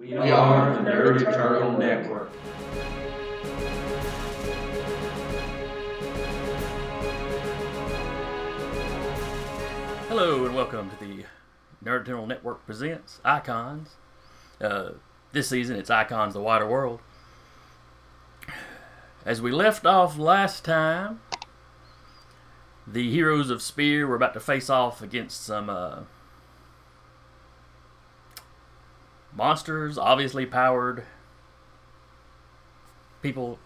We are the Nerd Eternal Network. Hello and welcome to the Nerd Eternal Network presents Icons. Uh, this season it's Icons the Wider World. As we left off last time, the heroes of Spear were about to face off against some uh, monsters, obviously powered people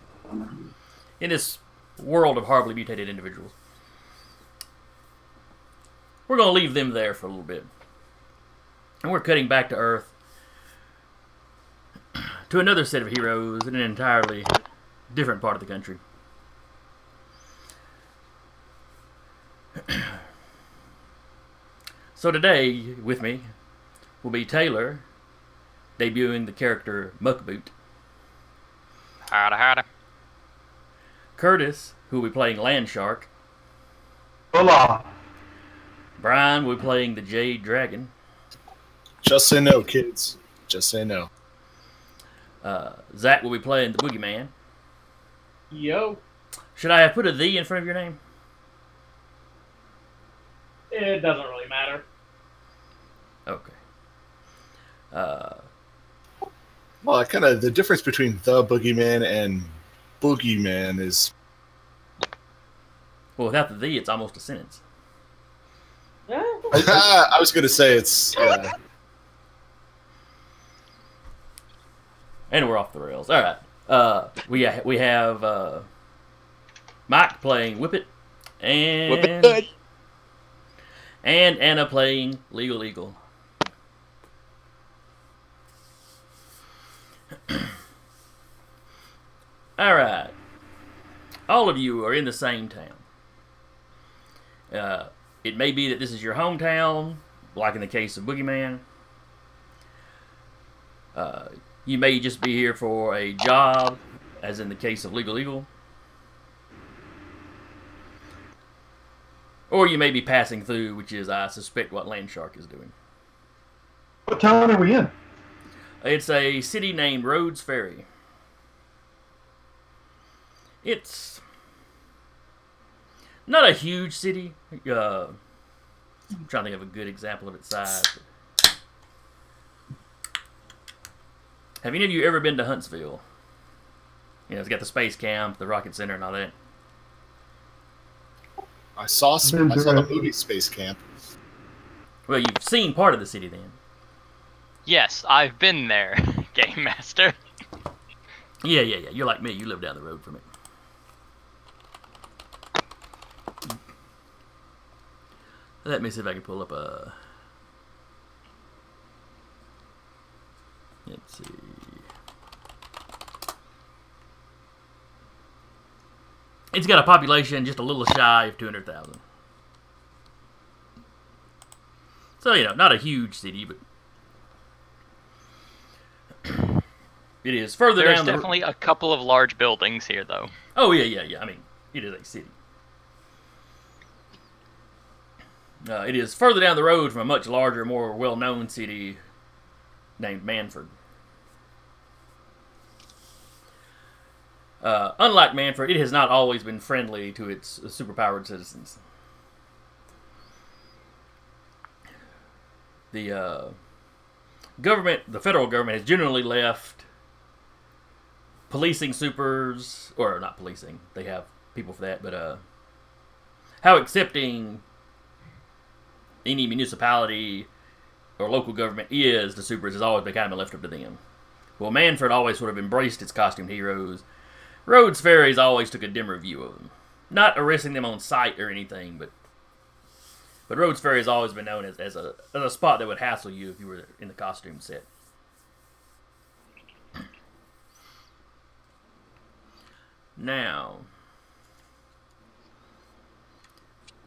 in this world of horribly mutated individuals. We're going to leave them there for a little bit. And we're cutting back to Earth to another set of heroes in an entirely different part of the country. so today, with me, will be Taylor, debuting the character Muckboot. Howdy, howdy. Curtis, who will be playing Landshark. Hola. Brian will be playing the Jade Dragon. Just say no, kids. Just say no. Uh, Zach will be playing the Boogeyman. Yo. Should I have put a "the" in front of your name? It doesn't really matter. Okay. Uh, Well, I kind of the difference between the boogeyman and boogeyman is well, without the "the," it's almost a sentence. I was gonna say it's uh, And we're off the rails. All right. Uh, we ha- we have uh, Mike playing Whippet, and and Anna playing Legal Eagle. All right. All of you are in the same town. Uh, it may be that this is your hometown, like in the case of Boogeyman. Uh, you may just be here for a job, as in the case of Legal Eagle. Or you may be passing through, which is, I suspect, what Landshark is doing. What town are we in? It's a city named Rhodes Ferry. It's not a huge city. Uh, I'm trying to think of a good example of its size. Have any of you ever been to Huntsville? You know, it's got the space camp, the rocket center, and all that. I saw some, I saw the movie Space Camp. Well, you've seen part of the city then. Yes, I've been there, Game Master. Yeah, yeah, yeah. You're like me. You live down the road from it. Let me see if I can pull up a. Let's see. It's got a population just a little shy of 200,000. So, you know, not a huge city, but. It is further There's down the definitely a couple of large buildings here, though. Oh yeah, yeah, yeah. I mean, it is a city. Uh, it is further down the road from a much larger, more well-known city named Manford. Uh, unlike Manford, it has not always been friendly to its superpowered citizens. The uh, government, the federal government, has generally left policing supers, or not policing, they have people for that, but uh, how accepting any municipality or local government is to supers has always been kind of left up to them. Well, Manford always sort of embraced its costumed heroes. Rhodes Ferries always took a dimmer view of them. Not arresting them on sight or anything, but but Rhodes Ferry has always been known as, as a as a spot that would hassle you if you were in the costume set. Now,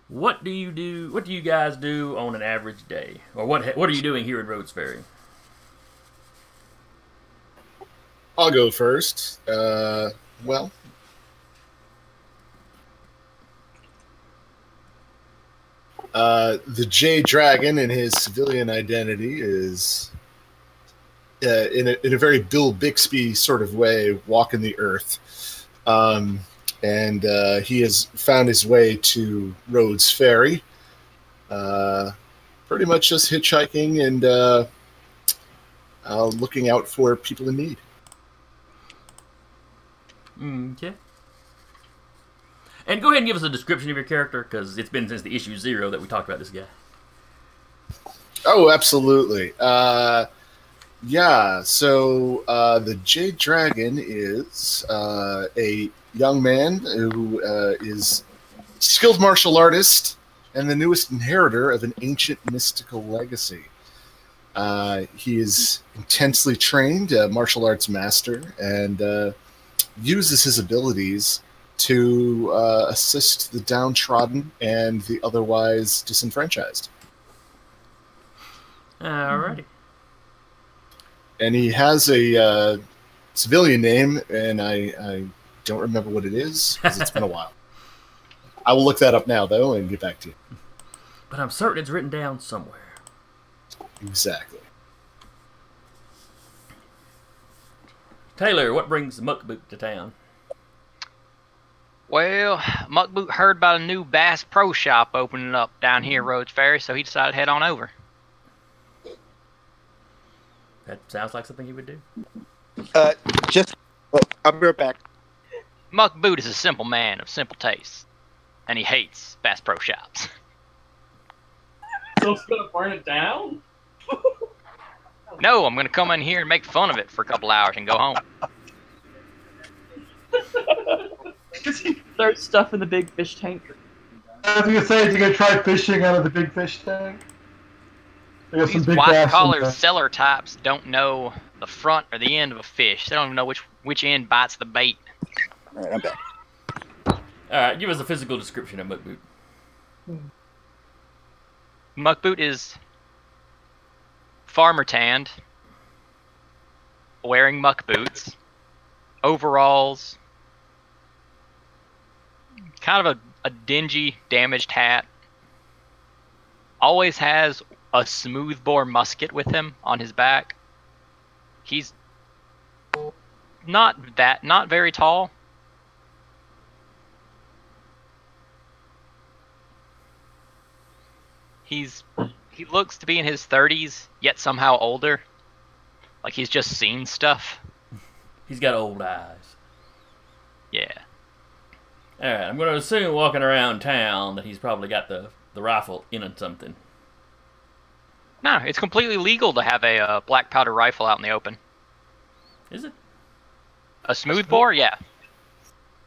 what do you do? What do you guys do on an average day, or what what are you doing here in Rhodes Ferry? I'll go first. Uh, well, uh, the Jade Dragon in his civilian identity is uh, in, a, in a very Bill Bixby sort of way, walking the earth. Um, and uh, he has found his way to Rhodes Ferry, uh, pretty much just hitchhiking and uh, uh, looking out for people in need. Okay. And go ahead and give us a description of your character, because it's been since the issue zero that we talked about this guy. Oh, absolutely. Uh, yeah, so uh, the Jade Dragon is uh, a young man who uh, is skilled martial artist and the newest inheritor of an ancient mystical legacy. Uh, he is intensely trained, a martial arts master, and uh, uses his abilities to uh, assist the downtrodden and the otherwise disenfranchised. Alrighty. And he has a uh, civilian name, and I, I don't remember what it is because it's been a while. I will look that up now, though, and get back to you. But I'm certain it's written down somewhere. Exactly. Taylor, what brings Muckboot to town? Well, Muckboot heard about a new Bass Pro Shop opening up down here, Rhodes Ferry, so he decided to head on over. That sounds like something he would do. Uh, just. Oh, I'll be right back. Muckboot is a simple man of simple tastes, and he hates Bass Pro Shops. So it's gonna burn it down? No, I'm gonna come in here and make fun of it for a couple hours and go home. Start stuff in the big fish tank. I was gonna say, is you gonna try fishing out of the big fish tank? They got These white collar there. seller types don't know the front or the end of a fish. They don't even know which which end bites the bait. All right, I'm back. Alright, give us a physical description of Muckboot. Muckboot is farmer tanned, wearing muck boots, overalls, kind of a, a dingy, damaged hat. Always has a smoothbore musket with him on his back. He's not that, not very tall. He's he looks to be in his 30s, yet somehow older. Like he's just seen stuff. He's got old eyes. Yeah. Alright, I'm going to assume walking around town that he's probably got the, the rifle in on something. No, it's completely legal to have a uh, black powder rifle out in the open. Is it? A smoothbore, yeah,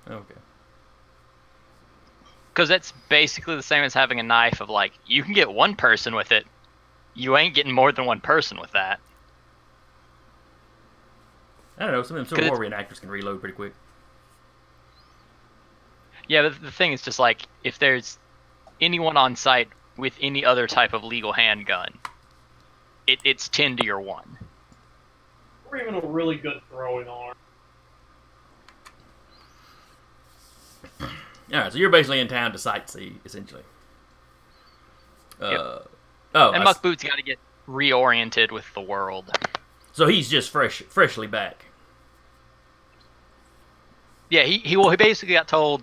Okay. because that's basically the same as having a knife. Of like, you can get one person with it, you ain't getting more than one person with that. I don't know, some of them Civil War reenactors can reload pretty quick. Yeah, but the thing is just like if there's anyone on site with any other type of legal handgun, it, it's ten to your one. Or even a really good throwing arm. Alright, so you're basically in town to sightsee, essentially. Uh, Oh, And I s- Muck Boot's got to get reoriented with the world. so he's just fresh, freshly back. Yeah, he he well he basically got told,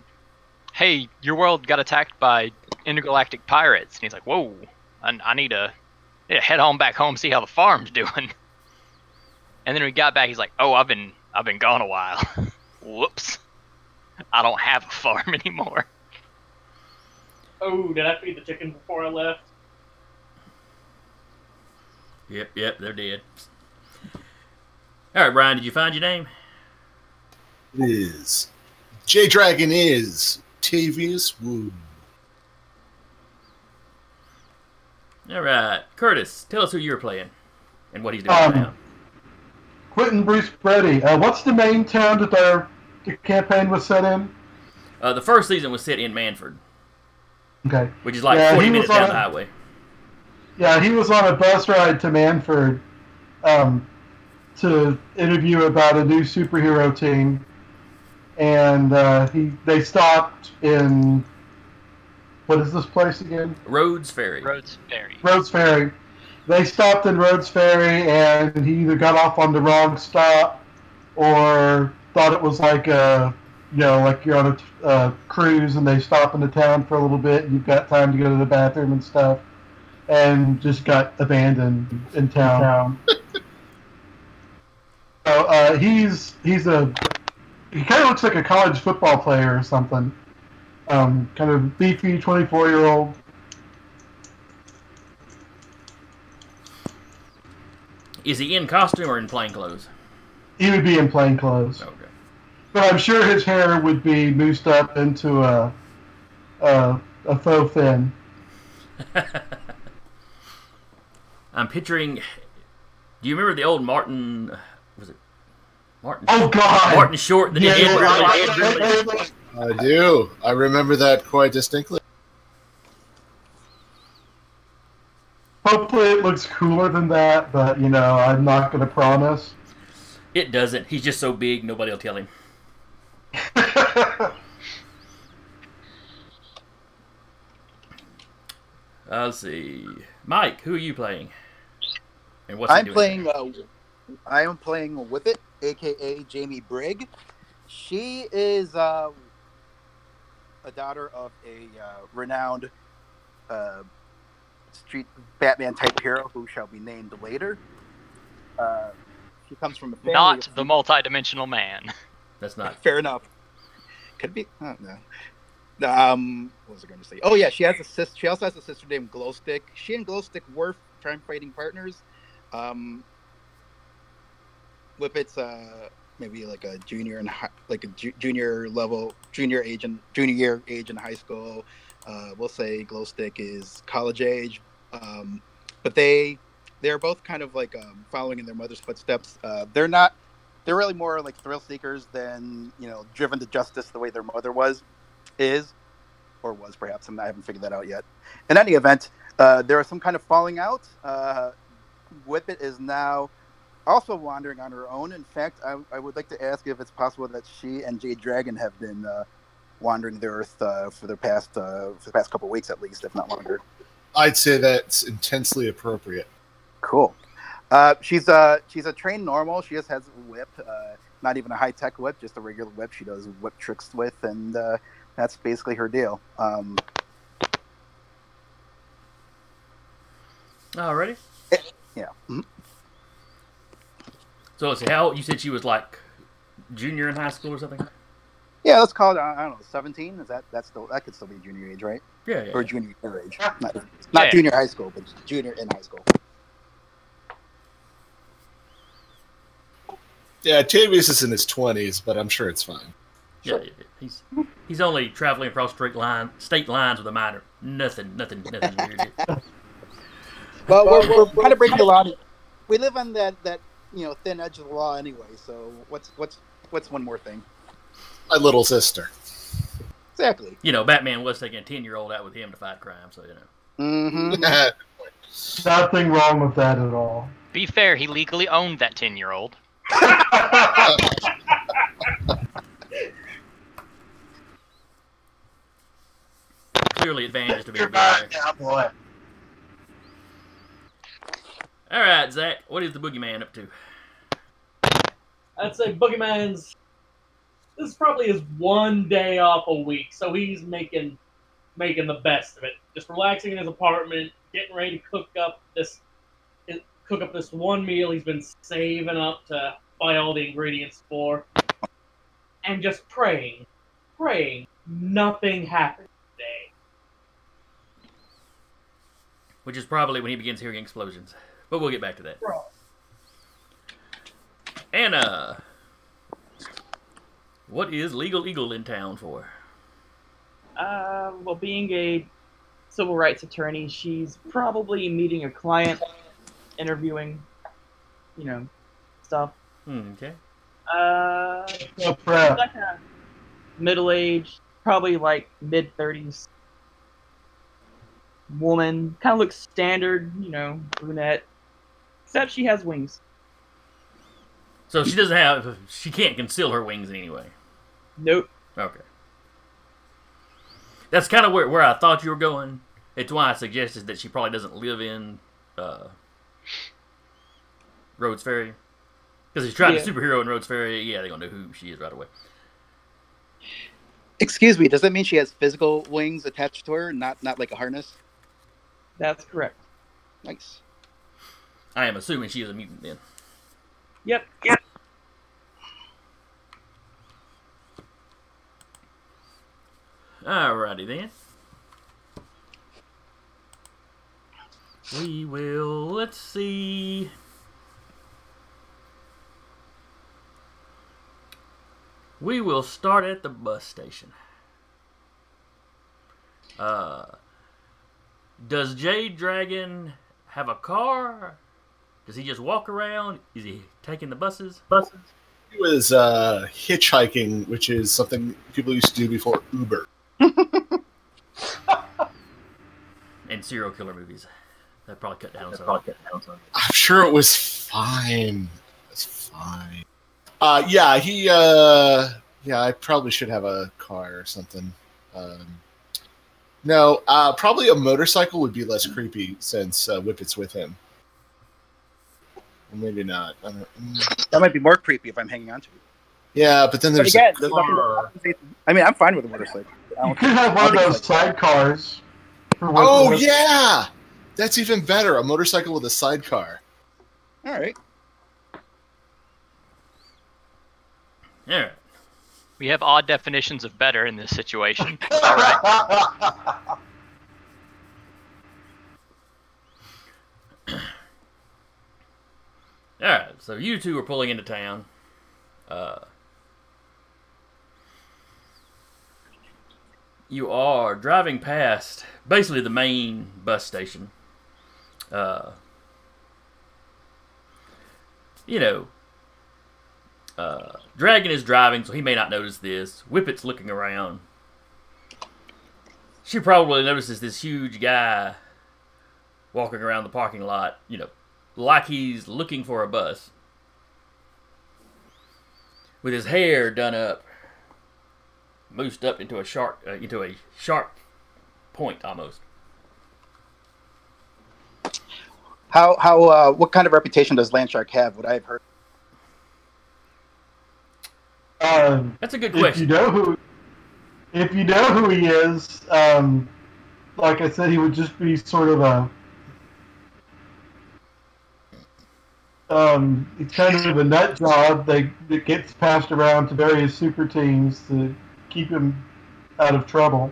"Hey, your world got attacked by intergalactic pirates," and he's like, "Whoa, I, I need to yeah, head on back home see how the farm's doing." And then we got back, he's like, "Oh, I've been I've been gone a while. Whoops, I don't have a farm anymore." Oh, did I feed the chicken before I left? Yep, yep, they're dead. Alright, Brian, did you find your name? It is. Jade Dragon is Tavius Wood. Alright, Curtis, tell us who you're playing and what he's doing Um, now. Quentin Bruce Brady. Uh, what's the main town that their the campaign was set in? Uh, the first season was set in Manford, Okay. which is like Yeah, 40 he minutes was down on- the highway. Yeah, he was on a bus ride to Manford um, to interview about a new superhero team, and uh, he they stopped in what is this place again? Rhodes Ferry. Rhodes Ferry. Rhodes Ferry, they stopped in Rhodes Ferry, and he either got off on the wrong stop or thought it was like a, you know, like you're on a uh, cruise and they stop in the town for a little bit, and you've got time to go to the bathroom and stuff, and just got abandoned in town. so uh, he's he's a he kind of looks like a college football player or something. Um, kind of beefy, 24 year old. Is he in costume or in plain clothes? He would be in plain clothes, Okay. but I'm sure his hair would be moosed up into a a, a faux fin. I'm picturing. Do you remember the old Martin? Was it Martin? Oh God! Martin Short. The Yeah, yeah, Bradley- yeah, Ed yeah, Bradley? yeah, yeah. I do. I remember that quite distinctly. Hopefully, it looks cooler than that, but you know, I'm not going to promise. It doesn't. He's just so big, nobody will tell him. Uh, let's see. Mike, who are you playing? And what's I'm doing? playing. Uh, I am playing Whippet, aka Jamie Brigg. She is uh, a daughter of a uh, renowned uh, street Batman type hero who shall be named later. Uh, she comes from a family. Not of- the multi-dimensional man. That's not. Fair enough. Could be. I don't know. Um, what was I going to say? Oh yeah, she has a sister. She also has a sister named Glowstick. She and Glowstick were crime fighting partners. Um, Whippet's uh maybe like a junior and like a ju- junior level, junior age and junior year age in high school. Uh, we'll say glow stick is college age. Um, but they they're both kind of like um, following in their mother's footsteps. Uh, they're not they're really more like thrill seekers than you know driven to justice the way their mother was is or was perhaps and i haven't figured that out yet in any event uh, there is some kind of falling out uh, whippet is now also wandering on her own in fact I, I would like to ask if it's possible that she and jade dragon have been uh, wandering the earth uh, for the past uh, for the past couple weeks at least if not longer I'd say that's intensely appropriate. Cool. Uh, she's a she's a trained normal. She just has a whip, uh, not even a high tech whip, just a regular whip. She does whip tricks with, and uh, that's basically her deal. Um, Alrighty. yeah. Mhm. So let's see. How you said she was like junior in high school or something? Yeah, let's call it. I don't know, seventeen. Is that that's still that could still be junior age, right? Yeah, yeah. Or junior year age. Not, not Yeah. junior high school, but junior in high school. Yeah, Tavius is in his twenties, but I'm sure it's fine. yeah, yeah, yeah. He's he's only traveling across state line state lines with a minor. Nothing, nothing, nothing weird. Well, we're, we're kind of breaking the law. We live on that that you know thin edge of the law anyway. So what's what's what's one more thing? My little sister. Exactly. You know, Batman was taking a ten year old out with him to fight crime, so you know. Mm-hmm. Nothing wrong with that at all. Be fair, he legally owned that 10-year-old. Clearly advantage to be a You're back billionaire. now, boy. All right, Zach. What is the boogeyman up to? I'd say Boogeyman's. This is probably his one day off a week, so he's making making the best of it. Just relaxing in his apartment, getting ready to cook up this cook up this one meal he's been saving up to buy all the ingredients for, and just praying, praying nothing happens today. Which is probably when he begins hearing explosions. But we'll get back to that. Bro. Anna, what is Legal Eagle in town for? Uh, well, being a civil rights attorney, she's probably meeting a client, interviewing, you know, stuff. Hmm, okay. Uh, No prep. like a middle aged, probably like mid 30s woman. Kind of looks standard, you know, brunette. Except she has wings. So she doesn't have. She can't conceal her wings anyway. Nope. Okay. That's kind of where, where I thought you were going. It's why I suggested that she probably doesn't live in uh, Rhodes Ferry. Because he's trying Yeah. to superhero in Rhodes Ferry. Yeah, they're gonna know who she is right away. Excuse me, does that mean she has physical wings attached to her, not not like a harness? That's correct. Nice. I am assuming she is a mutant then. Yep. Yep. Alrighty then. We will. Let's see. We will start at the bus station. Uh, does Jade Dragon have a car? Does he just walk around? Is he taking the buses? Buses. He was uh, hitchhiking, which is something people used to do before Uber. And serial killer movies. That probably cut down some. I'm sure it was fine. It's fine. Uh, yeah, he. Uh, yeah, I probably should have a car or something. Um, no, uh, probably a motorcycle would be less creepy since uh, Whippet's with him. Or maybe not. I don't, mm. That might be more creepy if I'm hanging on to it. yeah, but then But there's again, a there's nothing car. I mean, I'm fine with a motorcycle. I You could have one of those sidecars. Oh working yeah, that's even better. A motorcycle with a sidecar. All right. Yeah. We have odd definitions of better in this situation. All right. All right, so you two are pulling into town. Uh, you are driving past basically the main bus station. Uh, you know, uh, Dragon is driving, so he may not notice this. Whippet's looking around. She probably notices this huge guy walking around the parking lot, you know, like he's looking for a bus. With his hair done up, moosed up into a sharp, uh, into a sharp point almost. How how uh, what kind of reputation does Landshark have? Would I have heard? Um, That's a good question. if you know who, if you know who he is, um, like I said, he would just be sort of a, um, it's kind of a nut job that, that gets passed around to various super teams to keep him out of trouble.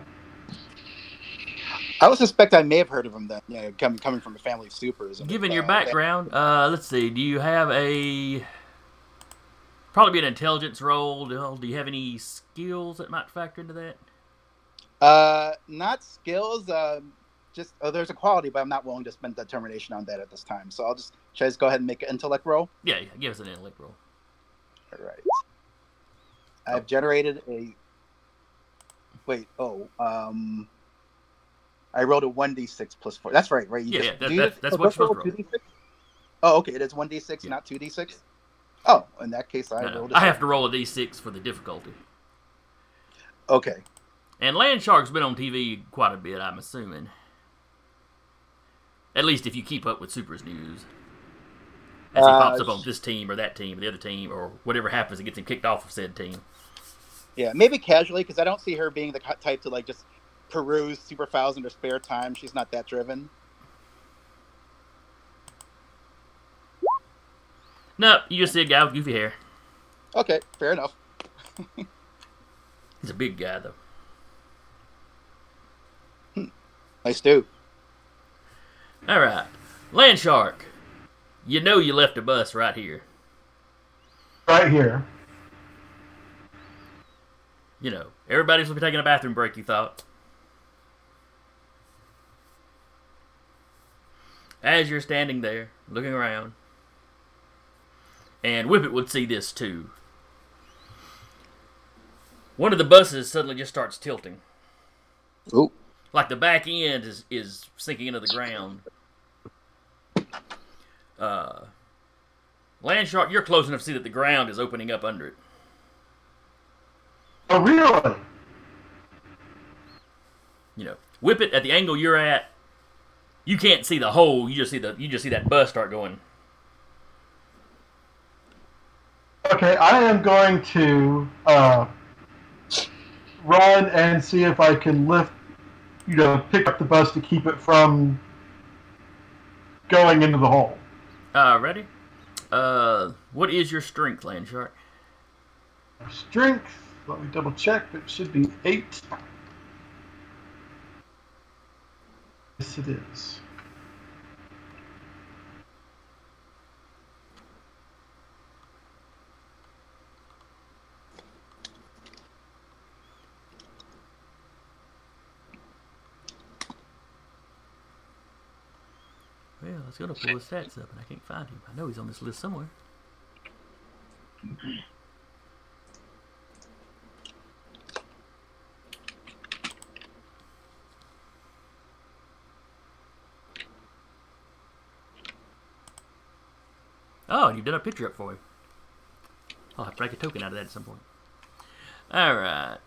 I would suspect I may have heard of him then. Yeah, coming coming from a family of supers. Given your uh, background, uh, let's see. Do you have a probably be an intelligence roll? Do do you have any skills that might factor into that? Uh, not skills. Um, just oh, there's a quality, but I'm not willing to spend determination on that at this time. So I'll just should I just go ahead and make an intellect roll. Yeah, yeah give us an intellect roll. All right. I've generated a. Wait. Oh. Um. I rolled a one d six plus four. That's right, right? You Yeah, just- yeah, that- you that- that's oh, what you're roll supposed to 2d6? Oh, okay. It is one d six, Yeah. not two d six. Oh, in that case, I No, rolled. I have to roll a d6 for the difficulty. Okay. And Land Shark's been on TV quite a bit, I'm assuming. At least if you keep up with Super's news. As he Uh, pops up on this team or that team or the other team or whatever happens that gets him kicked off of said team. Yeah, maybe casually because I don't see her being the type to like just peruse super files in her spare time. She's not that driven. No, you just see a guy with goofy hair. Okay, fair enough. He's a big guy, though. Nice dude. All right. Land Shark, you know you left a bus right here. Right here. You know, everybody's supposed to be taking a bathroom break, you thought. As you're standing there, looking around, and Whippet would see this too. One of the buses suddenly just starts tilting. Ooh. Like the back end is, is sinking into the ground. Uh, Land Shark, you're close enough to see that the ground is opening up under it. Oh, really? you know, Whippet at the angle you're at. you can't see the hole. You just see the you just see that bus start going. Okay, I am going to uh, run and see if I can lift, you know, pick up the bus to keep it from going into the hole. Uh, ready? Uh, what is your strength, Land Shark? Strength, let me double check, it should be eight. Yes, it is. Well, I was gonna pull his stats up, and I can't find him. I know he's on this list somewhere. Oh, and you've done a picture up for him. I'll have to break a token out of that at some point. All right.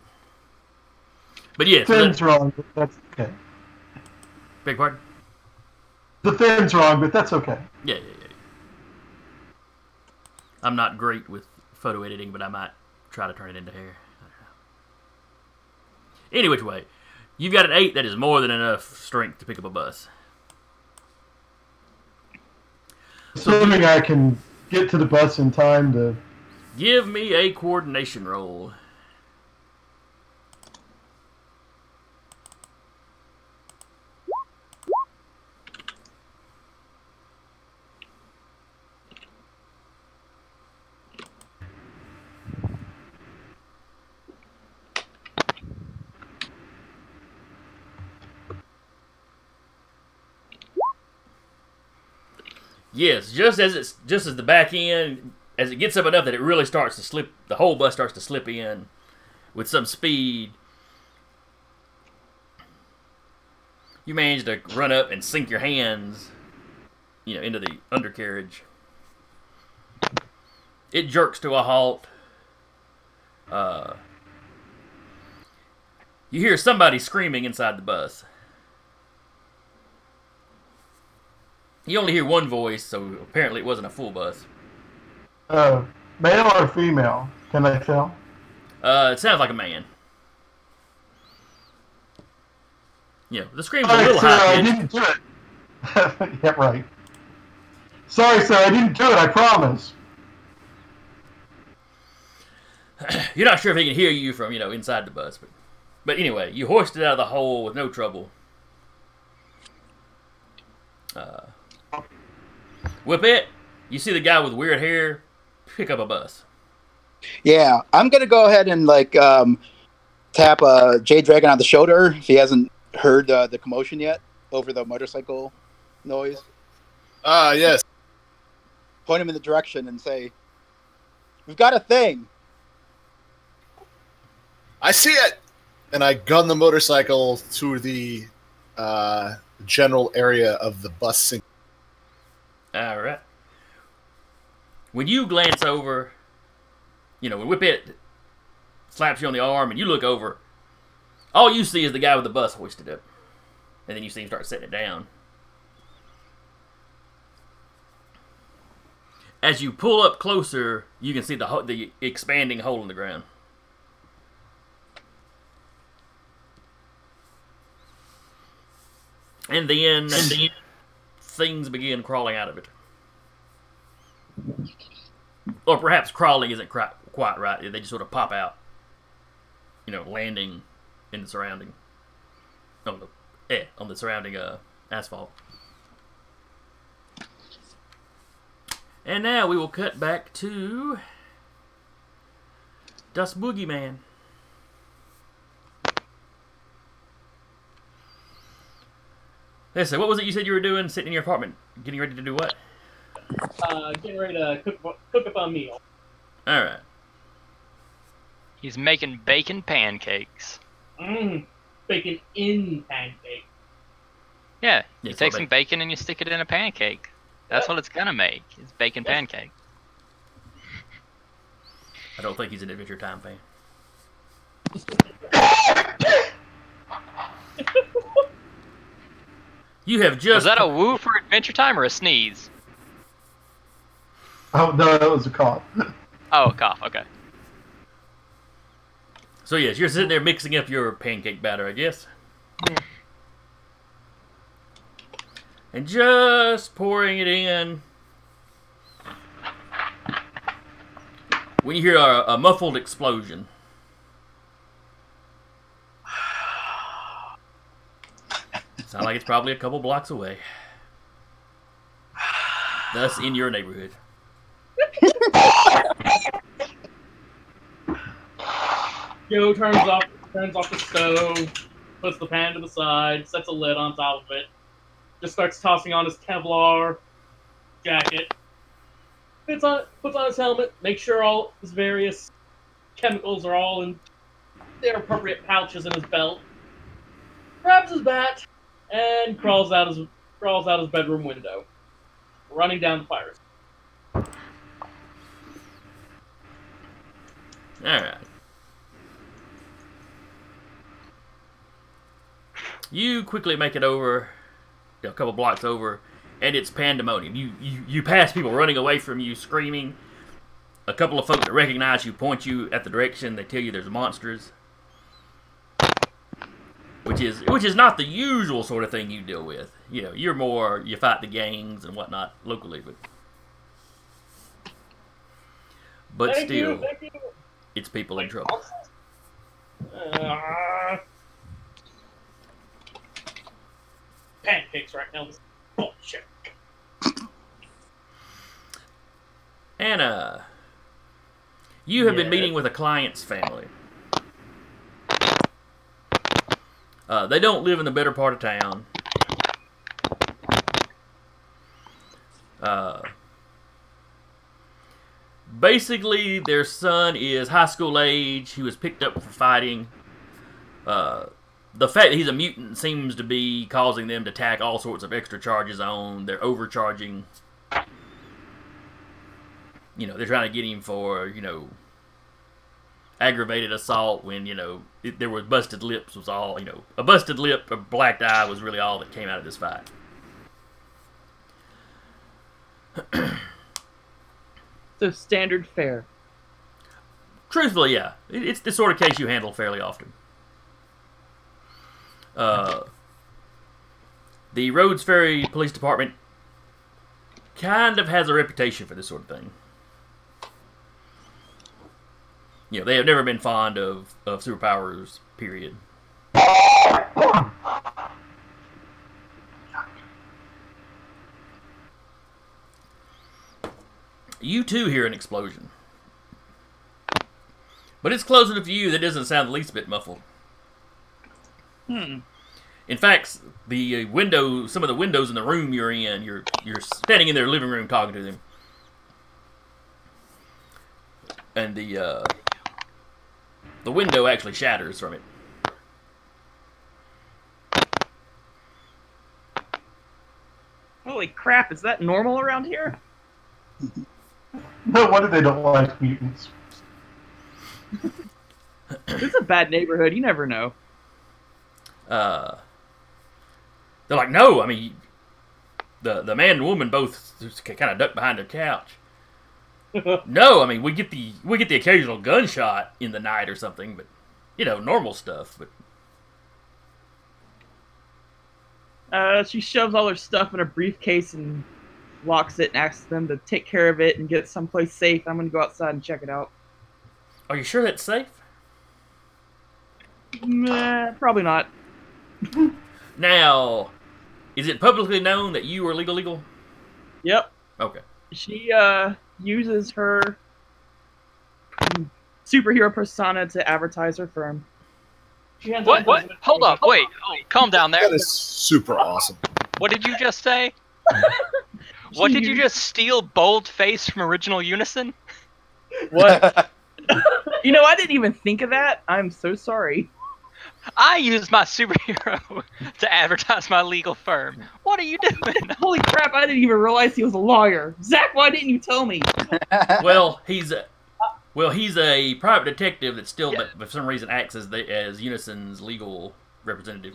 But yes, yeah, fin's wrong, that's okay. beg pardon. The fin's wrong, but that's okay. Yeah, yeah, yeah. I'm not great with photo editing, but I might try to turn it into hair. I don't know. Any which way, you've got an eight that is more than enough strength to pick up a bus. Assuming I can get to the bus in time to. Give me a coordination roll. Yes, just as it's just as the back end as it gets up enough that it really starts to slip the whole bus starts to slip in with some speed. You manage to run up and sink your hands, you know, into the undercarriage. It jerks to a halt. Uh, you hear somebody screaming inside the bus. You only hear one voice, so apparently it wasn't a full bus. Uh, male or female? Can I tell? Uh, it sounds like a man. Yeah, the scream's a little I high pitched. didn't do it. yeah, right. Sorry, sir, I didn't do it. I promise. You're not sure if he can hear you from, you know, inside the bus, but but anyway, you hoisted it out of the hole with no trouble. Uh, Whippet. You see the guy with weird hair pick up a bus. Yeah, I'm gonna go ahead and like um, tap uh, Jade Dragon on the shoulder if he hasn't heard uh, the commotion yet over the motorcycle noise. Ah, yes. Point him in the direction and say, "We've got a thing." I see it. And I gun the motorcycle to the uh, general area of the bus sink. All right. When you glance over, you know, when Whippet slaps you on the arm and you look over, all you see is the guy with the bus hoisted up. And then you see him start setting it down. As you pull up closer, you can see the ho- the expanding hole in the ground. And then, and then things begin crawling out of it. Or perhaps crawling isn't quite, right. They just sort of pop out, you know, landing in the surrounding, on the, eh, on the surrounding uh, asphalt. And now we will cut back to Dust Boogeyman. Listen, what was it you said you were doing sitting in your apartment? Getting ready to do what? Uh, getting ready to cook, cook up a meal. Alright. He's making bacon pancakes. Mmm, bacon in pancake. Yeah, Yeah, you so take some bacon and you stick it in a pancake. That's what it's gonna make. It's bacon Yeah. pancake. I don't think he's an Adventure Time fan. You have just Was that a woo for Adventure Time or a sneeze? Oh no, that was a cough. Oh, a cough. Okay. so yes, you're sitting there mixing up your pancake batter, I guess. And just pouring it in. When you hear a, a muffled explosion. Sound like it's probably a couple blocks away. Thus, in your neighborhood. Joe turns off turns off the stove, puts the pan to the side, sets a lid on top of it, just starts tossing on his Kevlar jacket, puts on puts on his helmet, makes sure all his various chemicals are all in their appropriate pouches in his belt, grabs his bat, and crawls out his crawls out his bedroom window, running down the fire. Alright. You quickly make it over, you know, a couple blocks over, and it's pandemonium. You, you you pass people running away from you, screaming. A couple of folks that recognize you point you at the direction. They tell you there's monsters, which is which is not the usual sort of thing you deal with. You know, you're more you fight the gangs and whatnot locally, but but Thank still, you, you. it's people in trouble. Uh, pancakes right now. This is bullshit. Anna, you have been meeting with a client's family. Uh, they don't live in the better part of town. Uh, basically, their son is high school age. He was picked up for fighting. Uh, the fact that he's a mutant seems to be causing them to tack all sorts of extra charges on. They're overcharging you know, they're trying to get him for, you know, aggravated assault when, you know, it, there was busted lips was all, you know, a busted lip, a black eye was really all that came out of this fight. So standard fare. Truthfully, yeah. It, it's the sort of case you handle fairly often. Uh, the Rhodes Ferry Police Department kind of has a reputation for this sort of thing. You know, they have never been fond of, of superpowers, period. You too hear an explosion. But it's close enough to you that doesn't sound the least bit muffled. Hmm. In fact, the uh, window, some of the windows in the room you're in, you're you're standing in their living room talking to them, and the uh, the window actually shatters from it. Holy crap! Is that normal around here? No wonder they don't like mutants. This is a bad neighborhood. You never know. Uh, they're like, no, I mean, the the man and woman both kind of duck behind their couch. no, I mean, we get the we get the occasional gunshot in the night or something, but you know, normal stuff. But Uh, she shoves all her stuff in a briefcase and locks it and asks them to take care of it and get it someplace safe. I'm gonna go outside and check it out. are you sure that's safe? Meh, probably not. Now, is it publicly known that you are Legal Eagle? Yep. Okay. She uh uses her superhero persona to advertise her firm. What? What? Hold up. Wait. Oh, calm down there. That is super awesome. What did you just say? What did you just steal bold face from original Unison? What? you know, I didn't even think of that. I'm so sorry. I use my superhero to advertise my legal firm. What are you doing? Holy crap! I didn't even realize he was a lawyer. Zach, why didn't you tell me? Well, he's a well, he's a private detective that still, Yeah. but for some reason, acts as the, as Unison's legal representative.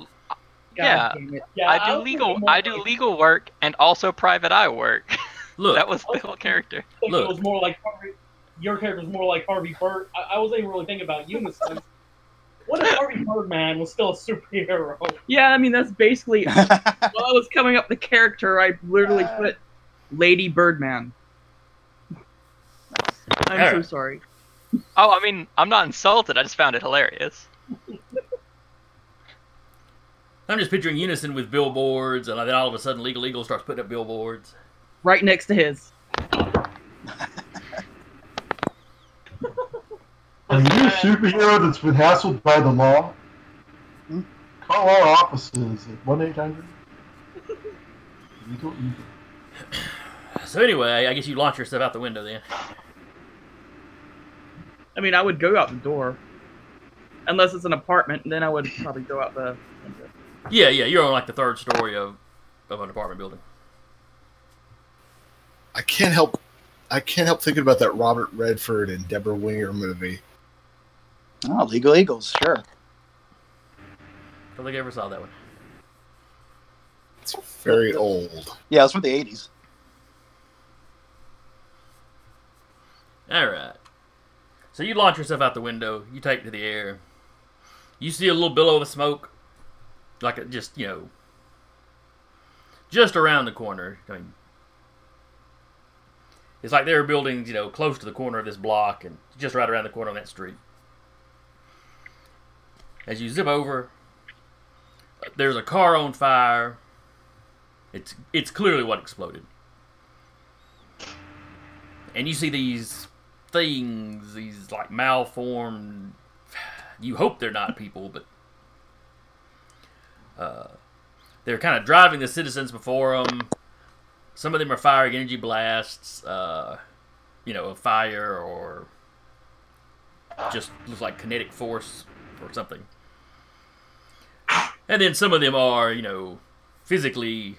Yeah. Yeah, I do was legal. I do legal work and also private eye work. Look, that was the whole character. Look. it was more like Harvey, your character was more like Harvey Bird. I, I wasn't even really thinking about Unison. What if Harvey Birdman was still a superhero? Yeah, I mean that's basically while I was coming up the character, I literally Uh. put Lady Birdman. I'm so Alright. sorry. Oh, I mean, I'm not insulted. I just found it hilarious. I'm just picturing Unison with billboards, and then all of a sudden Legal Eagle starts putting up billboards. Right next to his. Are you a superhero that's been hassled by the law? Hmm? Call our offices at 1 800 Legal Eagle. So anyway, I guess you launch yourself out the window then. I mean, I would go out the door. Unless it's an apartment, then I would probably go out the window. Yeah, yeah, you're on like the third story of, of an apartment building. I can't help. I can't help thinking about that Robert Redford and Debra Winger movie. Oh, Legal Eagles, sure. I don't think I ever saw that one. It's very old. Yeah, it's from the '80s. All right. So you launch yourself out the window. You take to the air. You see a little billow of smoke, like it just you know, just around the corner. I mean, it's like there are buildings you know close to the corner of this block, and just right around the corner on that street. As you zip over, there's a car on fire. It's it's clearly what exploded. And you see these things, these like malformed. You hope they're not people, but uh, they're kind of driving the citizens before them. Some of them are firing energy blasts, uh, you know, of fire or just looks like kinetic force or something. And then some of them are, you know, physically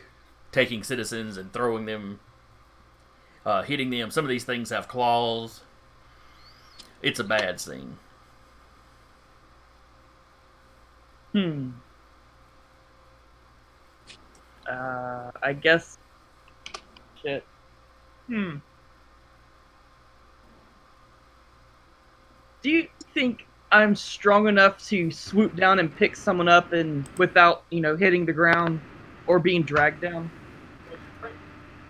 taking citizens and throwing them, uh, hitting them. Some of these things have claws. It's a bad scene. Hmm. Uh, I guess. Shit. Hmm. Do you think I'm strong enough to swoop down and pick someone up and without, you know, hitting the ground or being dragged down?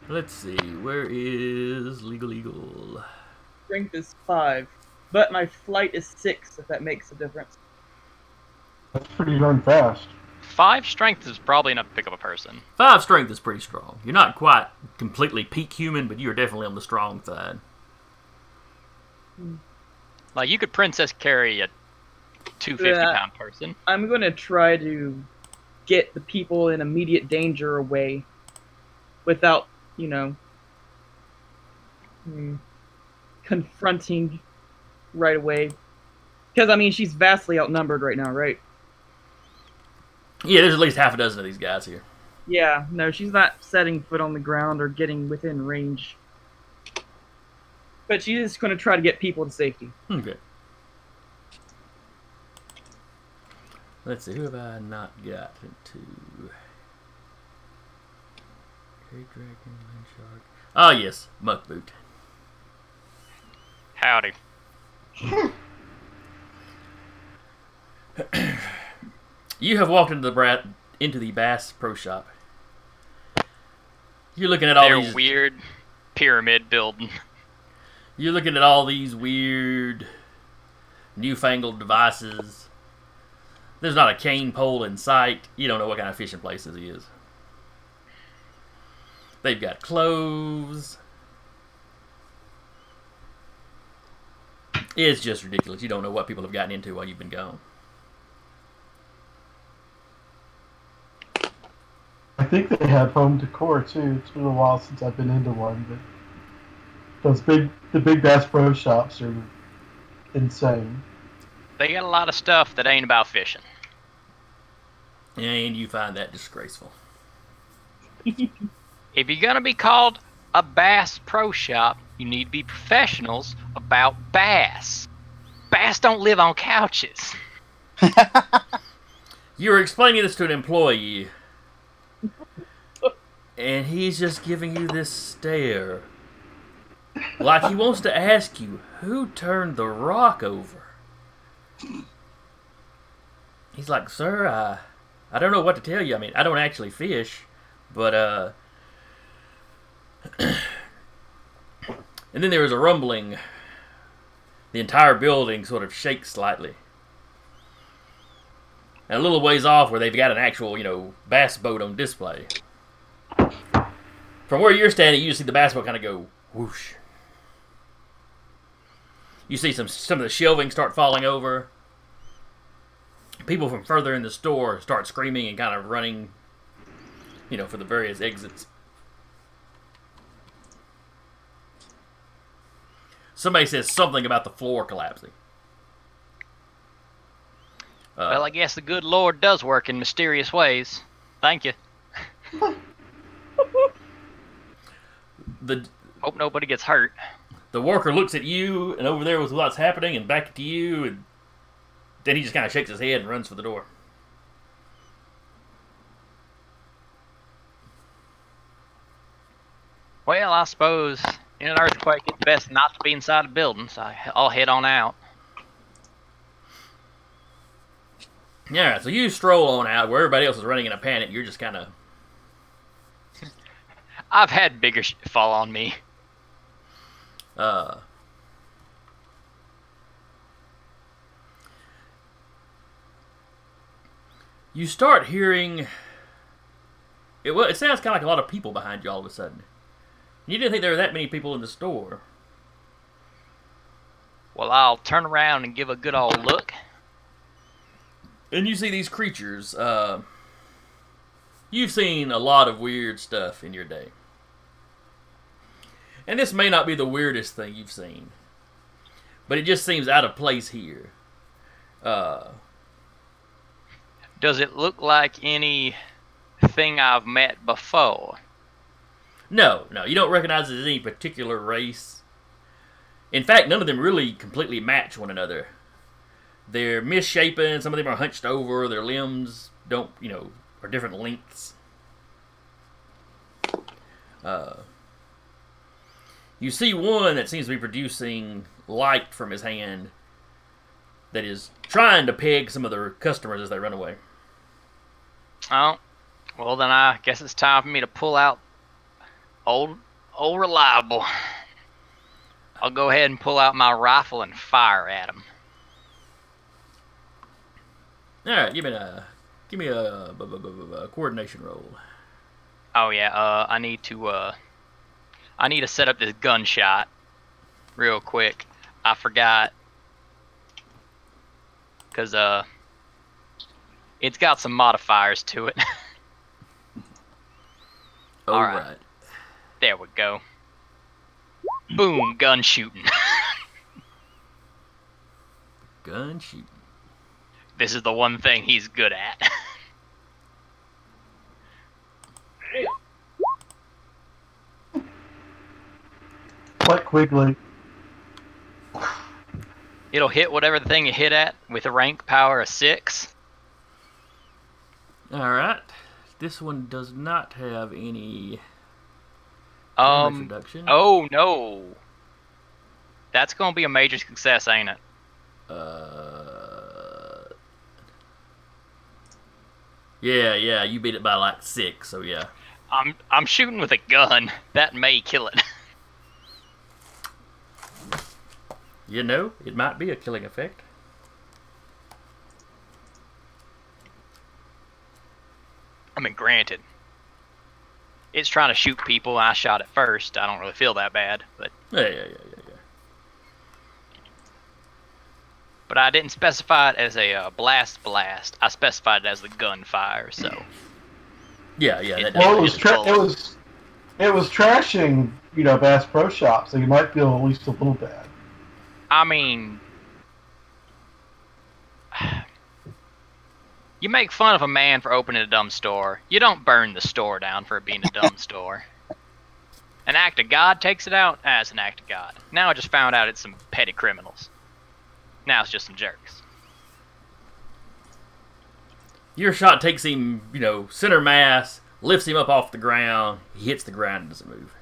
Let's see, where is Legal Eagle? Strength is five, but my flight is six. If that makes a difference. That's pretty darn fast. Five strength is probably enough to pick up a person. Five strength is pretty strong. You're not quite completely peak human, but you're definitely on the strong side. Hmm. Like you could princess carry a 250 Yeah. pound person. I'm gonna try to get the people in immediate danger away without, you know, hmm, confronting right away. Because I mean, she's vastly outnumbered right now, right? Yeah, there's at least half a dozen of these guys here. Yeah, no, she's not setting foot on the ground or getting within range. But she is going to try to get people to safety. Okay. Let's see, who have I not got into? Great Dragon, Land Shark. Ah, yes, Muckboot. Howdy. You have walked into the brat into the Bass Pro Shop. You're looking at all They're these. weird pyramid building. You're looking at all these weird, newfangled devices. There's not a cane pole in sight. You don't know what kind of fishing place this is. They've got clothes. It's just ridiculous. You don't know what people have gotten into while you've been gone. I think they have home decor too. It's been a while since I've been into one, but those big, the big Bass Pro Shops are insane. They got a lot of stuff that ain't about fishing. And you find that disgraceful. If you're gonna be called a bass pro shop, you need to be professionals about bass. Bass don't live on couches. You were explaining this to an employee, and he's just giving you this stare. Like he wants to ask you, who turned the rock over? He's like, sir, I, I don't know what to tell you. I mean, I don't actually fish, but, uh. and then there was a rumbling. The entire building sort of shakes slightly. And a little ways off, where they've got an actual, you know, bass boat on display. From where you're standing, you see the bass boat kind of go whoosh. You see some some of the shelving start falling over. People from further in the store start screaming and kind of running, you know, for the various exits. Somebody says something about the floor collapsing. Uh, well, I guess the good Lord does work in mysterious ways. Thank you. the Hope nobody gets hurt. The worker looks at you and over there with what's happening and back to you and then he just kind of shakes his head and runs for the door. Well, I suppose in an earthquake it's best not to be inside a building, so I'll head on out. Yeah, so you stroll on out where everybody else is running in a panic. You're just kind of I've had bigger sh- fall on me. Uh, you start hearing it. Well, it sounds kind of like a lot of people behind you all of a sudden. You didn't think there were that many people in the store. Well, I'll turn around and give a good old look. And you see these creatures. Uh, you've seen a lot of weird stuff in your day. And this may not be the weirdest thing you've seen, but it just seems out of place here. Uh, Does it look like anything I've met before? no, no, you don't recognize it as any particular race. In fact, none of them really completely match one another. They're misshapen. Some of them are hunched over. Their limbs don't, you know, are different lengths. Uh, you see one that seems to be producing light from his hand that is trying to peg some of their customers as they run away. Oh, well then I guess it's time for me to pull out old, old reliable. I'll go ahead and pull out my rifle and fire at him. All right, give me a give me a, bu- bu- bu- coordination roll. Oh yeah, uh, I need to, uh, I need to set up this gunshot real quick. I forgot, cause uh, it's got some modifiers to it. All All right. right. there we go. Boom, gun shooting. Gun shooting. this is the one thing he's good at. Like Quigley. It'll hit whatever the thing you hit at with a rank power of six. All right. This one does not have any Um. reduction. Oh no. That's gonna be a major success, ain't it? Uh. Yeah, yeah, you beat it by like six, so yeah. I'm I'm shooting with a gun. That may kill it. You know, it might be a killing effect. I mean, granted, it's trying to shoot people. I shot it first. I don't really feel that bad, but Yeah, yeah, yeah, yeah, yeah. but I didn't specify it as a uh, blast blast. I specified it as the gunfire. So Yeah, yeah, that Well, it was tra- it was it was trashing, you know, Bass Pro Shop, so you might feel at least a little bad. I mean, you make fun of a man for opening a dumb store. You don't burn the store down for it being a dumb store. An act of God takes it out as an act of God. Now I just found out it's some petty criminals. Now it's just some jerks. Your shot takes him, you know, center mass, lifts him up off the ground. He hits the ground and doesn't move.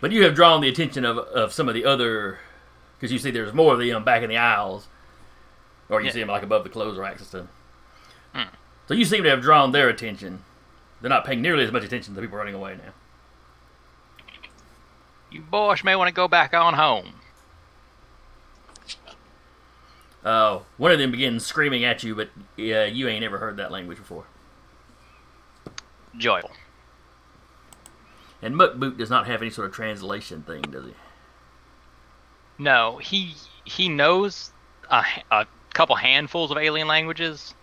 But you have drawn the attention of, of some of the other, because you see there's more of them back in the aisles, or you Yeah. see them like above the clothes racks and stuff. Hmm. So you seem to have drawn their attention. They're not paying nearly as much attention to the people running away now. You boys may want to go back on home. Uh, one of them begins screaming at you, but uh, you ain't ever heard that language before. Joyful. And Muckboot does not have any sort of translation thing, does he? No, he he knows a, a couple handfuls of alien languages.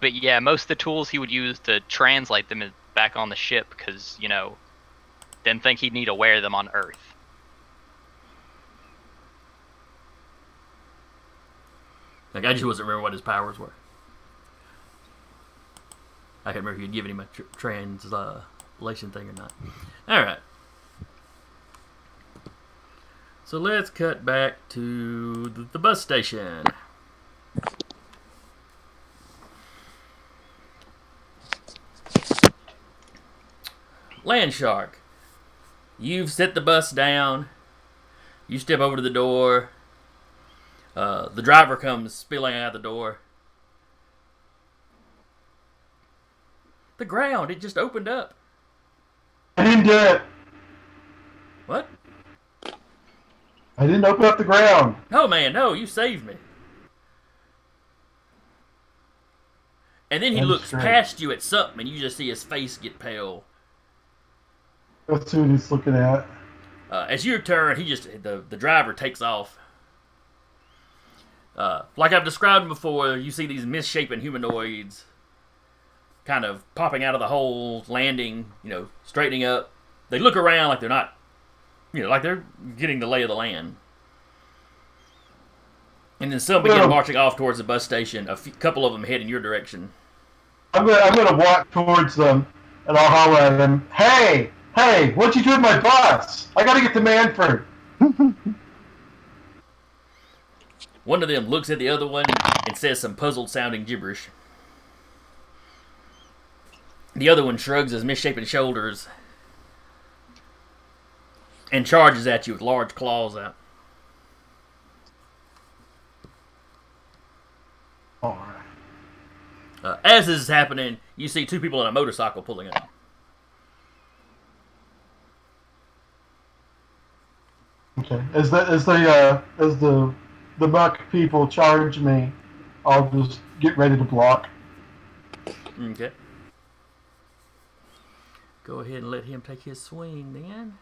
But yeah, most of the tools he would use to translate them is back on the ship because, you know, didn't think he'd need to wear them on Earth. Like I just wasn't remember what his powers were. I can't remember if you'd given him a tr- uh, translation thing or not. All right. So let's cut back to the, the bus station. Land Shark. You've set the bus down. You step over to the door. Uh, the driver comes spilling out the door. The ground, it just opened up. I didn't do it. What? I didn't open up the ground. No, man, no, you saved me. And then he That's looks straight. past you at something, and you just see his face get pale. That's who he's looking at. Uh, as your turn, he just the the driver takes off. Uh, like I've described before, you see these misshapen humanoids, kind of popping out of the holes, landing, you know, straightening up. They look around like they're not, you know, like they're getting the lay of the land. And then some begin marching off towards the bus station. A few, couple of them head in your direction. I'm gonna I'm gonna walk towards them and I'll holler at them. Hey, hey, what'd you do with my bus? I gotta get to Manford. One of them looks at the other one and says some puzzled sounding gibberish. The other one shrugs his misshapen shoulders and charges at you with large claws out. All right. Uh, as this is happening, you see two people on a motorcycle pulling up. Okay. As the as the uh, as the the muck people charge me, I'll just get ready to block. Okay. Go ahead and let him take his swing then.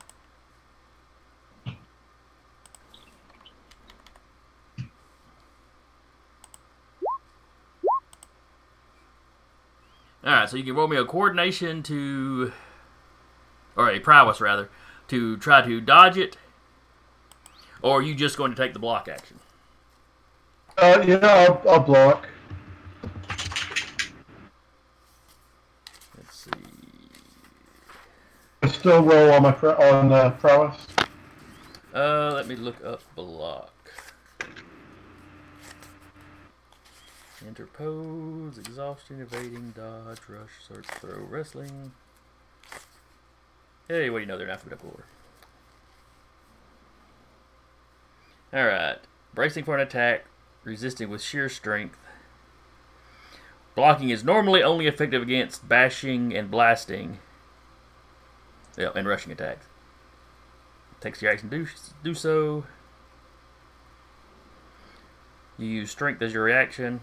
Alright, so you can roll me a coordination to. Or a prowess, rather. To try to dodge it. Or are you just going to take the block action? Uh, yeah, I'll, I'll block. Let's see. I still roll on my pro- on uh, prowess. Uh, let me look up block. Interpose, exhaustion, evading, dodge, rush, search, throw, wrestling. Hey, what do you know? They're in alphabetical order. Alright. Bracing for an attack, resisting with sheer strength. Blocking is normally only effective against bashing and blasting. Yeah, and rushing attacks. Takes your action to do, do so. You use strength as your reaction.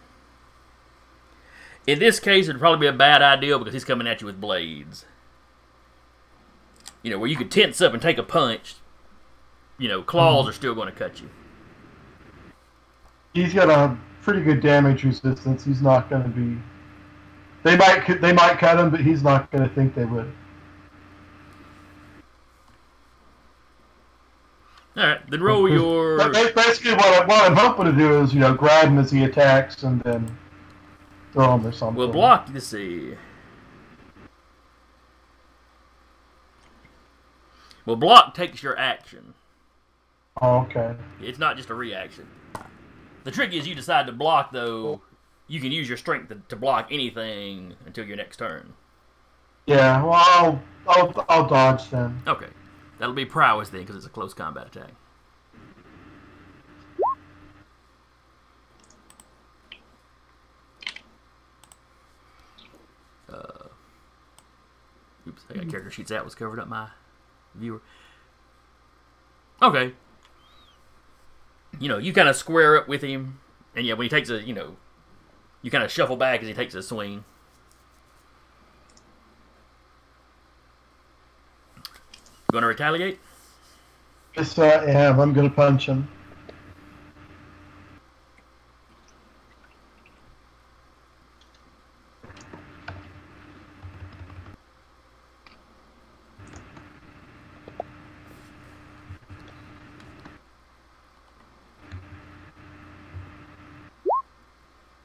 In this case, it'd probably be a bad idea because he's coming at you with blades. You know, where you could tense up and take a punch. You know, claws mm-hmm. are still going to cut you. He's got a pretty good damage resistance. He's not going to be. They might they might cut him, but he's not going to think they would. All right, then roll your. But basically, what, I, what I'm hoping to do is, you know, grab him as he attacks and then throw him or something. Well, block. Let's see. Well, block takes your action. Oh, okay. It's not just a reaction. The trick is you decide to block, though. You can use your strength to, to block anything until your next turn. Yeah. Well, I'll I'll, I'll dodge then. Okay. That'll be prowess then, because it's a close combat attack. Uh, oops, I got character sheets out. Was covered up my viewer. Okay. You know, you kind of square up with him, and yeah, when he takes a, you know, you kind of shuffle back as he takes a swing. Going to retaliate? Yes, I am. I'm gonna punch him.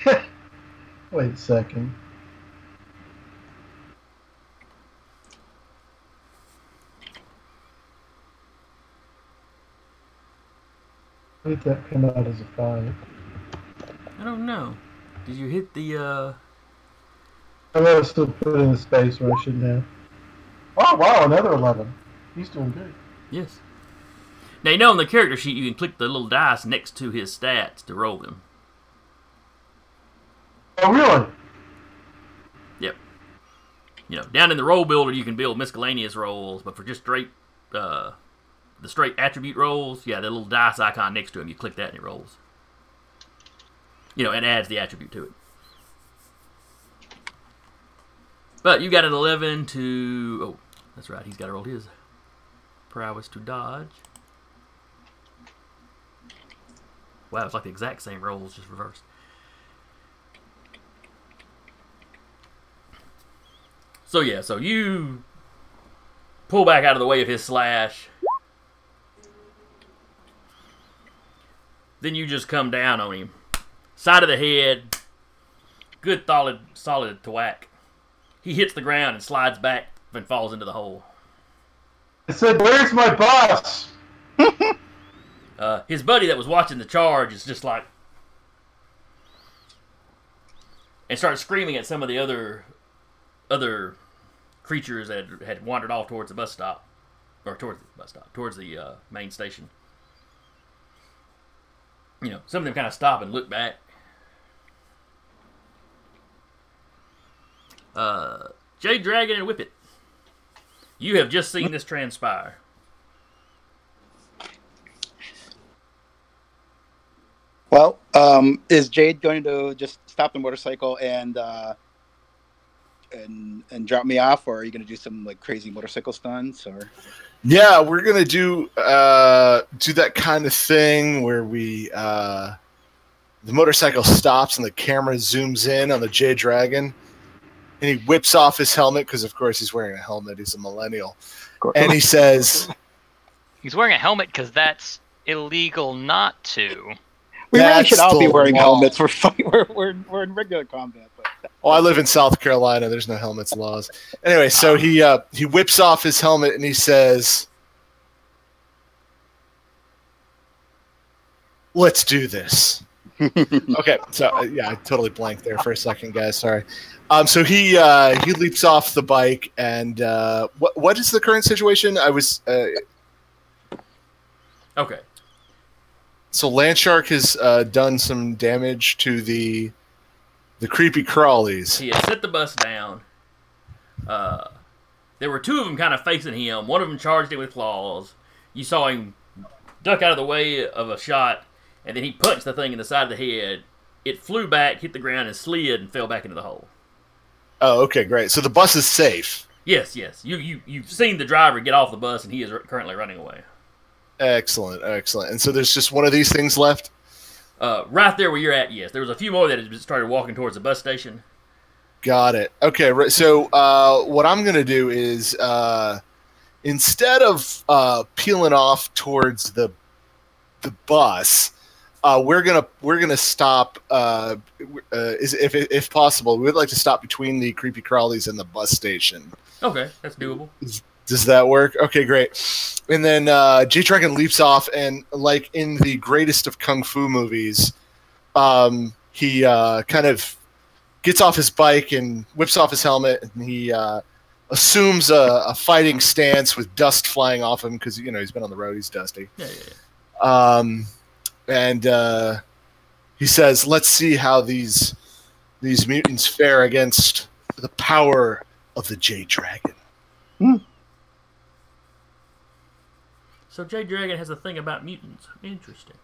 Wait a second. How did that come out as a five? I don't know. Did you hit the uh I might have still put it in the space where I shouldn't have. Oh wow, another eleven. He's doing good. yes. Now you know on the character sheet you can click the little dice next to his stats to roll them. Oh really? Yep. You know, down in the roll builder you can build miscellaneous rolls, but for just straight uh the straight attribute rolls, yeah, the little dice icon next to him, you click that and it rolls. You know, and adds the attribute to it. But you got an 11 to. Oh, that's right. He's got to roll his prowess to dodge. Wow, it's like the exact same rolls, just reversed. So yeah, so you pull back out of the way of his slash. Then you just come down on him. Side of the head. Good solid solid thwack. He hits the ground and slides back and falls into the hole. I said, "Where's my boss?" Uh, his buddy that was watching the charge is just like and started screaming at some of the other other creatures that had wandered off towards the bus stop or towards the bus stop towards the uh, main station. You know, some of them kind of stop and look back. Uh, Jade Dragon and Whippet. You have just seen this transpire. Well, um, is Jade going to just stop the motorcycle and uh, and and drop me off, or are you going to do some like crazy motorcycle stunts? Or Yeah, we're gonna do uh, do that kind of thing where we uh, the motorcycle stops and the camera zooms in on the Jade Dragon, and he whips off his helmet because of course he's wearing a helmet. He's a millennial, and he says, He's wearing a helmet because that's illegal not to. we really should all be wearing law. helmets. We're fight- we're, we're we're in regular combat, but "Oh, I live in South Carolina. There's no helmets laws." Anyway, so he uh, he whips off his helmet and he says, "Let's do this." okay, so uh, yeah, I totally blanked there for a second, guys. Sorry. Um, so he uh, he leaps off the bike, and uh, what what is the current situation? I was uh, Okay. so Landshark has uh, done some damage to the the creepy crawlies. He had set the bus down. Uh, there were two of them kind of facing him. One of them charged him with claws. You saw him duck out of the way of a shot, and then he punched the thing in the side of the head. It flew back, hit the ground, and slid and fell back into the hole. Oh, okay, great. So the bus is safe. Yes, yes. You you you've seen the driver get off the bus, and he is r- currently running away. Excellent, excellent. And so there's just one of these things left. Uh, right there where you're at, yes. There was a few more that had just started walking towards the bus station. Got it. Okay, right. So uh, what I'm gonna do is uh, instead of uh, peeling off towards the the bus, uh, we're gonna we're gonna stop. Uh, uh, is if if possible, we'd like to stop between the creepy crawlies and the bus station. Okay, that's doable. Does Does that work? Okay, great. And then uh, Jade Dragon leaps off, and like in the greatest of kung fu movies, um, he uh, kind of gets off his bike and whips off his helmet, and he uh, assumes a, a fighting stance with dust flying off him because you know he's been on the road, he's dusty. Yeah, yeah, yeah. Um, and uh, he says, "Let's see how these these mutants fare against the power of the Jade Dragon." So Jade Dragon has a thing about mutants. Interesting.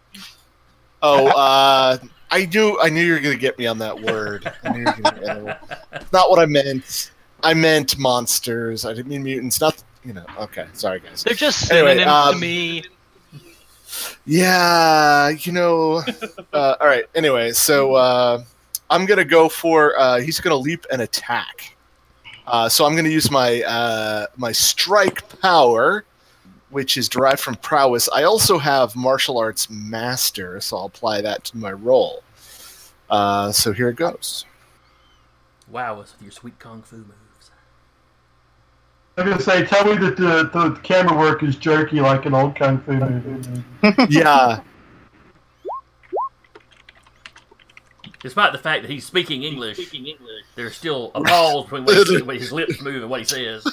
Oh, uh, I knew I knew you were gonna get me on that word. I knew you were gonna get me on that word. It's Not what I meant. I meant monsters. I didn't mean mutants. Not you know. Okay, sorry guys. They're just Anyway, synonyms um, to me. Yeah, you know. Uh, all right. Anyway, so uh, I'm gonna go for. Uh, he's gonna leap and attack. Uh, so I'm gonna use my uh, my strike power, which is derived from prowess. I also have martial arts master, so I'll apply that to my roll. Uh, so here it goes. Wow, us with your sweet kung fu moves. I'm gonna say, tell me that the, the camera work is jerky like an old kung fu movie. yeah. Despite the fact that he's speaking English, there's still a pause between what he, when his lips move and what he says.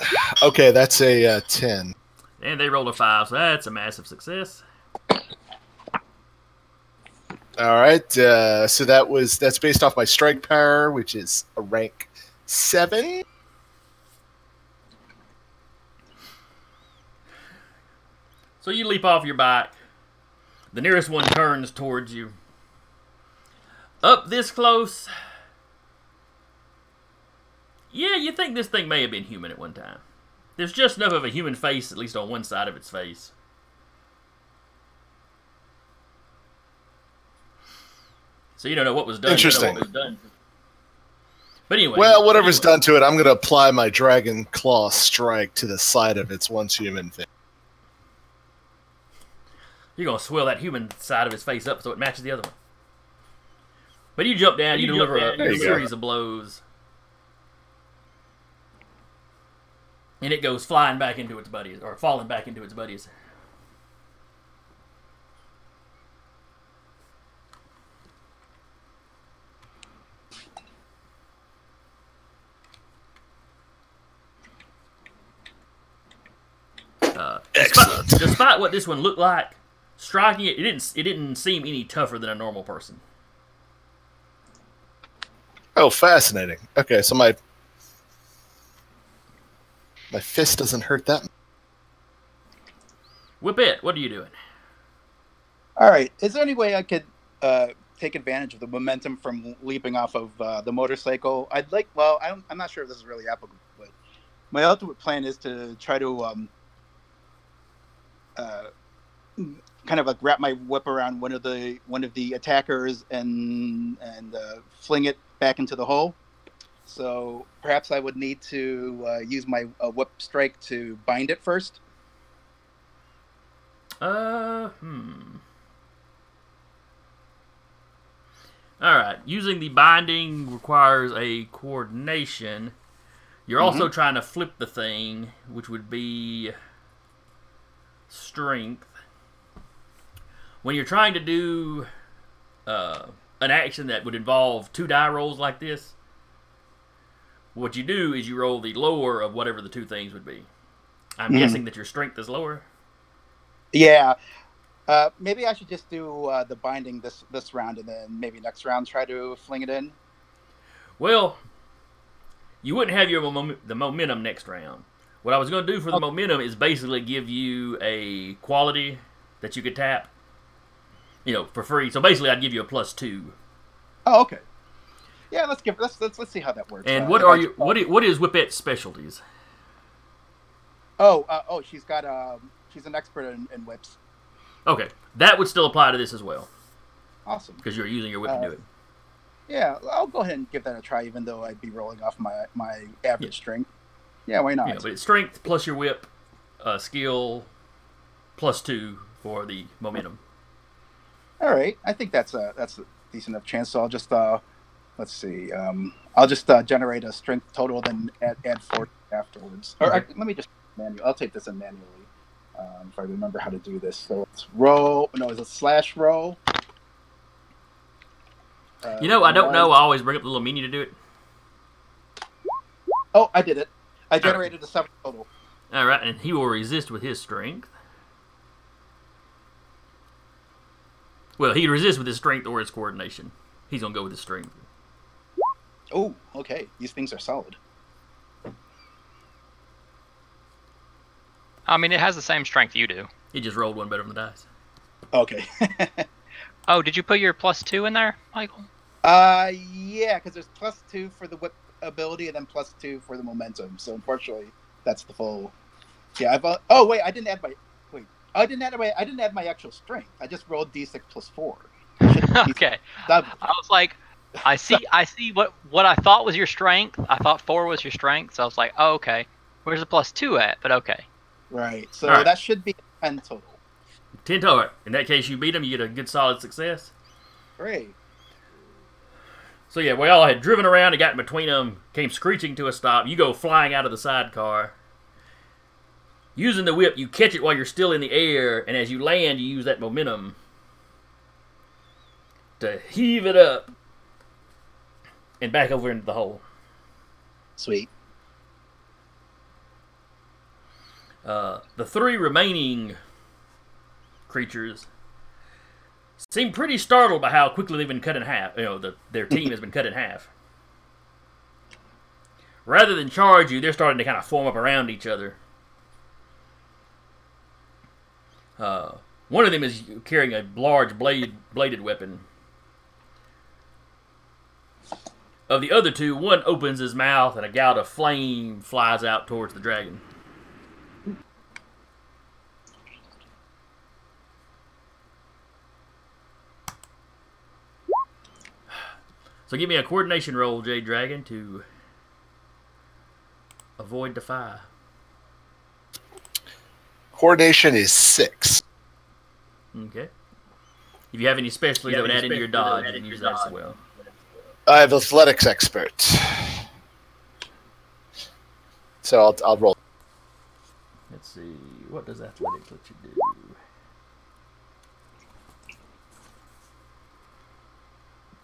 Okay, that's a uh, ten. And they rolled a five, so that's a massive success. All right. Uh, so that was that's based off my strike power, which is a rank seven. So you leap off your bike. The nearest one turns towards you. Up this close. Yeah, you think this thing may have been human at one time. There's just enough of a human face, at least on one side of its face. So you don't know what was done. you know what Interesting. was done. But anyway. Well, whatever's anyway. done to it, I'm going to apply my dragon claw strike to the side of its once human face. You're gonna swell that human side of his face up so it matches the other one. But you jump down, you, You deliver jump a, down, a you go. series of blows, and it goes flying back into its buddies, or falling back into its buddies. Uh, Excellent. Despite, despite what this one looked like, striking it, it didn't it didn't seem any tougher than a normal person. Oh, fascinating. Okay, so my my fist doesn't hurt that. much. Whippet. what are you doing? All right. Is there any way I could uh, take advantage of the momentum from leaping off of uh, the motorcycle? I'd like. Well, I don't, I'm not sure if this is really applicable, but my ultimate plan is to try to um, uh, kind of like wrap my whip around one of the one of the attackers and and uh, fling it back into the hole. So perhaps I would need to uh, use my uh, whip strike to bind it first. Uh, hmm. Alright, using the binding requires a coordination. You're also trying to flip the thing, which would be strength. When you're trying to do uh, an action that would involve two die rolls like this, what you do is you roll the lower of whatever the two things would be. I'm Mhm. guessing that your strength is lower. Yeah. Uh, maybe I should just do uh, the binding this this round, and then maybe next round try to fling it in. Well, you wouldn't have your mom- the momentum next round. What I was going to do for the Oh. momentum is basically give you a quality that you could tap, you know, for free. So basically, I'd give you a plus two. Oh, okay. Yeah, let's give let's let's, let's see how that works. And Uh, what are you? What what is Whippet's specialties? Oh, uh, oh, she's got um, she's an expert in, in whips. Okay, that would still apply to this as well Awesome. because you're using your whip to Uh, do it. Yeah, I'll go ahead and give that a try, even though I'd be rolling off my my average strength. Yeah, why not? Yeah, but it's strength plus your whip, uh, skill, plus two for the momentum. All right, I think that's a that's a decent enough chance. So I'll just uh, let's see. Um, I'll just uh, generate a strength total, then add, add four afterwards. Or uh, let me just manual. I'll take this in manually um, if I remember how to do this. So it's roll. No, it's a slash roll. Uh, You know, I don't one- know. I always bring up the little menu to do it. Oh, I did it. I generated a seven total. All right, and he will resist with his strength. Well, he resists with his strength or his coordination. He's gonna go with his strength. Oh, okay. These things are solid. I mean, it has the same strength you do. He just rolled one better on the dice. Okay. Oh, did you put your plus two in there, Michael? uh, yeah, because there's plus two for the whip ability and then plus two for the momentum. So unfortunately, that's the full. Yeah, I've. uh, Oh wait, I didn't add my. Wait, I didn't add my. I didn't add my actual strength. I just rolled d6 plus four. It should be D6 okay. double. I was like, I see, I see what what I thought was your strength. I thought four was your strength, so I was like, oh, okay. Where's the plus two at? But okay. Right. So All right. that should be ten total. Ten total. In that case, you beat him. You get a good solid success. Great. So yeah, we all had driven around and got in between them, came screeching to a stop. You go flying out of the sidecar. Using the whip, you catch it while you're still in the air, and as you land, you use that momentum to heave it up and back over into the hole. Sweet. Uh, the three remaining creatures seem pretty startled by how quickly they've been cut in half. You know, the, their team has been cut in half. Rather than charge you, they're starting to kind of form up around each other. Uh, one of them is carrying a large blade, bladed weapon. Of the other two, one opens his mouth and a gout of flame flies out towards the dragon. So give me a coordination roll, Jade Dragon, to avoid defy. Coordination is six. Okay. If you have any specialties that would add into your dodge, you can use that as well. I have athletics expert. So I'll, I'll roll. Let's see. What does athletics let you do?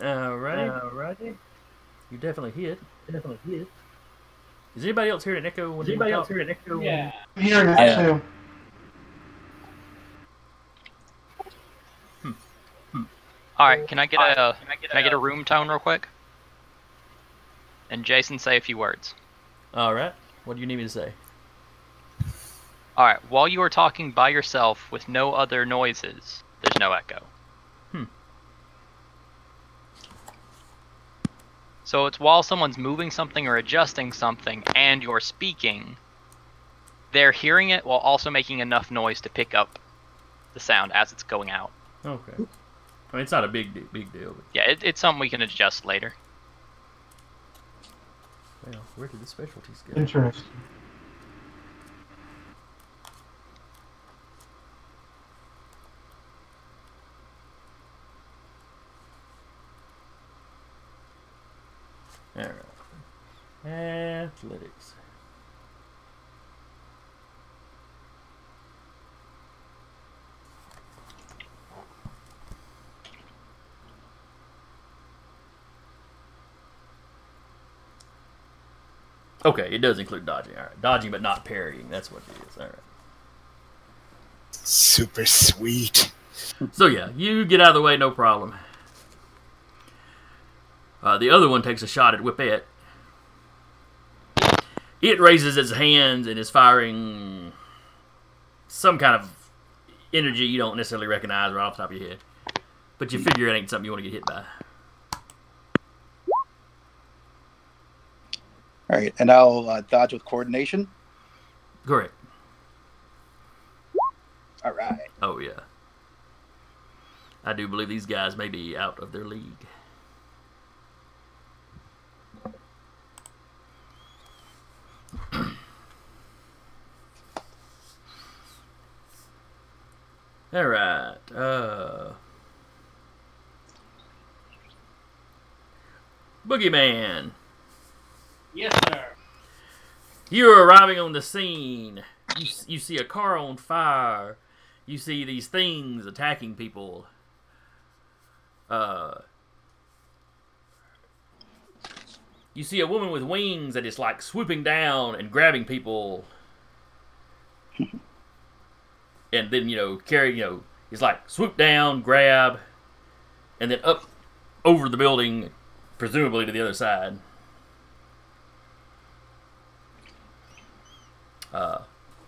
Alrighty. Alrighty. You definitely hit. Definitely hit. Is anybody else hearing an echo? When Is anybody else hearing an echo? Yeah. I'm hearing it I- too. All right. Can I get a can I get a room tone real quick? And Jason, say a few words. Alright. What do you need me to say? All right. While you are talking by yourself with no other noises, there's no echo. Hmm. So it's while someone's moving something or adjusting something and you're speaking, they're hearing it while also making enough noise to pick up the sound as it's going out. Okay. I mean, it's not a big big deal, but Yeah, it, it's something we can adjust later. Well, where did the specialties go? Interesting. Alright. Athletics. Okay, it does include dodging. Alright. Dodging but not parrying. That's what it is. Alright. Super sweet. So yeah, you get out of the way, no problem. Uh, the other one takes a shot at Whippet. It raises its hands and is firing some kind of energy you don't necessarily recognize right off the top of your head. But you figure it ain't something you want to get hit by. All right, and I'll uh, dodge with coordination. Correct. All right. Oh yeah. I do believe these guys may be out of their league. All right. Uh. Boogeyman. Yes, sir. You're arriving on the scene. You, you see a car on fire. You see these things attacking people. Uh, you see a woman with wings that is like swooping down and grabbing people. and then, you know, carry, you know, it's like swoop down, grab, and then up over the building, presumably to the other side. Uh,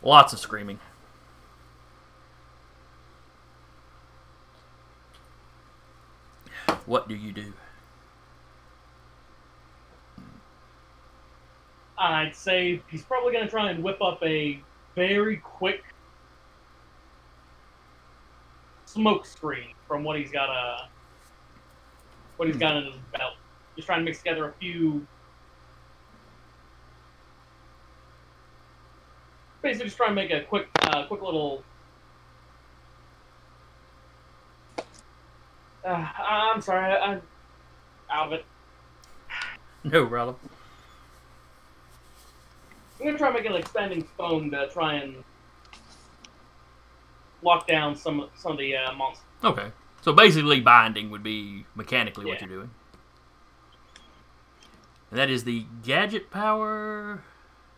lots of screaming. What do you do? I'd say he's probably going to try and whip up a very quick smoke screen from what he's got uh, what he's got in his belt. Just trying to mix together a few. Basically, just trying to make a quick, uh, quick little. Uh, I'm sorry, I, I'm out of it. No problem. I'm gonna try and make an expanding foam to try and lock down some of- some of the uh, monsters. Okay. So basically, binding would be mechanically what you're doing. And that is the gadget power.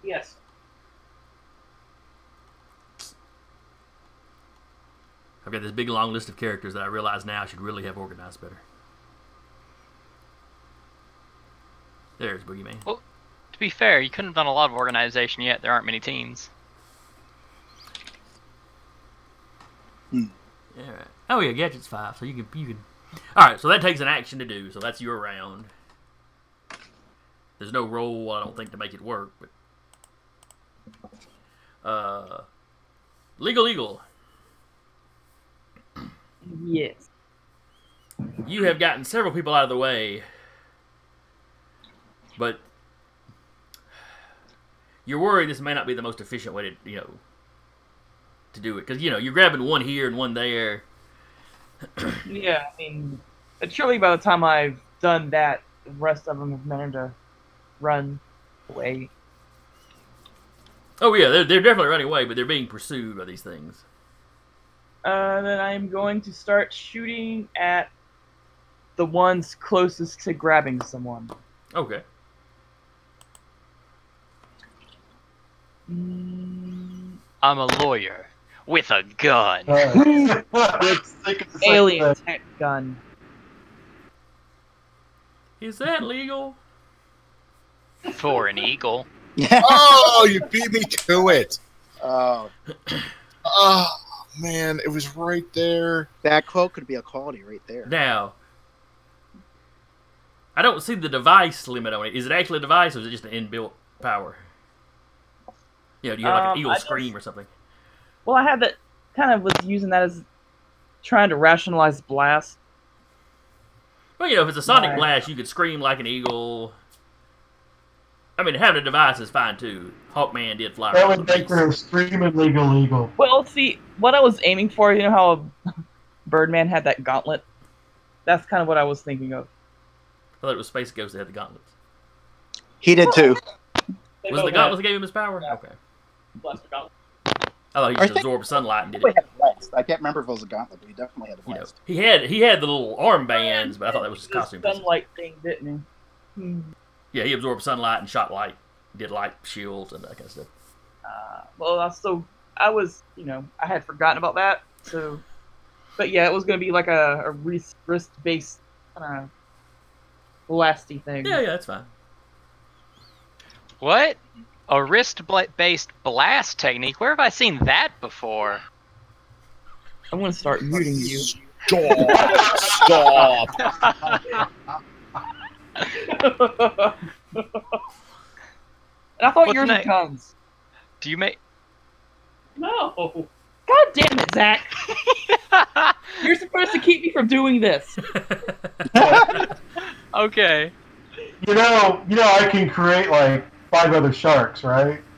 Yes. I've got this big long list of characters that I realize now I should really have organized better. There's Boogeyman. To be fair, you couldn't have done a lot of organization yet. There aren't many teams. Yeah, right. Oh yeah, gadgets five. So you can you can. All right, so that takes an action to do. So that's your round. There's no roll, I don't think, to make it work. But uh, legal eagle, Yes. you have gotten several people out of the way, but you're worried this may not be the most efficient way to you know to do it because you know you're grabbing one here and one there. Yeah, I mean, surely by the time I've done that, the rest of them have managed to run away. Oh yeah, they're, they're definitely running away, but they're being pursued by these things. Uh, then I'm going to start shooting at the ones closest to grabbing someone. Okay. Mm, I'm a lawyer with a gun. Uh, let's think of the second alien thing. tech gun. Is that legal? For an eagle. Oh, you beat me to it. Oh, Oh man, it was right there. that quote could be a quality right there. Now, I don't see the device limit on it. Is it actually a device or is it just an inbuilt power? You know, do you have like Um, an eagle I just- scream or something? Well, I had that kind of was using that as trying to rationalize blast. Well, you know, if it's a sonic Right. blast, you could scream like an eagle. I mean, having a device is fine too. Hawkman did fly That would make her a beast. screaming legal eagle. Well, see, what I was aiming for, you know how Birdman had that gauntlet? That's kind of what I was thinking of. I thought it was Space Ghost that had the gauntlets. He did too. They Was both the gauntlet that gave him his power? Yeah. Okay. blaster gauntlet. I thought he just absorbed sunlight and did it. had. I can't remember if it was a gauntlet, but he definitely had a You know, he had he had the little arm bands, but I thought that was his This costume. pieces. sunlight thing, didn't he? Hmm. Yeah, he absorbed sunlight and shot light, did light shields and that kind of stuff. Uh, well, I so I was, you know, I had forgotten about that. So, but yeah, it was gonna be like a, a wrist wrist based kind of blasty thing. Yeah, yeah, that's fine. What? A wrist-based blast technique? Where have I seen that before? I'm gonna start muting you. Stop! Stop! and I thought What's yours were next? guns. Do you make? No. God damn it, Zach! You're supposed to keep me from doing this. okay. You know, you know, I can create like five other sharks, right?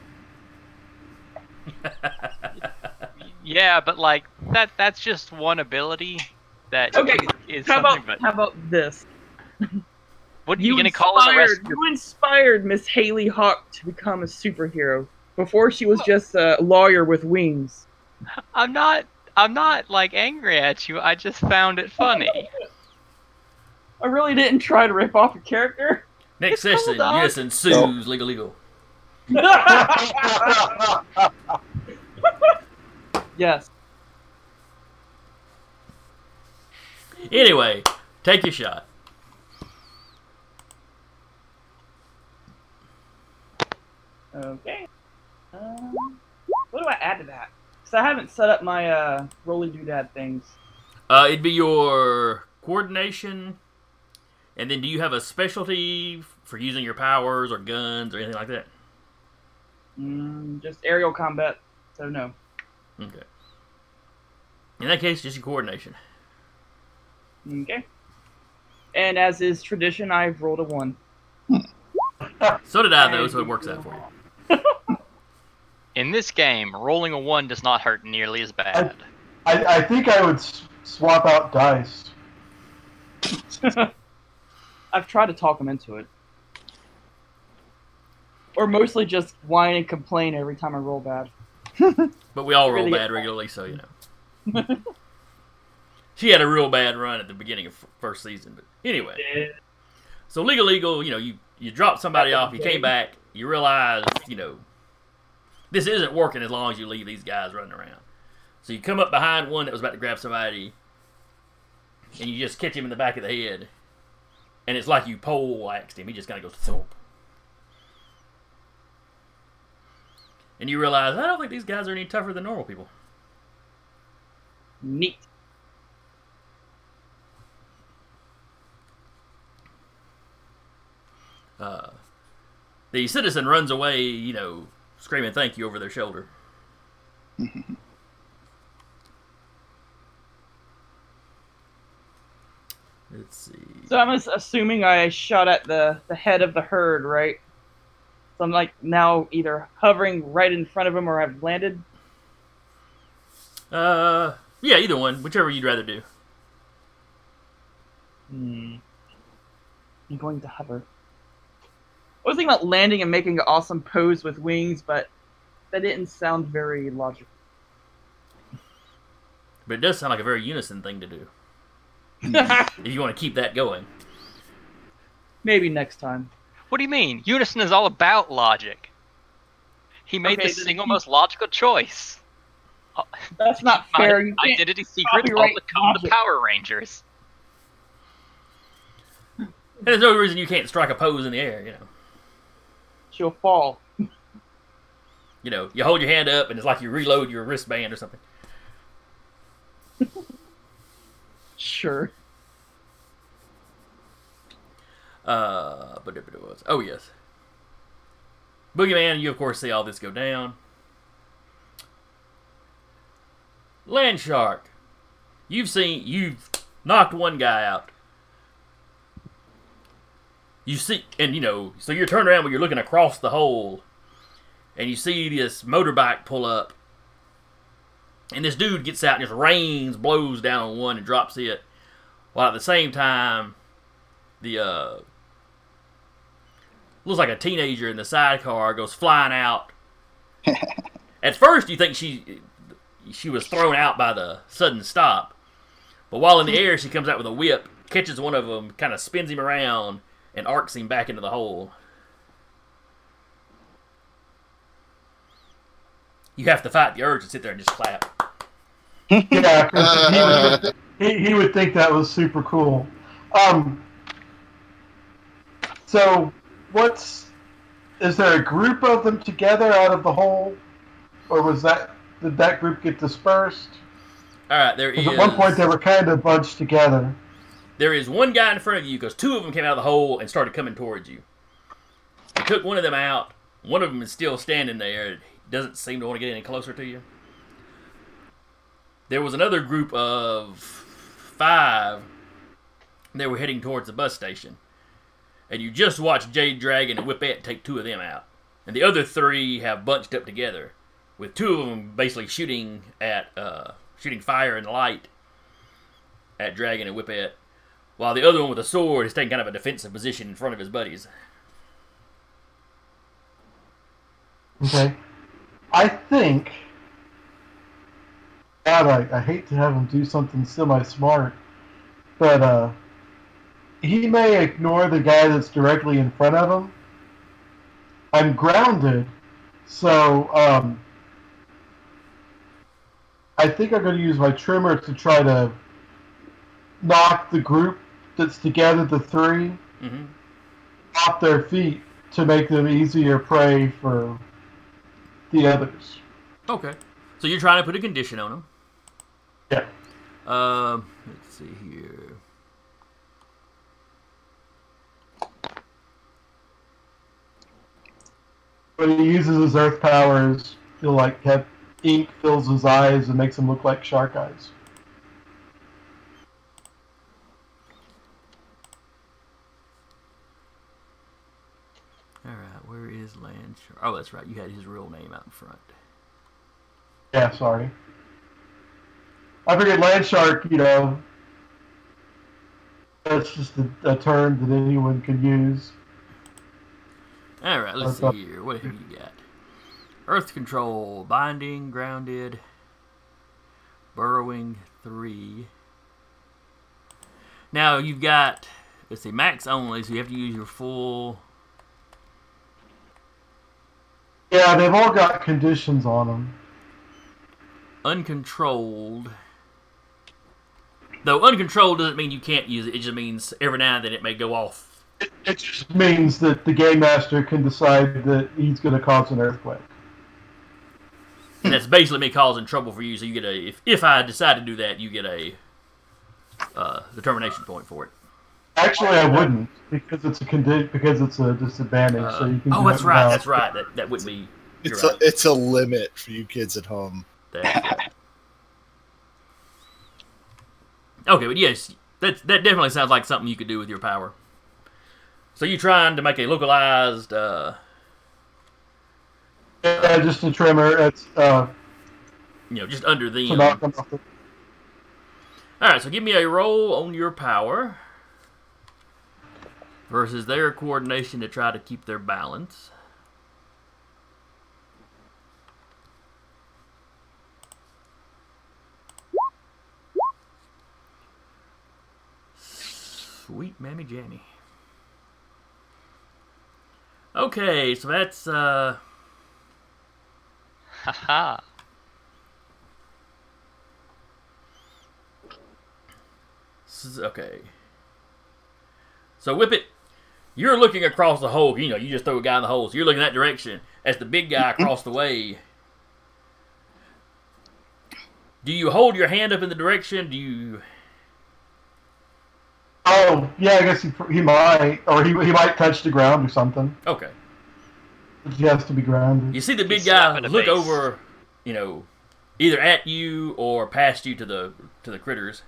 Yeah, but like that—that's just one ability that Okay, is How something. about but how about this? What are you, gonna call in the rest? inspired- You inspired Miss Haley Hawk to become a superhero. Before she was just a lawyer with wings. I'm not. I'm not like angry at you. I just found it funny. I really didn't try to rip off a character. Next It's session, cool, dog. Unison sues Legal Eagle. yes. Anyway, take your shot. Okay. Um, what do I add to that? Because I haven't set up my uh, rolling doodad things. Uh, it'd be your coordination, and then do you have a specialty for using your powers or guns or anything like that? Mm, just aerial combat. So no. Okay. In that case, just your coordination. Okay. And as is tradition, I've rolled a one. So did I, though, so it works out for you. In this game, rolling a one does not hurt nearly as bad. I, I think I would s- swap out dice. I've tried to talk him into it. Or mostly just whine and complain every time I roll bad. But we all roll Really- bad regularly, so you know. she had a real bad run at the beginning of f- first season, but anyway. So legal, legal, you know, you you dropped somebody off, you came back, you realize, you know, this isn't working as long as you leave these guys running around. So you come up behind one that was about to grab somebody, and you just catch him in the back of the head, and it's like you pole axed him. He just kind of goes thump. And you realize, I don't think these guys are any tougher than normal people. Neat. Uh, the citizen runs away, you know, screaming thank you over their shoulder. Let's see. So I'm assuming I shot at the, the head of the herd, right? So I'm like now either hovering right in front of him or I've landed. Uh, yeah, either one, whichever you'd rather do. Hmm. I'm going to hover. I was thinking about landing and making an awesome pose with wings, but that didn't sound very logical. But it does sound like a very unison thing to do. If you want to keep that going. Maybe next time. What do you mean? Unison is all about logic. He made Okay, the single he- most logical choice. That's not My fair. You identity secret all copyright the code of. Power Rangers. There's no reason you can't strike a pose in the air, you know. She'll fall. You know, you hold your hand up and it's like you reload your wristband or something. Sure. Uh, but it was. Oh yes. Boogeyman, you of course see all this go down. Land shark, you've seen you've knocked one guy out. You see, and you know, so you're turned around when you're looking across the hole, and you see this motorbike pull up, and this dude gets out and just rains, blows down on one and drops it, while at the same time, the uh looks like a teenager in the sidecar goes flying out. At first, you think she she was thrown out by the sudden stop, but while in the air, she comes out with a whip, catches one of them, kind of spins him around, and arcs him back into the hole. You have to fight the urge to sit there and just clap. Yeah, he, would, he, he would think that was super cool. Um, so, what's is there a group of them together out of the hole, or was that did that group get dispersed? All right, there is. At one point they were kind of bunched together. There is one guy in front of you because two of them came out of the hole and started coming towards you. You took one of them out. One of them is still standing there. He doesn't seem to want to get any closer to you. There was another group of five. They were heading towards the bus station. And you just watched Jade Dragon and Whippet take two of them out. And the other three have bunched up together, with two of them basically shooting at uh, shooting fire and light at Dragon and Whippet while the other one with a sword is taking kind of a defensive position in front of his buddies. Okay. I think. God, I, I hate to have him do something semi-smart, but uh, he may ignore the guy that's directly in front of him. I'm grounded, so um, I think I'm going to use my tremor to try to knock the group that's together, the three, hmm off their feet to make them easier prey for the others. Okay. So you're trying to put a condition on them. Yeah. Um, let's see here. When he uses his earth powers, he'll like have ink fills his eyes and makes him look like shark eyes. All right, where is Land Shark? Oh, that's right. You had his real name out in front. Yeah, sorry. I figured land shark, you know, that's just a, a term that anyone can use. All right, let's see here. What have you got? Earth control, binding, grounded, burrowing, three. Now you've got, let's see, max only, so you have to use your full. Yeah, they've all got conditions on them. uncontrolled. Though uncontrolled doesn't mean you can't use it. It just means every now and then it may go off. It, it just means that the game master can decide that he's going to cause an earthquake. And that's basically me causing trouble for you. So you get a if if I decide to do that, you get a uh, determination point for it. Actually, I wouldn't because it's a condi- because it's a disadvantage. Uh, so you can oh, that's right. That's right. That that would be. You're It's right. a it's a limit for you kids at home. Okay, but yes, that that definitely sounds like something you could do with your power. So you're trying to make a localized. Uh, Yeah, just a tremor. It's uh, you know, just under to them. knock them off the All right, so give me a roll on your power versus their coordination to try to keep their balance. Sweet mammy jammy. Okay, so that's uh Haha. Okay. So Whippet, you're looking across the hole. You know, you just throw a guy in the hole. So you're looking that direction. As the big guy across the way. Do you hold your hand up in the direction? Do you? Oh, yeah, I guess he, he might, or he, he might touch the ground or something. Okay. But he has to be grounded. You see the big He's guy the look face. over, you know, either at you or past you to the to the critters.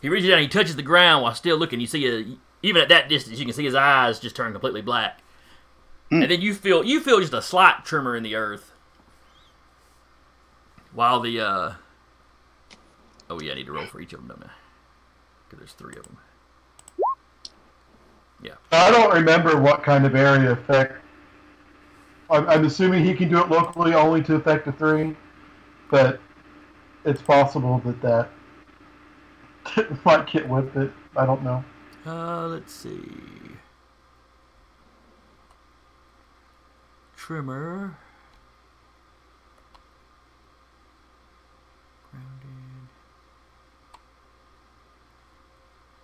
He reaches down, he touches the ground while still looking. You see a even at that distance, you can see his eyes just turn completely black. Hmm. And then you feel you feel just a slight tremor in the earth. While the uh oh yeah, I need to roll for each of them, don't I? Because there's three of them. Yeah. I don't remember what kind of area effect. I'm, I'm assuming he can do it locally only to affect a three, but it's possible that that might get with it. I don't know. Uh, let's see. Tremor. Grounded.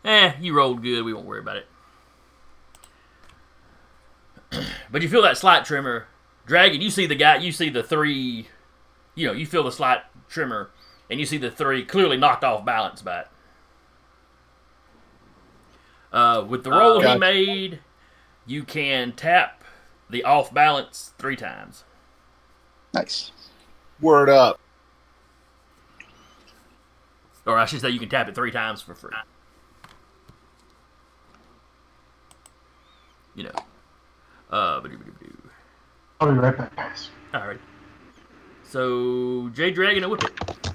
Eh, you rolled good. We won't worry about it. but you feel that slight tremor. Dragon, you see the guy, you see the three, you know, you feel the slight tremor, and you see the three clearly knocked off balance by it. Uh, with the roll he made, you can tap the off balance three times. Nice. Word up. Or I should say, you can tap it three times for free. You know. Uh. I'll be right back, guys. Alright. So, J Dragon and Whippet.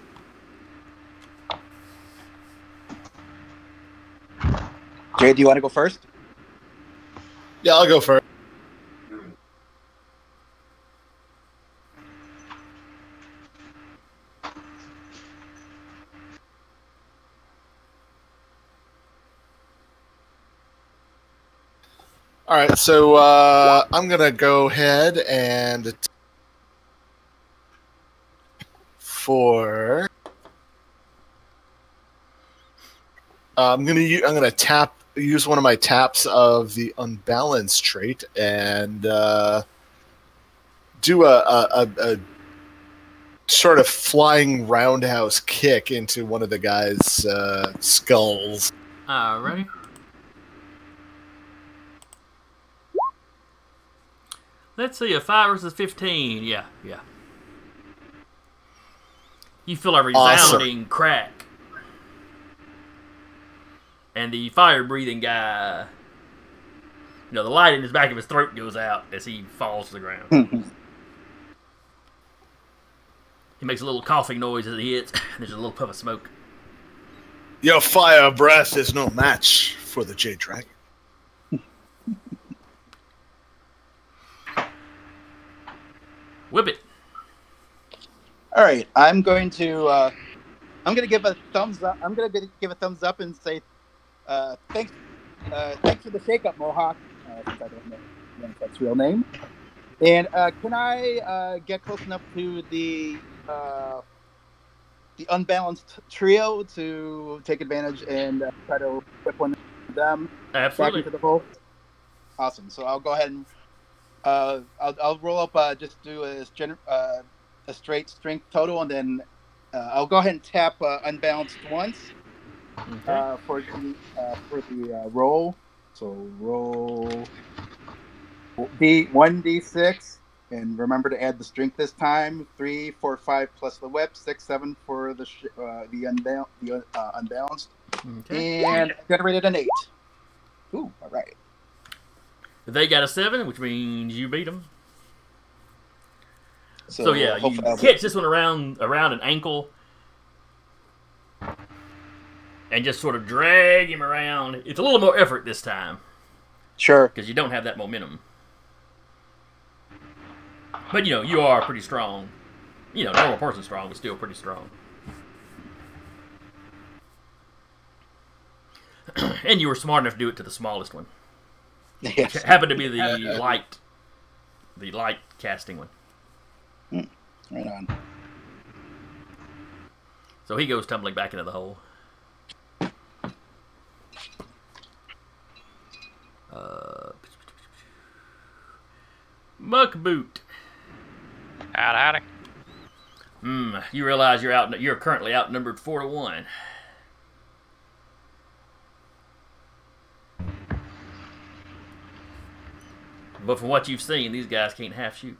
Jay, do you want to go first? Yeah, I'll go first. All right, so uh, I'm gonna go ahead and for uh, I'm gonna I'm gonna tap use one of my taps of the unbalanced trait and uh, do a, a, a, a sort of flying roundhouse kick into one of the guy's uh, skulls. Alrighty. Let's see, a 5 versus 15. Yeah, yeah. You feel a Awesome. resounding crack. And the fire breathing guy, you know, the light in his back of his throat goes out as he falls to the ground. he makes a little coughing noise as he hits. There's a little puff of smoke. Your fire breath is no match for the Jade Dragon. Whippet. All right, I'm going to uh, I'm going to give a thumbs up. I'm going to give a thumbs up and say uh, thanks uh, thanks for the shakeup, Mohawk. Uh, I don't know if that's real name. And uh, can I uh, get close enough to the uh, the unbalanced trio to take advantage and uh, try to whip one of them back Absolutely. into the hole? Awesome. So I'll go ahead and uh, I'll, I'll roll up. Uh, just do a uh, a straight strength total, and then uh, I'll go ahead and tap uh, unbalanced once Okay. uh, for the uh, for the uh, roll. So roll d one d six, and remember to add the strength this time. Three, four, five plus the whip. Six, seven for the sh- uh, the unbal- the uh, unbalanced, okay. and generated an eight. Ooh, all right. They got a 7, which means you beat them. So, So yeah, you catch this one around around an ankle, and just sort of drag him around. It's a little more effort this time Sure. because you don't have that momentum. But you know you are pretty strong. You know, normal person strong, but still pretty strong. and you were smart enough to do it to the smallest one. Yes. It happened to be the uh, uh, light, the light casting one. Mm. Right on. So he goes tumbling back into the hole. Uh, Muck boot. Howdy, howdy. Hmm. You realize you're out. You're currently outnumbered four to one. But from what you've seen, these guys can't half shoot.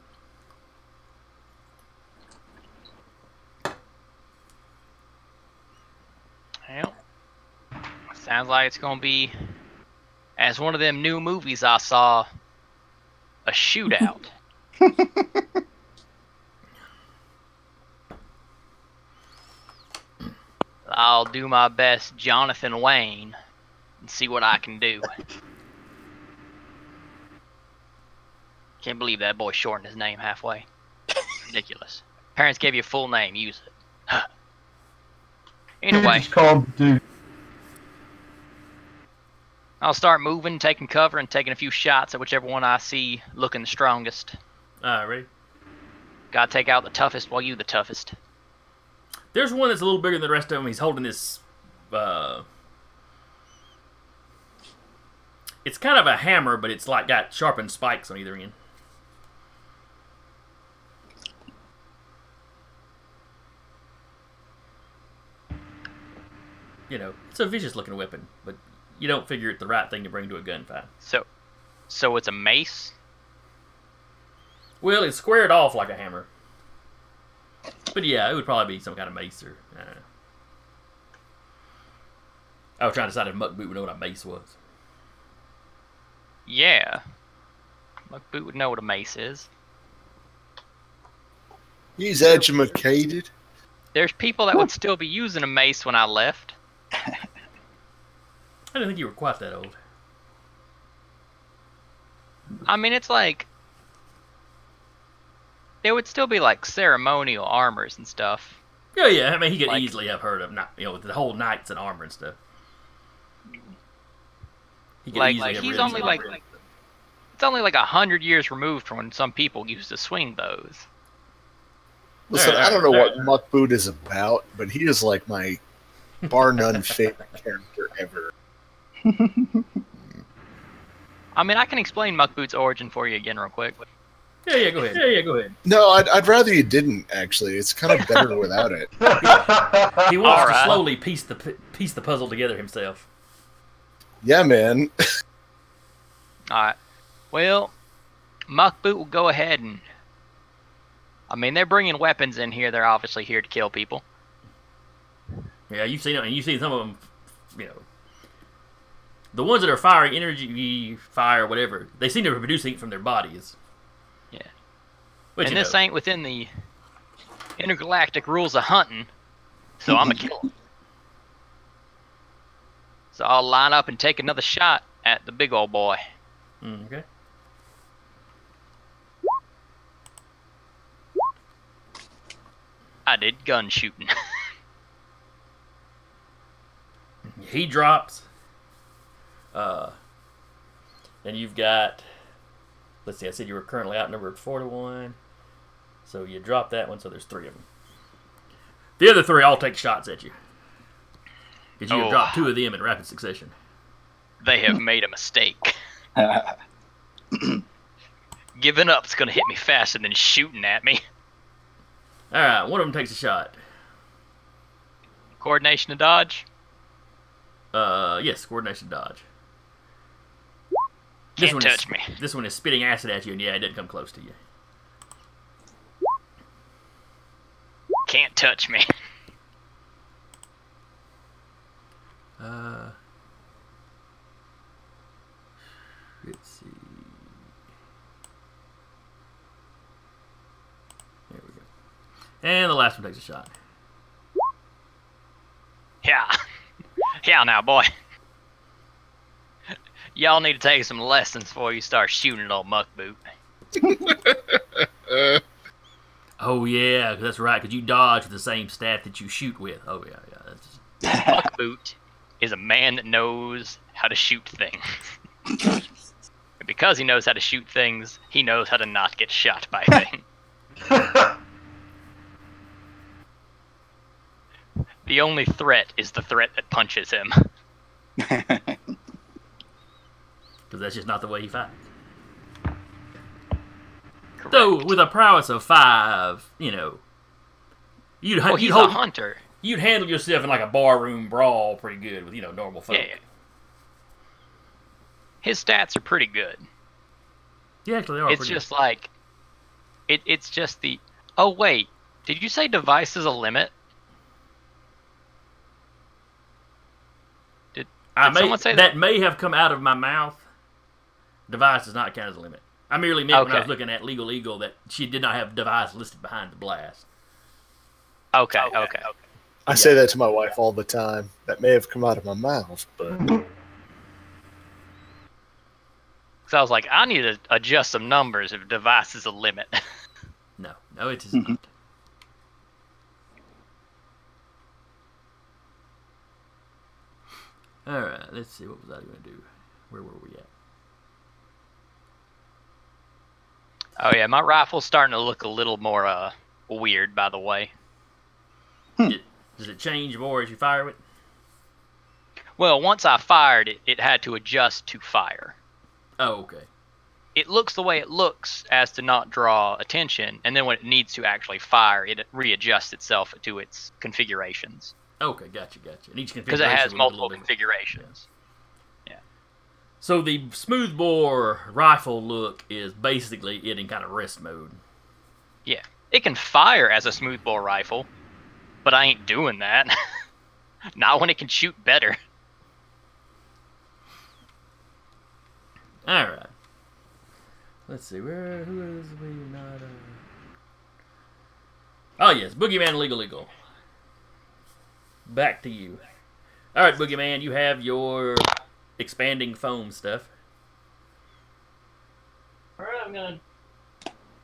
Well, sounds like it's gonna be as one of them new movies I saw, a shootout. I'll do my best, Jonathan Wayne, and see what I can do. Can't believe that boy shortened his name halfway. Ridiculous. Parents gave you a full name, use it. anyway. Just call him dude. I'll start moving, taking cover, and taking a few shots at whichever one I see looking the strongest. All right. Gotta take out the toughest while you the toughest. There's one that's a little bigger than the rest of them. He's holding this. Uh, it's kind of a hammer, but it's like got sharpened spikes on either end. You know, it's a vicious looking weapon, but you don't figure it the right thing to bring to a gunfight. So, so it's a mace. Well, it's squared off like a hammer. But yeah, it would probably be some kind of mace or. I, uh, don't know. I was trying to decide if Muck Boot would know what a mace was. Yeah. Muckboot would know what a mace is. He's educated. There's people that would still be using a mace when I left. I didn't think you were quite that old. I mean, it's like there would still be like ceremonial armors and stuff. Yeah, yeah. I mean, he could Like- easily have heard of not, you know, the whole knights and armor and stuff. He could Like, easily like have he's only some. like it's only like a hundred years removed from when some people used to swing those. Listen, Alright, I don't know alright, what Muck Boot is about, but he is like my bar none favorite character ever. I mean, I can explain Muckboot's origin for you again real quick. Yeah, yeah. Go ahead. Yeah, yeah. Go ahead. No, I'd, I'd rather you didn't. Actually, it's kind of better without it. He wants Alright. to slowly piece the piece the puzzle together himself. Yeah, man. All right. Well, Muckboot will go ahead and. I mean, they're bringing weapons in here. They're obviously here to kill people. Yeah, you've seen it, and you've seen some of them. You know, the ones that are firing energy, fire, whatever. They seem to be producing it from their bodies. Yeah. Which, and this know, ain't within the intergalactic rules of hunting, so I'm a kill 'em. So I'll line up and take another shot at the big old boy. Mm, okay. I did gun shooting. He drops. Uh, and you've got. Let's see. I said you were currently outnumbered four to one. So you drop that one. So there's three of them. The other three all take shots at you. Because you Oh. have dropped two of them in rapid succession. they have made a mistake. Giving up's gonna hit me faster than shooting at me. All right, one of them takes a shot. Coordination to dodge. Uh, yes, coordination dodge. This Can't one touch is, me. This one is spitting acid at you, and yeah, it didn't come close to you. Can't touch me. Uh, let's see. There we go. And the last one takes a shot. Yeah. Yeah, now, boy. Y'all need to take some lessons before you start shooting at old Muckboot. Oh yeah, that's right. Because you dodge with the same staff that you shoot with. Oh yeah, yeah. That's, Muckboot is a man that knows how to shoot things. and because he knows how to shoot things, he knows how to not get shot by things. the only threat is the threat that punches him. Because that's just not the way he fights. Correct. Though with a prowess of five, you know, you'd oh, you'd he's hold a hunter. you'd handle yourself in like a barroom brawl pretty good with you know normal folk. Yeah, yeah. His stats are pretty good. Yeah, actually, they are. it's just like it, it's just the oh wait did you say device is a limit good. I did may, someone say that may have come out of my mouth. Device does not count as a limit. I merely meant when I was looking at Legal Eagle that she did not have device listed behind the blast. okay okay, I say that to my wife all the time. That may have come out of my mouth, but so i was like i need to adjust some numbers if device is a limit No, no, it is Mm-hmm. not. All right, let's see. What was I going to do? Where were we at? Oh yeah my rifle's starting to look a little more uh weird by the way It- does it change more as you fire it? well once i fired it it had to adjust to fire Oh, okay. it looks the way it looks as to not draw attention and then when it needs to actually fire it readjusts itself to its configurations Okay, gotcha, gotcha. And each because it has will look a multiple little different. configurations So the smoothbore rifle look is basically it in kind of rest mode. Yeah, it can fire as a smoothbore rifle, but I ain't doing that. Not when it can shoot better. All right. Let's see where who is we not. Uh... Oh yes, Boogeyman Legal Eagle. Back to you. All right, Boogeyman, you have your expanding foam stuff. All right, I'm gonna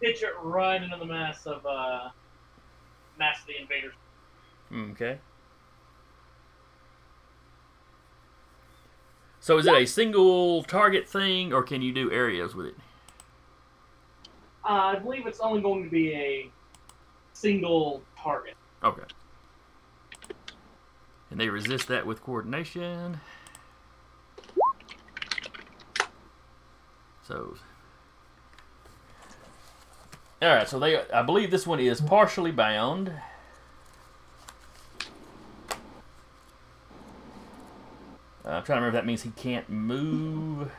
pitch it right into the mass of uh, mass of the invaders. Okay. So is it a single target thing, or can you do areas with it? Uh, I believe it's only going to be a single target. Okay. And they resist that with coordination. So. Alright, so they I believe this one is partially bound. Uh, I'm trying to remember if that means he can't move.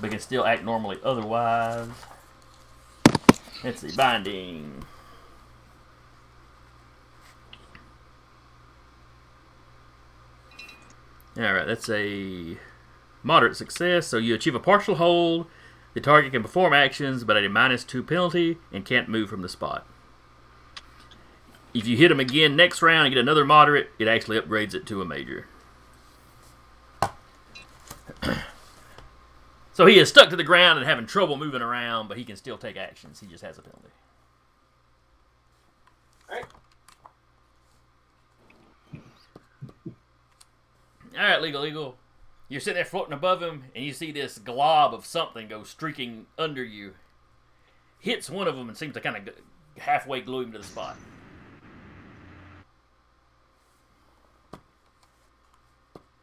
But can still act normally otherwise. Let's see, binding. Alright, that's a moderate success. So you achieve a partial hold. The target can perform actions, but at a minus two penalty and can't move from the spot. If you hit him again next round and get another moderate, it actually upgrades it to a major. so he is stuck to the ground and having trouble moving around, but he can still take actions. He just has a penalty. All right. All right, legal, legal. You're sitting there floating above him, and you see this glob of something go streaking under you. Hits one of them and seems to kind of halfway glue him to the spot.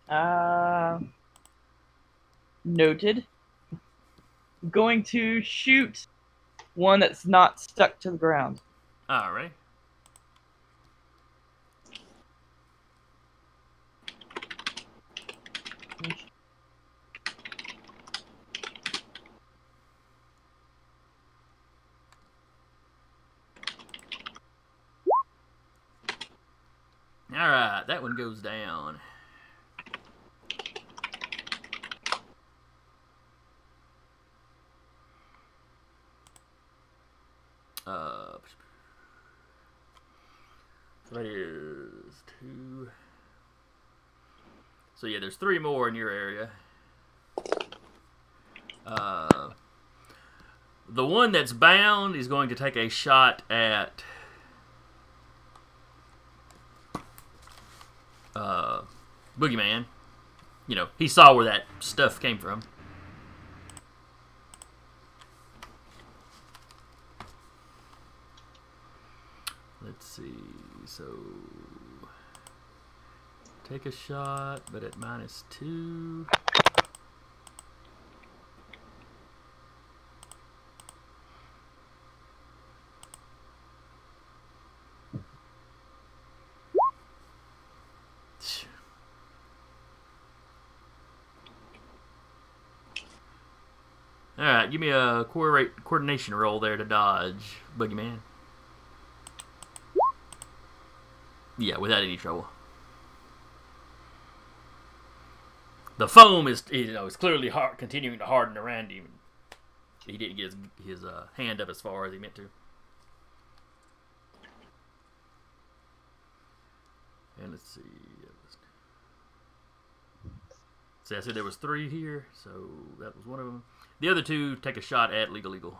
Uh, noted. Going to shoot one that's not stuck to the ground. All right. All right, that one goes down. Uh, so that is two. So yeah, there's three more in your area. Uh, the one that's bound is going to take a shot at uh, Boogeyman. You know, he saw where that stuff came from. Let's see. So take a shot, but at minus two. All right, give me a coordination roll there to dodge, Boogeyman. Yeah, without any trouble. The foam is, you know, is clearly hard, continuing to harden around him. He didn't get his, his uh, hand up as far as he meant to. And let's see. See, I said there was three here, so that was one of them. The other two take a shot at Legal Eagle.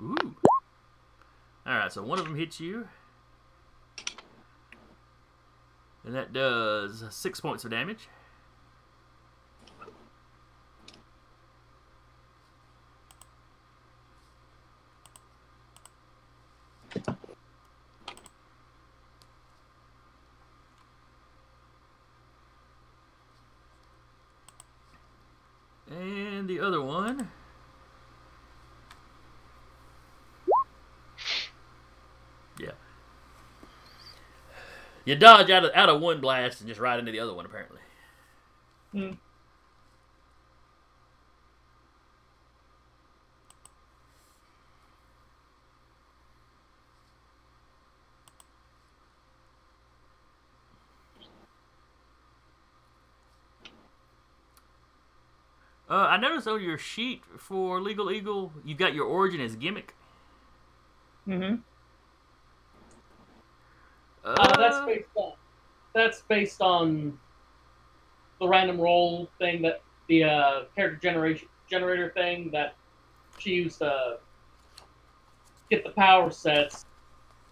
Ooh. Alright, so one of them hits you. And that does six points of damage. And the other one. Yeah. You dodge out of out of one blast and just right into the other one apparently. Hmm. Uh, I noticed on your sheet for Legal Eagle, you got your origin as gimmick. Mm-hmm. Uh, that's based on that's based on the random roll thing that the uh, character generation generator thing that she used to get the power sets.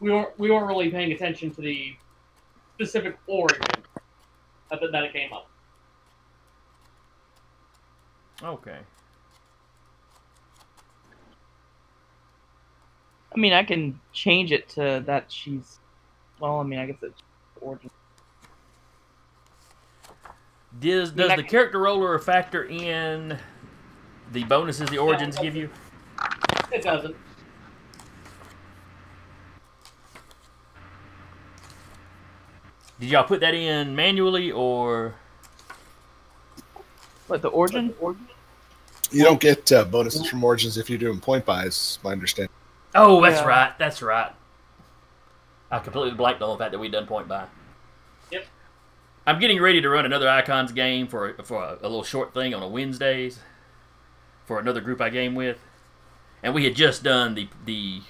We weren't we weren't really paying attention to the specific origin that that it came up. Okay. I mean, I can change it to that she's. Well, I mean, I guess it's origin. Does does I the can- character roller factor in the bonuses the origins give you? It doesn't. Did y'all put that in manually or? What the origin? You don't get uh, bonuses from origins if you're doing point buys. My understanding. Oh, that's Yeah. right. That's right. I completely blanked on the fact that we'd done point buy. Yep. I'm getting ready to run another icons game for for a, a little short thing on a Wednesdays for another group I game with, and we had just done the the.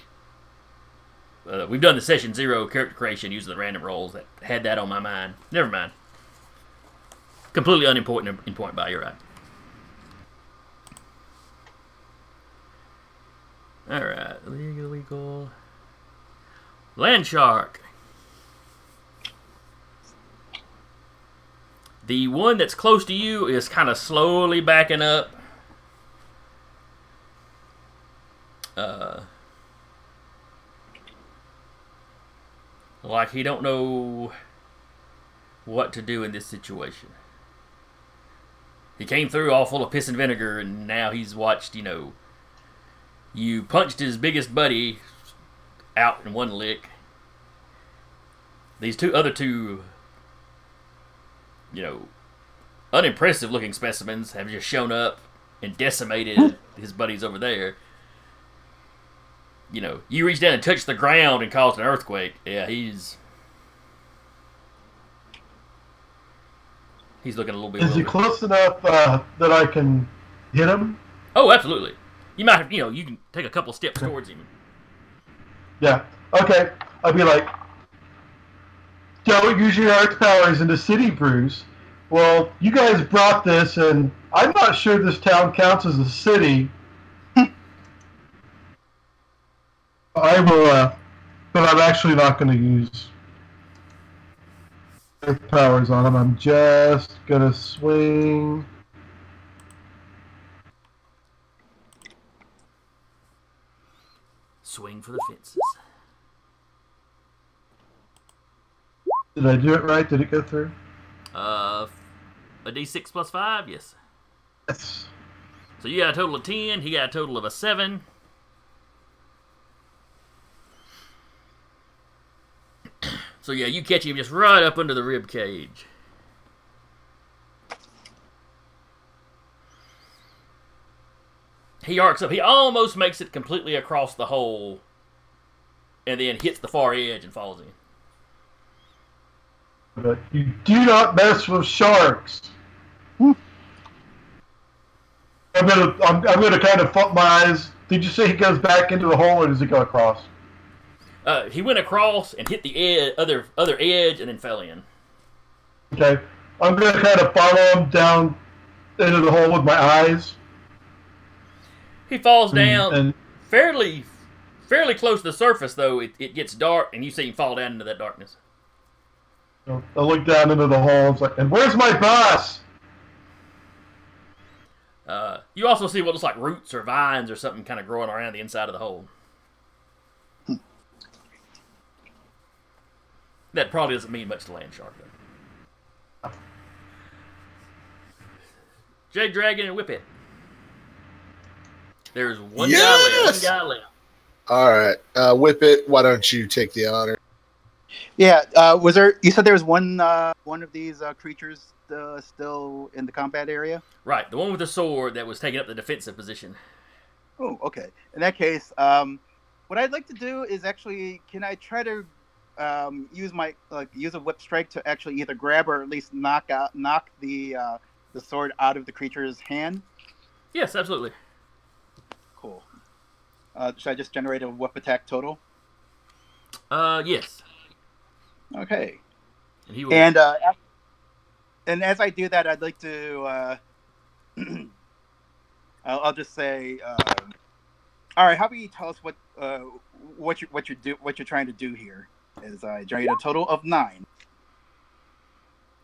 Uh, we've done the session zero character creation using the random rolls that had that on my mind. Never mind. Completely unimportant in point buy. You're right. All right, legal, legal. Land shark. The one that's close to you is kind of slowly backing up. Uh, like he don't know what to do in this situation. He came through all full of piss and vinegar, and now he's watched, you know, you punched his biggest buddy out in one lick. These two other two, you know, unimpressive looking specimens have just shown up and decimated his buddies over there. You know, you reach down and touch the ground and caused an earthquake. Yeah, he's he's looking a little bit. Is he close enough uh, that I can hit him? Oh, absolutely. You might have, you know, you can take a couple steps towards him. Yeah. Okay. I'd be like, don't use your arts powers in the city, Bruce. Well, you guys brought this, and I'm not sure this town counts as a city. I will, uh, but I'm actually not going to use powers on him. I'm just going to swing. Swing for the fences. Did I do it right? Did it go through? Uh, a d6 plus 5, yes. Yes. So you got a total of 10, he got a total of a 7. So yeah, you catch him just right up under the rib cage. He arcs up. He almost makes it completely across the hole, and then hits the far edge and falls in. But you do not mess with sharks. I'm gonna, I'm, I'm gonna kind of flip my eyes. Did you say he goes back into the hole, or does he go across? Uh, he went across and hit the ed- other other edge and then fell in. Okay, I'm gonna kind of follow him down into the hole with my eyes. He falls down and fairly fairly close to the surface though. It, it gets dark and you see him fall down into that darkness. I look down into the hole. It's like, and where's my boss? Uh, you also see what looks like roots or vines or something kind of growing around the inside of the hole. That probably doesn't mean much to Land Shark though. Jade Dragon and Whippet. There's one guy left. Yes! One guy left. All right, uh, Whippet. Why don't you take the honor? Yeah. Uh, was there? You said there was one uh, one of these uh, creatures uh, still in the combat area. Right, the one with the sword that was taking up the defensive position. Oh, okay. In that case, um, what I'd like to do is actually, can I try to um, use my like use a whip strike to actually either grab or at least knock out knock the uh, the sword out of the creature's hand? Yes, absolutely. Uh, should I just generate a whip attack total? Uh, yes. Okay. And he will. And uh, and as I do that, I'd like to. Uh, I'll, I'll just say. Um, all right. How about you tell us what uh, what you what you do what you're trying to do here? As I generate a total of nine.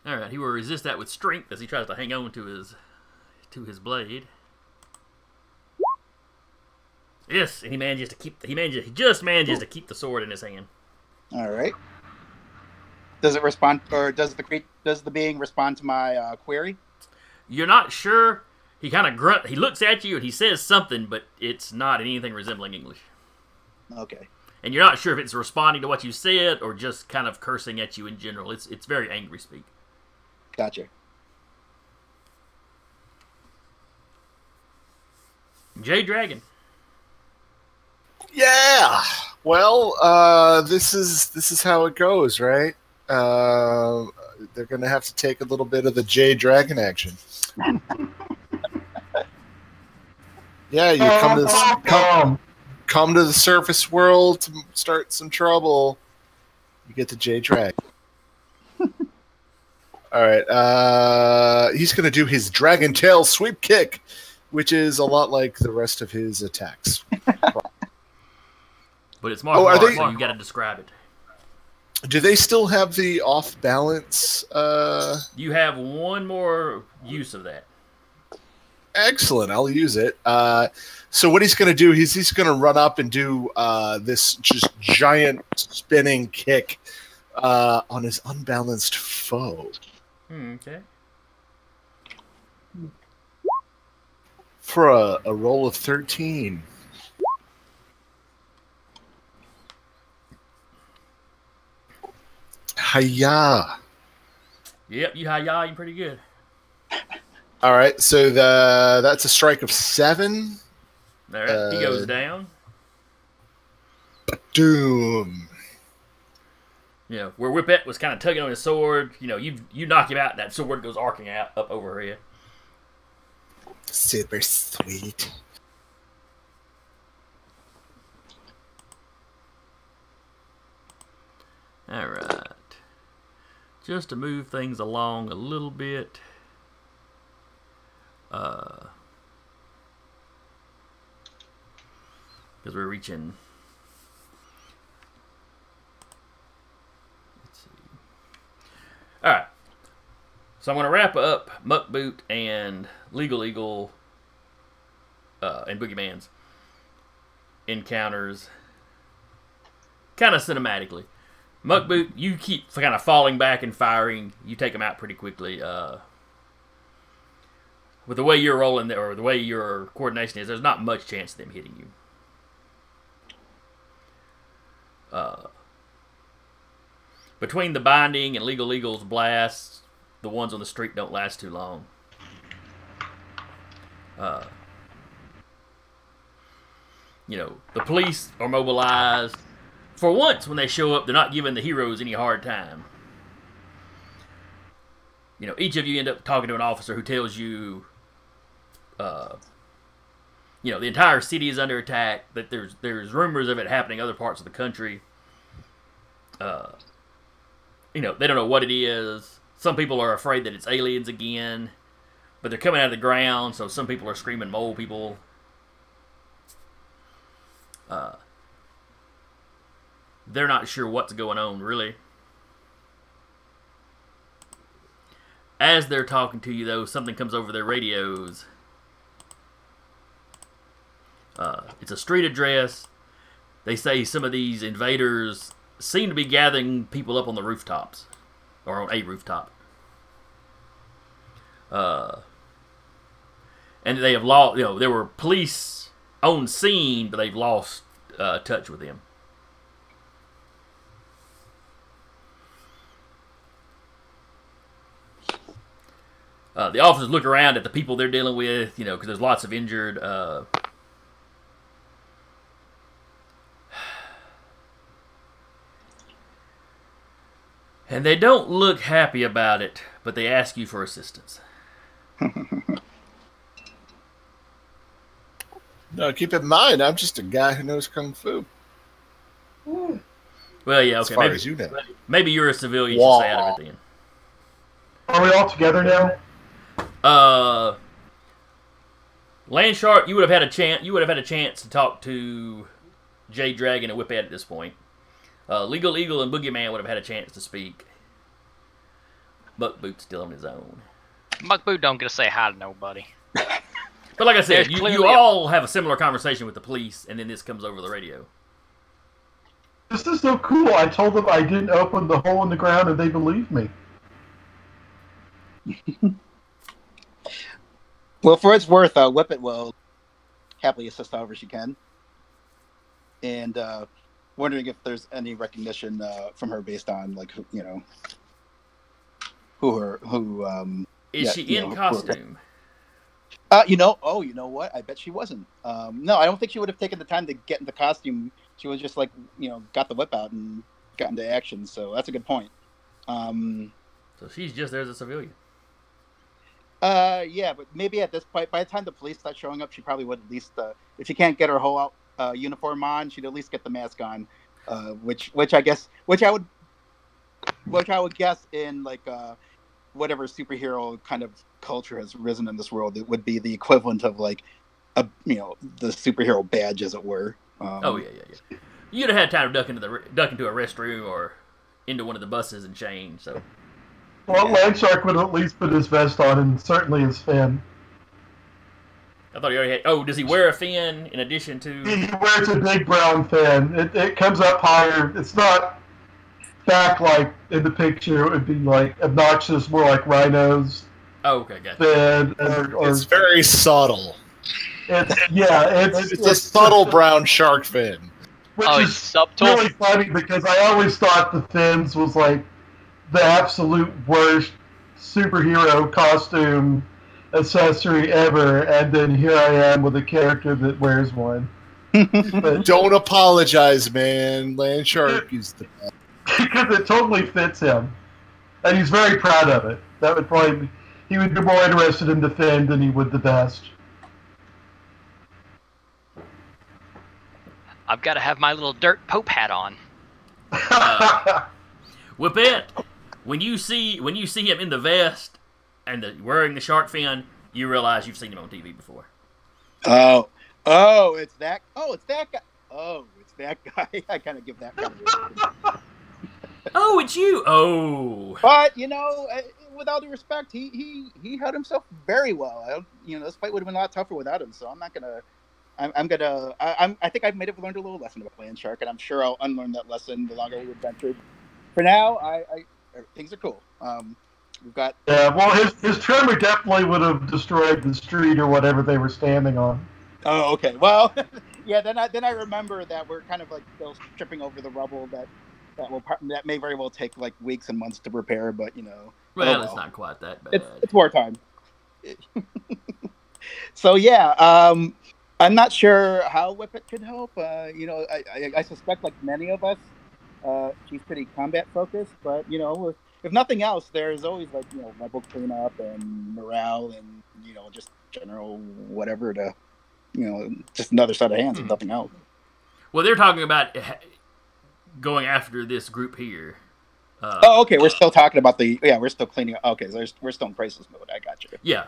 All right, he will resist that with strength as he tries to hang on to his to his blade. Yes, and he manages to keep. He manages. He just manages to keep the sword in his hand. All right. Does it respond, or does the does the being respond to my uh, query? You're not sure. He kind of grunt. He looks at you and he says something, but it's not anything resembling English. Okay. And you're not sure if it's responding to what you said or just kind of cursing at you in general. It's it's very angry speak. Gotcha. Jade Dragon. Yeah. Well, uh, this is this is how it goes, right? Uh, they're gonna have to take a little bit of the Jade Dragon action. yeah, you come to Oh, the, come, come. come to the surface world to start some trouble. You get the Jade Dragon. All right. Uh, he's gonna do his Dragon Tail Sweep Kick, which is a lot like the rest of his attacks. But it's martial Oh, are they- so you got to describe it. Do they still have the off balance? Uh, You have one more use of that. excellent. I'll use it. Uh, so what he's going to do is he's going to run up and do uh, this just giant spinning kick uh, on his unbalanced foe Hmm, okay. for a, a roll of thirteen. Hiya! Yep, you hiya, You're pretty good. All right, so the that's a strike of seven. All right, he goes Uh, down. Doom. You know, where Whippet was kind of tugging on his sword. You know, you you knock him out, and that sword goes arcing out up over her head. Super sweet. All right. Just to move things along a little bit. Uh, because we're reaching. Let's see. All right. So I'm going to wrap up Muck Boot and Legal Eagle uh, and Boogeyman's encounters kind of cinematically. Muckboot, you keep kind of falling back and firing. You take them out pretty quickly. Uh, with the way you're rolling, there, or the way your coordination is, there's not much chance of them hitting you. Uh, between the binding and legal eagles blasts, the ones on the street don't last too long. Uh, you know, the police are mobilized for once when they show up they're not giving the heroes any hard time. You know each of you end up talking to an officer who tells you uh, you know the entire city is under attack that there's there's rumors of it happening in other parts of the country. Uh, you know they don't know what it is. Some people are afraid that it's aliens again but they're coming out of the ground so some people are screaming mole people. Uh, they're not sure what's going on, really. As they're talking to you, though, something comes over their radios. Uh, it's a street address. They say some of these invaders seem to be gathering people up on the rooftops, or on a rooftop. Uh, and they have lost. You know, there were police on scene, but they've lost uh, touch with them. Uh, the officers look around at the people they're dealing with, you know, because there's lots of injured. Uh, and they don't look happy about it, but they ask you for assistance. No, keep in mind, I'm just a guy who knows kung fu. Well, yeah, as okay. far Maybe, as you know. maybe you're a civilian. You should stay out of it then. Are we all together now? Uh, Landshark, you would have had a chance. You would have had a chance to talk to Jade Dragon and Whippet at this point. Uh, Legal Eagle and Boogeyman would have had a chance to speak. Muck Boot's still on his own. Muck Boot don't get to say hi to nobody. But like I said, There's you, you all have a similar conversation with the police, and then this comes over the radio. This is so cool. I told them I didn't open the hole in the ground, and they believed me. Well, for its worth, uh, Whippet will happily assist however she can. And uh, wondering if there's any recognition uh, from her based on like who you know who her who um Is Yeah, she in know, costume? uh you know oh you know what I bet she wasn't um no I don't think she would have taken the time to get into costume she was just like you know got the whip out and got into action so that's a good point um So she's just there as a civilian. Uh, yeah, but maybe at this point, by the time the police start showing up, she probably would at least, uh, if she can't get her whole uh, uniform on, she'd at least get the mask on, uh, which, which I guess, which I would, which I would guess in like, uh, whatever superhero kind of culture has risen in this world, it would be the equivalent of like, a you know, the superhero badge, as it were. Um, Oh yeah, yeah, yeah. You'd have had time to duck into the duck into a restroom or into one of the buses and change. So Well, Landshark would at least put his vest on, and certainly his fin. I thought he already had. Oh, does he wear a fin in addition to? He wears a big brown fin. It, it comes up higher. It's not back like in the picture. It would be like obnoxious, more like rhinos Oh, okay, gotcha. fin. Or, or It's very subtle. it's yeah, it's It's a subtle brown shark fin. which Oh, is subtle. really funny because I always thought the fins was like the absolute worst superhero costume accessory ever, and then here I am with a character that wears one. But Don't apologize, man. Land shark is the best. because it totally fits him, and he's very proud of it. That would probably be, he would be more interested in the fin than he would the vest. I've got to have my little dirt pope hat on. Whippet, when you see when you see him in the vest and the, wearing the shark fin, you realize you've seen him on TV before. Oh, oh, it's that. Oh, it's that guy. Oh, it's that guy. I kind of give that. Kind of Oh, it's you. Oh, But you know, uh, with all due respect, he he he held himself very well. I you know, this fight would have been a lot tougher without him. So I'm not gonna. I'm, I'm gonna. I, I'm. I think I might have learned a little lesson about Land Shark, and I'm sure I'll unlearn that lesson the longer we adventure. For now, I, I things are cool. Um, we've got. yeah, well, his his tremor definitely would have destroyed the street or whatever they were standing on. Oh, okay. Well, yeah. Then I then I remember that we're kind of like still tripping over the rubble that that will that may very well take like weeks and months to repair. But you know, well, Oh, it's not quite that bad. it's it's wartime. so yeah, um, I'm not sure how Whippet could help. Uh, you know, I, I, I suspect like many of us, uh, she's pretty combat focused. But you know, if, if nothing else, there's always like you know rebel cleanup and morale and you know just general whatever to, you know, just another set of hands if Hmm. nothing else. well, they're talking about going after this group here. Uh, Oh, okay. We're still talking about the yeah. We're still cleaning up. Okay, so we're still in crisis mode. I got you. yeah,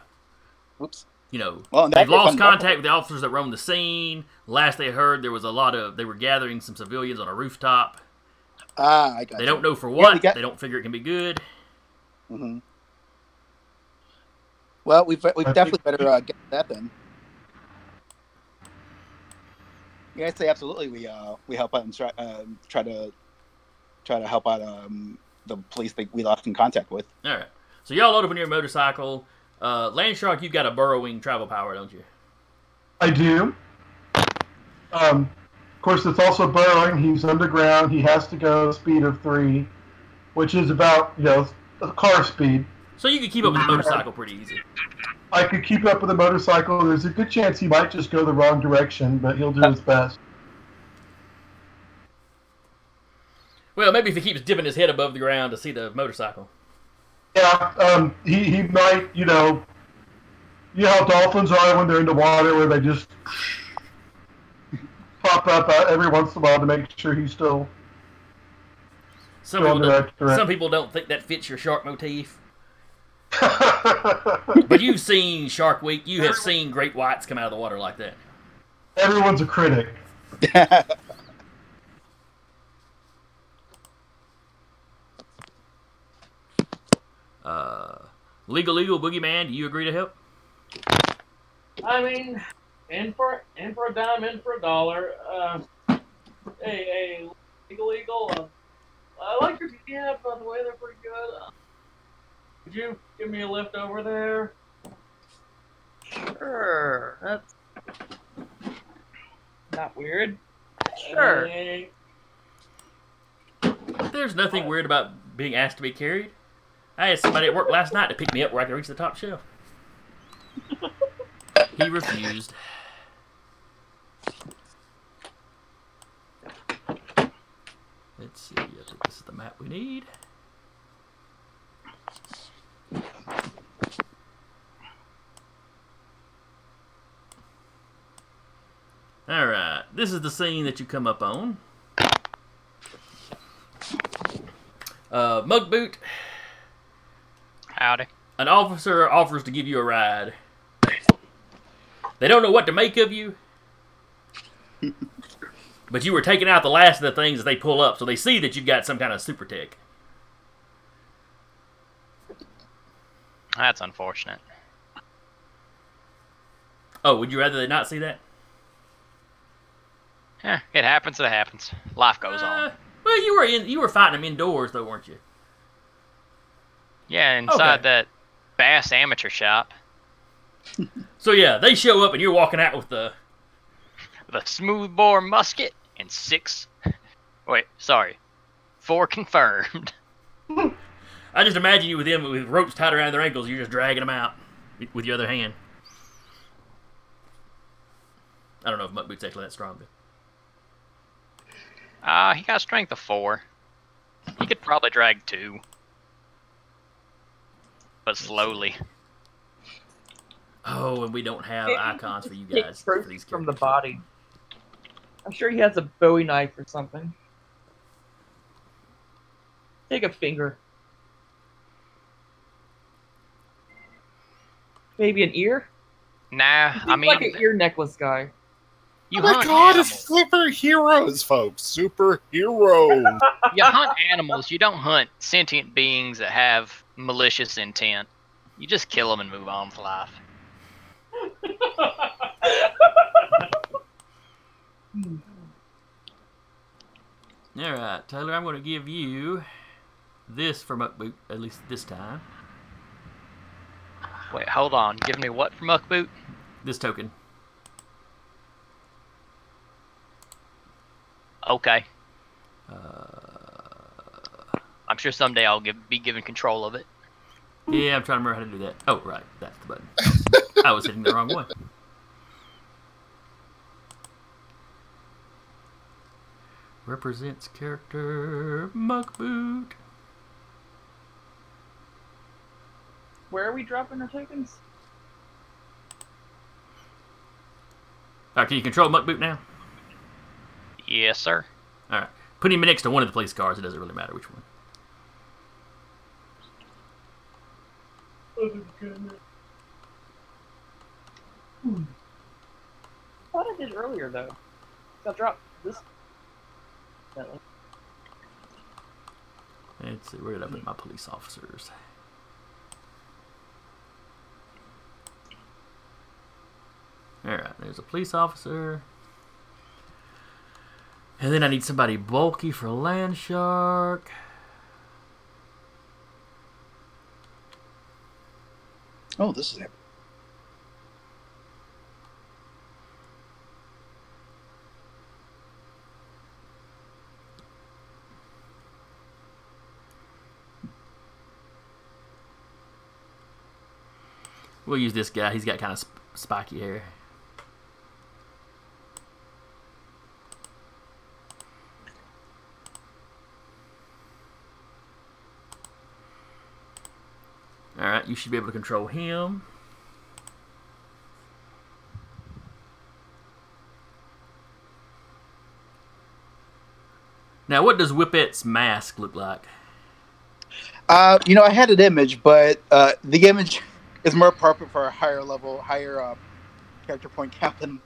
Whoops. you know, Well, they've lost contact with the officers that roamed the scene. Last they heard, there was a lot of they were gathering some civilians on a rooftop. Ah, I got They you. don't know for what. we got- They don't figure it can be good. Mm-hmm. Well, we've we I definitely think- better uh, get that then. Yeah, I'd say absolutely. We uh we help out and try um, try to try to help out um the police that we lost in contact with. All right. So y'all load up on your motorcycle. Uh, Landshark, you've got a burrowing travel power, don't you? I do. Um, of course, it's also burrowing. He's underground. He has to go speed of three, which is about you know car speed. So you could keep up with the motorcycle pretty easy. I could keep up with the motorcycle. There's a good chance he might just go the wrong direction, but he'll do his best. Well, maybe if he keeps dipping his head above the ground to see the motorcycle. Yeah, um, he, he might, you know, you know how dolphins are when they're in the water, where they just pop up uh, every once in a while to make sure he's still Some Go people, don't, right some people don't think that fits your shark motif. But But you've seen Shark Week. You have seen great whites come out of the water like that. Everyone's a critic. Uh, legal, legal boogeyman. Do you agree to help? I mean, in for in for a dime, in for a dollar. Uh, hey, hey, legal, eagle. Uh, I like your yeah, by the way, they're pretty good. Uh, could you give me a lift over there? Sure. That's not weird. Sure. Hey, There's nothing weird about being asked to be carried. I had somebody at work last night to pick me up where I could reach the top shelf. He refused. Let's see. I think this is the map we need. All right. This is the scene that you come up on. Uh, Muck Boot, Howdy. an officer offers to give you a ride. They don't know what to make of you. but you were taking out the last of the things that they pull up, so they see that you've got some kind of super tech. That's unfortunate. Oh, would you rather they not see that? Yeah, it happens. It happens. Life goes Uh, on. well, you were in. You were fighting them indoors, though, weren't you? Yeah, inside okay. that Bass Amateur Shop, So yeah, they show up and you're walking out with the. the smoothbore musket and six. Wait, sorry, four confirmed. I just imagine you with them with ropes tied around their ankles. You're just dragging them out with your other hand. I don't know if Muck Boot's actually that strong. But... Uh, he got strength of four. He could probably drag two, but slowly. Oh, and we don't have Maybe icons for you guys for first these from the body. I'm sure he has a Bowie knife or something. Take a finger. Maybe an ear. Nah, Seems I mean, like an ear necklace guy. you oh my god, animals. it's superheroes, folks. Superheroes. you hunt animals. You don't hunt sentient beings that have malicious intent. You just kill them and move on with life. All right, Taylor, I'm going to give you this for Muck Boot at least this time. Wait, hold on. Give me what for Muck Boot? This token. Okay. Uh, I'm sure someday I'll give, be given control of it. yeah, I'm trying to remember how to do that. Oh, right, that's the button. I was hitting the wrong one. Represents character Muck Boot. Where are we dropping our tokens? All right, can you control Muck Boot now? Yes, sir. All right, put him next to one of the police cars. It doesn't really matter which one. I thought I did earlier though. I dropped this. That one. Let's see, where did I put my police officers? Alright, there's a police officer. And then I need somebody bulky for Land Shark. Oh, this is We'll use this guy. He's got kind of sp- spiky hair. Alright, you should be able to control him. Now, what does Whippet's mask look like? Uh, you know, I had an image, but uh, the image is more appropriate for a higher level, higher uh, character point count than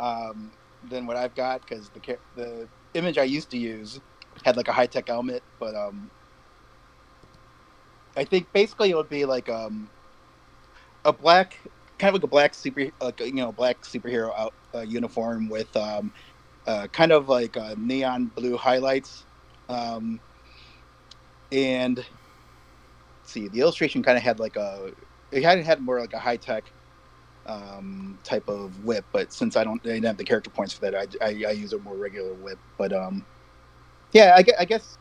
um, than what I've got because the the image I used to use had like a high tech helmet, but um, I think basically it would be like um, a black, kind of like a black super, like you know, black superhero out uh, uniform with um, uh, kind of like uh, neon blue highlights, um, and see, the illustration kind of had like a, it had had more like a high tech um, type of whip, but since I don't, I didn't have the character points for that, I, I, I use a more regular whip. But um, yeah, I, I guess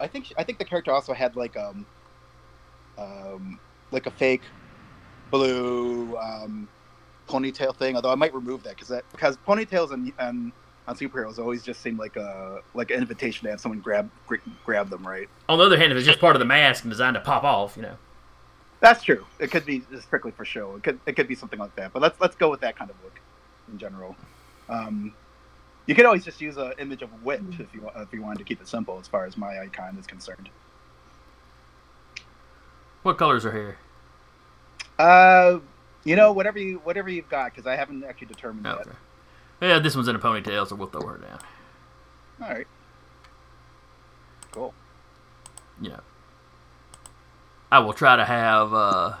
I think I think the character also had like um, um, like a fake blue um, ponytail thing. Although I might remove that because that because ponytails and and on superheroes always just seem like a like an invitation to have someone grab gr- grab them, right? On the other hand, if it's just part of the mask and designed to pop off, you know. That's true. It could be strictly for show. It could it could be something like that. But let's let's go with that kind of look in general. Um, you could always just use an image of a whip if you if you wanted to keep it simple as far as my icon is concerned. What colors are here? Uh, you know whatever you whatever you've got because I haven't actually determined Oh, yet. Yeah, this one's in a ponytail, so we'll throw her down. All right. Cool. Know. I will try to have, uh,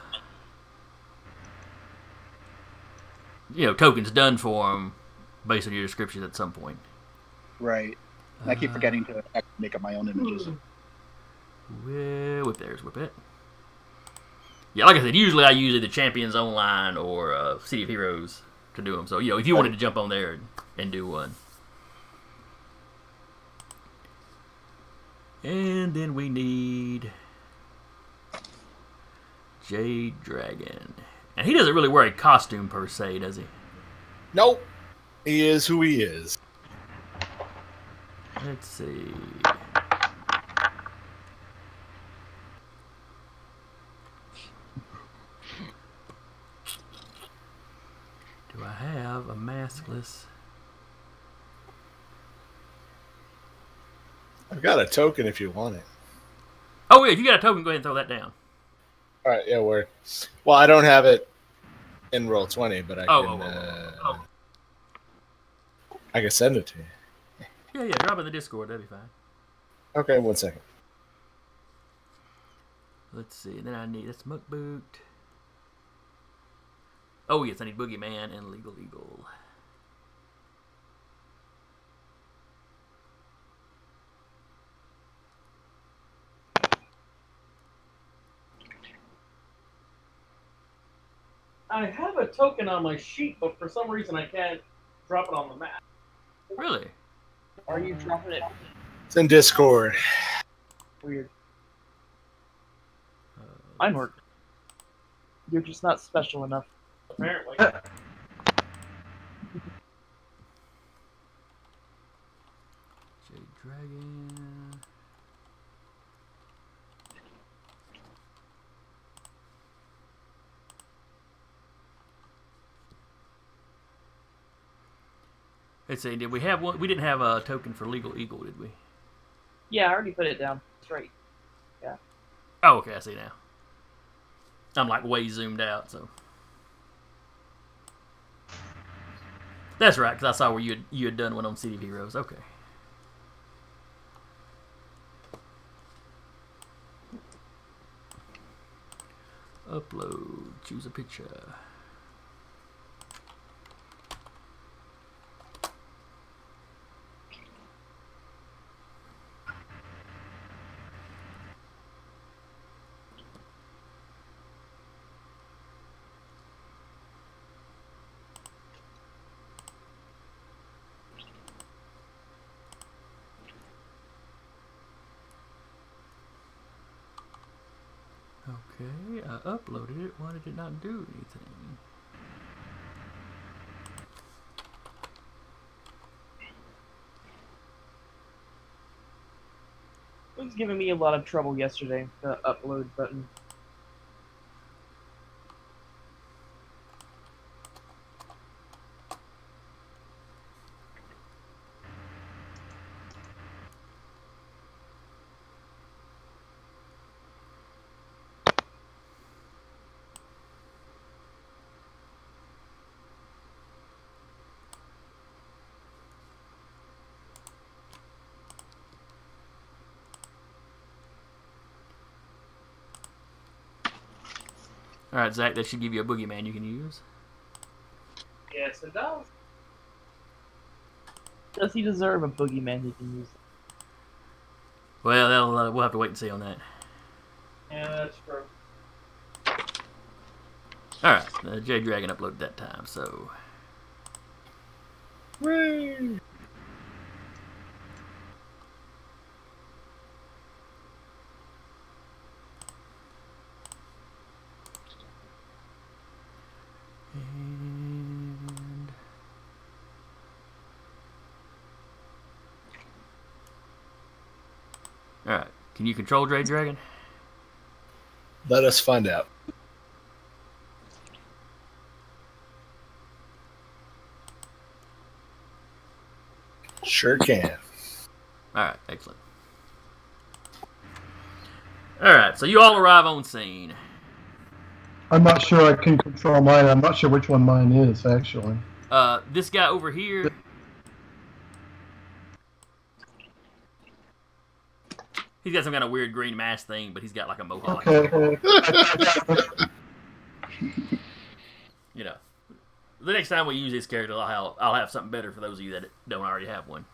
you know, tokens done for them based on your description at some point. Right. I keep forgetting to make up my own images. Whip, whip there's Whippet. Yeah, like I said, usually I use either Champions Online or uh, City of Heroes to do them. So, you know, if you wanted to jump on there and, and do one. And then we need Jade Dragon. And he doesn't really wear a costume per se, does he? Nope. He is who he is. Let's see. Do I have a maskless? I've got a token if you want it. Oh, yeah, if you got a token, go ahead and throw that down. All right, yeah, we're. Well, I don't have it in roll twenty, but I Oh, can. oh, oh, uh, oh, I can send it to you. Yeah, yeah, drop it in the Discord. That'd be fine. Okay, one second. Let's see. Then I need a smoke boot. Oh, yes, I need Boogeyman and Legal Eagle. I have a token on my sheet, but for some reason I can't drop it on the map. Really? Are you dropping it? It's in Discord. Weird. Uh, Mine worked. You're just not special enough. Apparently. Jade Dragon. Let's see. Did we have one? We didn't have a token for Legal Eagle, did we? Yeah, I already put it down. Straight. Yeah. Oh, okay. I see now. I'm like way zoomed out, so. That's right, because I saw where you had, you had done one on City of Heroes. Okay. Upload. Choose a picture. Okay, I uploaded it. Why did it not do anything? It was giving me a lot of trouble yesterday, the upload button. All right, Zach, that should give you a boogeyman you can use. Yes, it does. Does he deserve a boogeyman he can use? Well, that'll, uh, we'll have to wait and see on that. Yeah, that's true. All right, uh, Jade Dragon uploaded that time, so Whee! and all right. Can you control Jade Dragon? Let us find out. Sure can. All right, excellent. All right, so you all arrive on scene. I'm not sure I can control mine. I'm not sure which one mine is actually. Uh, this guy over here. He's got some kind of weird green mask thing, but he's got like a mohawk. You know, the next time we use this character, I'll have, I'll have something better for those of you that don't already have one.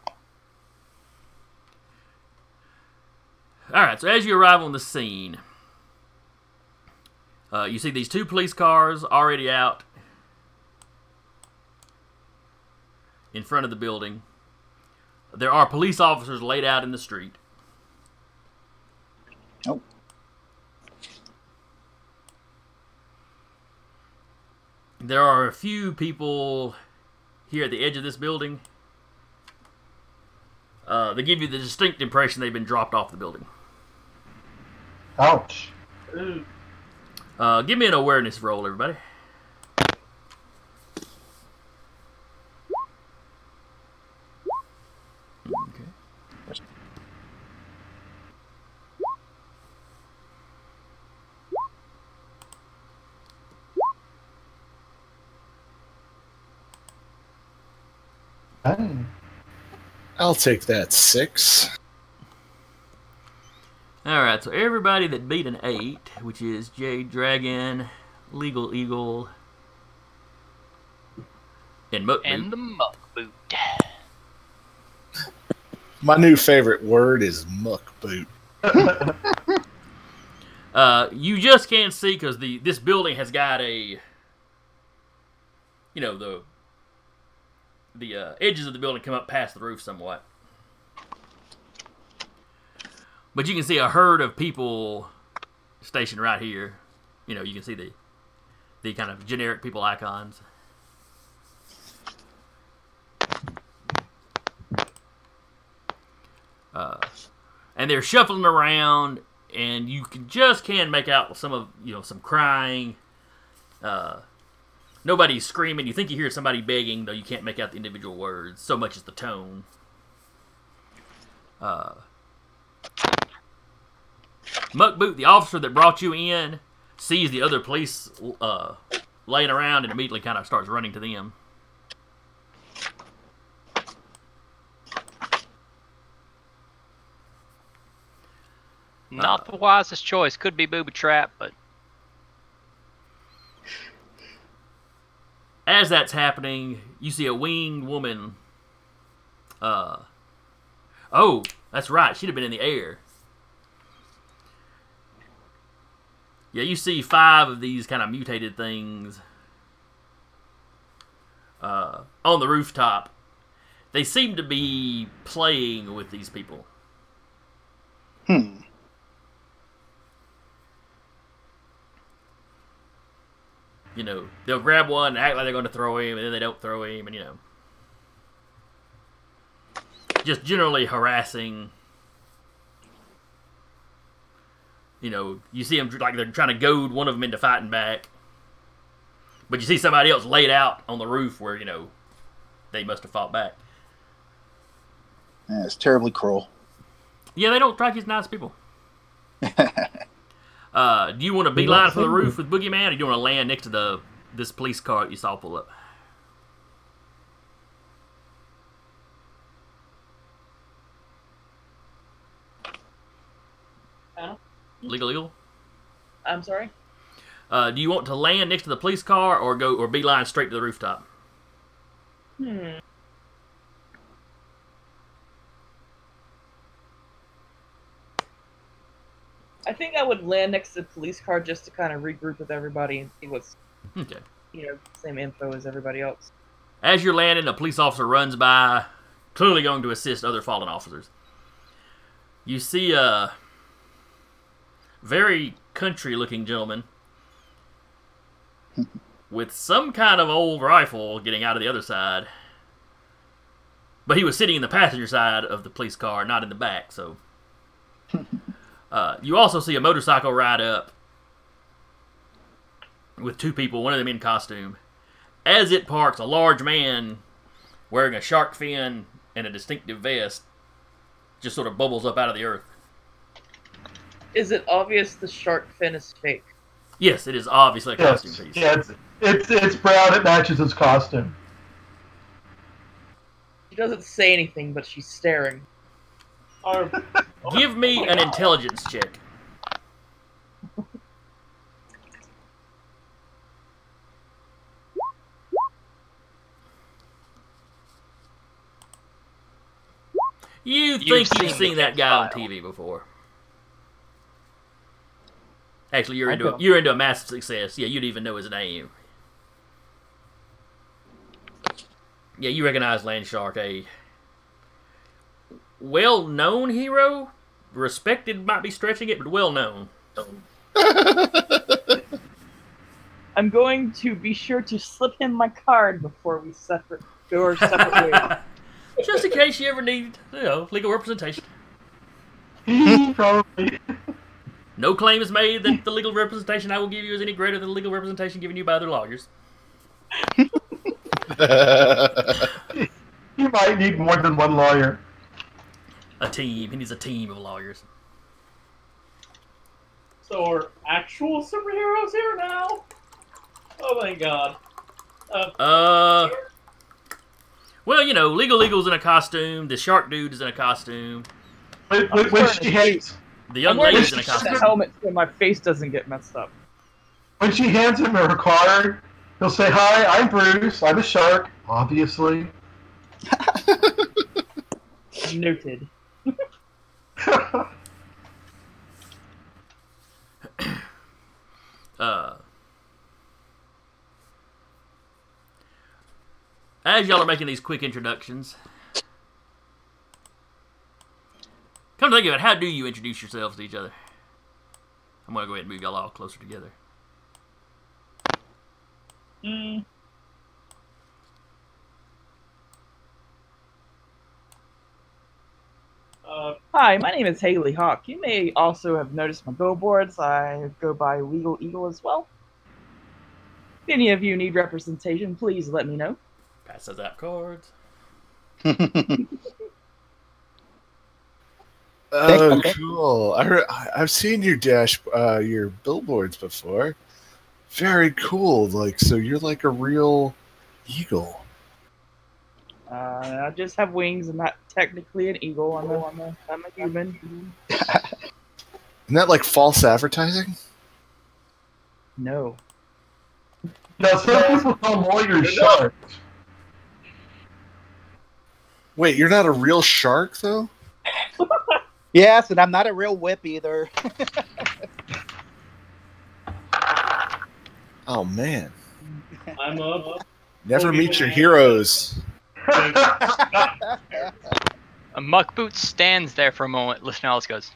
All right, so as you arrive on the scene, uh, you see these two police cars already out in front of the building. There are police officers laid out in the street. There are a few people here at the edge of this building. Uh, they give you the distinct impression they've been dropped off the building. Ouch. Uh, give me an awareness roll, everybody. Okay. Hey. I'll take that six. All right, so everybody that beat an eight, which is Jade Dragon, Legal Eagle, and Muck And the muck boot. My new favorite word is muck boot. Uh, you just can't see because the this building has got a, you know the the uh, edges of the building come up past the roof somewhat, but you can see a herd of people stationed right here. You know, you can see the the kind of generic people icons. Uh, and they're shuffling around and you can just can make out some of you know some crying uh nobody's screaming. You think you hear somebody begging though you can't make out the individual words. So much as the tone. Uh muck boot the officer that brought you in sees the other police uh laying around and immediately kind of starts running to them. Not the wisest choice. Could be booby trap, but as that's happening, you see a winged woman. Uh, oh, that's right. She'd have been in the air. Yeah, you see five of these kind of mutated things uh, on the rooftop. They seem to be playing with these people. Hmm. You know, they'll grab one and act like they're going to throw him, and then they don't throw him, and you know, just generally harassing. You know, you see them like they're trying to goad one of them into fighting back, but you see somebody else laid out on the roof where you know they must have fought back. Yeah, it's terribly cruel. Yeah, they don't strike as nice people. Uh, do you want to be beeline for the roof with Boogeyman, or do you want to land next to the this police car that you saw pull up? Legal, legal. I'm sorry. Uh, do you want to land next to the police car or go or beeline straight to the rooftop? Hmm. I think I would land next to the police car just to kind of regroup with everybody and see what's, Okay. you know, same info as everybody else. As you're landing, a police officer runs by, clearly going to assist other fallen officers. You see a very country looking gentleman with some kind of old rifle getting out of the other side. But he was sitting in the passenger side of the police car, not in the back, so. Uh, you also see a motorcycle ride up with two people, one of them in costume. As it parks, a large man wearing a shark fin and a distinctive vest just sort of bubbles up out of the earth. Is it obvious the shark fin is fake? Yes, it is obviously a Yes. costume piece. Yeah, it's, it's it's brown. It matches his costume. She doesn't say anything, but she's staring. Our, Give me an intelligence check. You think you've seen seen, that guy on. TV before? Actually, you're into a, you're into a massive success. Yeah, you'd even know his name. Yeah, you recognize Landshark, a well-known hero. Respected might be stretching it, but well-known. I'm going to be sure to slip him my card before we separate go our separate ways. Just in case you ever need, you know, legal representation. Probably. No claim is made that the legal representation I will give you is any greater than the legal representation given you by other lawyers. you might need more than one lawyer. A team. He needs a team of lawyers. so are actual superheroes here now? Oh my god. Uh, Uh. Well, you know, Legal Eagle's in a costume. The shark dude is in a costume. When, when, when she hands The young I'm lady's in a the costume. helmet so my face doesn't get messed up. when she hands him her card, he'll say, "Hi, I'm Bruce. I'm a shark, obviously." Noted. Uh. As y'all are making these quick introductions, come to think of it, how do you introduce yourselves to each other? I'm gonna go ahead and move y'all all closer together. Mm, uh, Hi, my name is Haley Hawk. You may also have noticed my billboards. I go by Legal Eagle as well. If any of you need representation, please let me know. Pass those out cards. Oh, cool! I heard, I've seen your dash, uh, your billboards before. Very cool. Like, so you're like a real eagle. Uh, I just have wings. I'm not technically an eagle. I'm a, I'm a, I'm a human. Isn't that like false advertising? No. Now, some people call lawyers sharks. Wait, you're not a real shark though. Yes, and I'm not a real whip either. Oh man, I'm a. never meet your heroes. A Muck Boot stands there for a moment, listening to all this goes,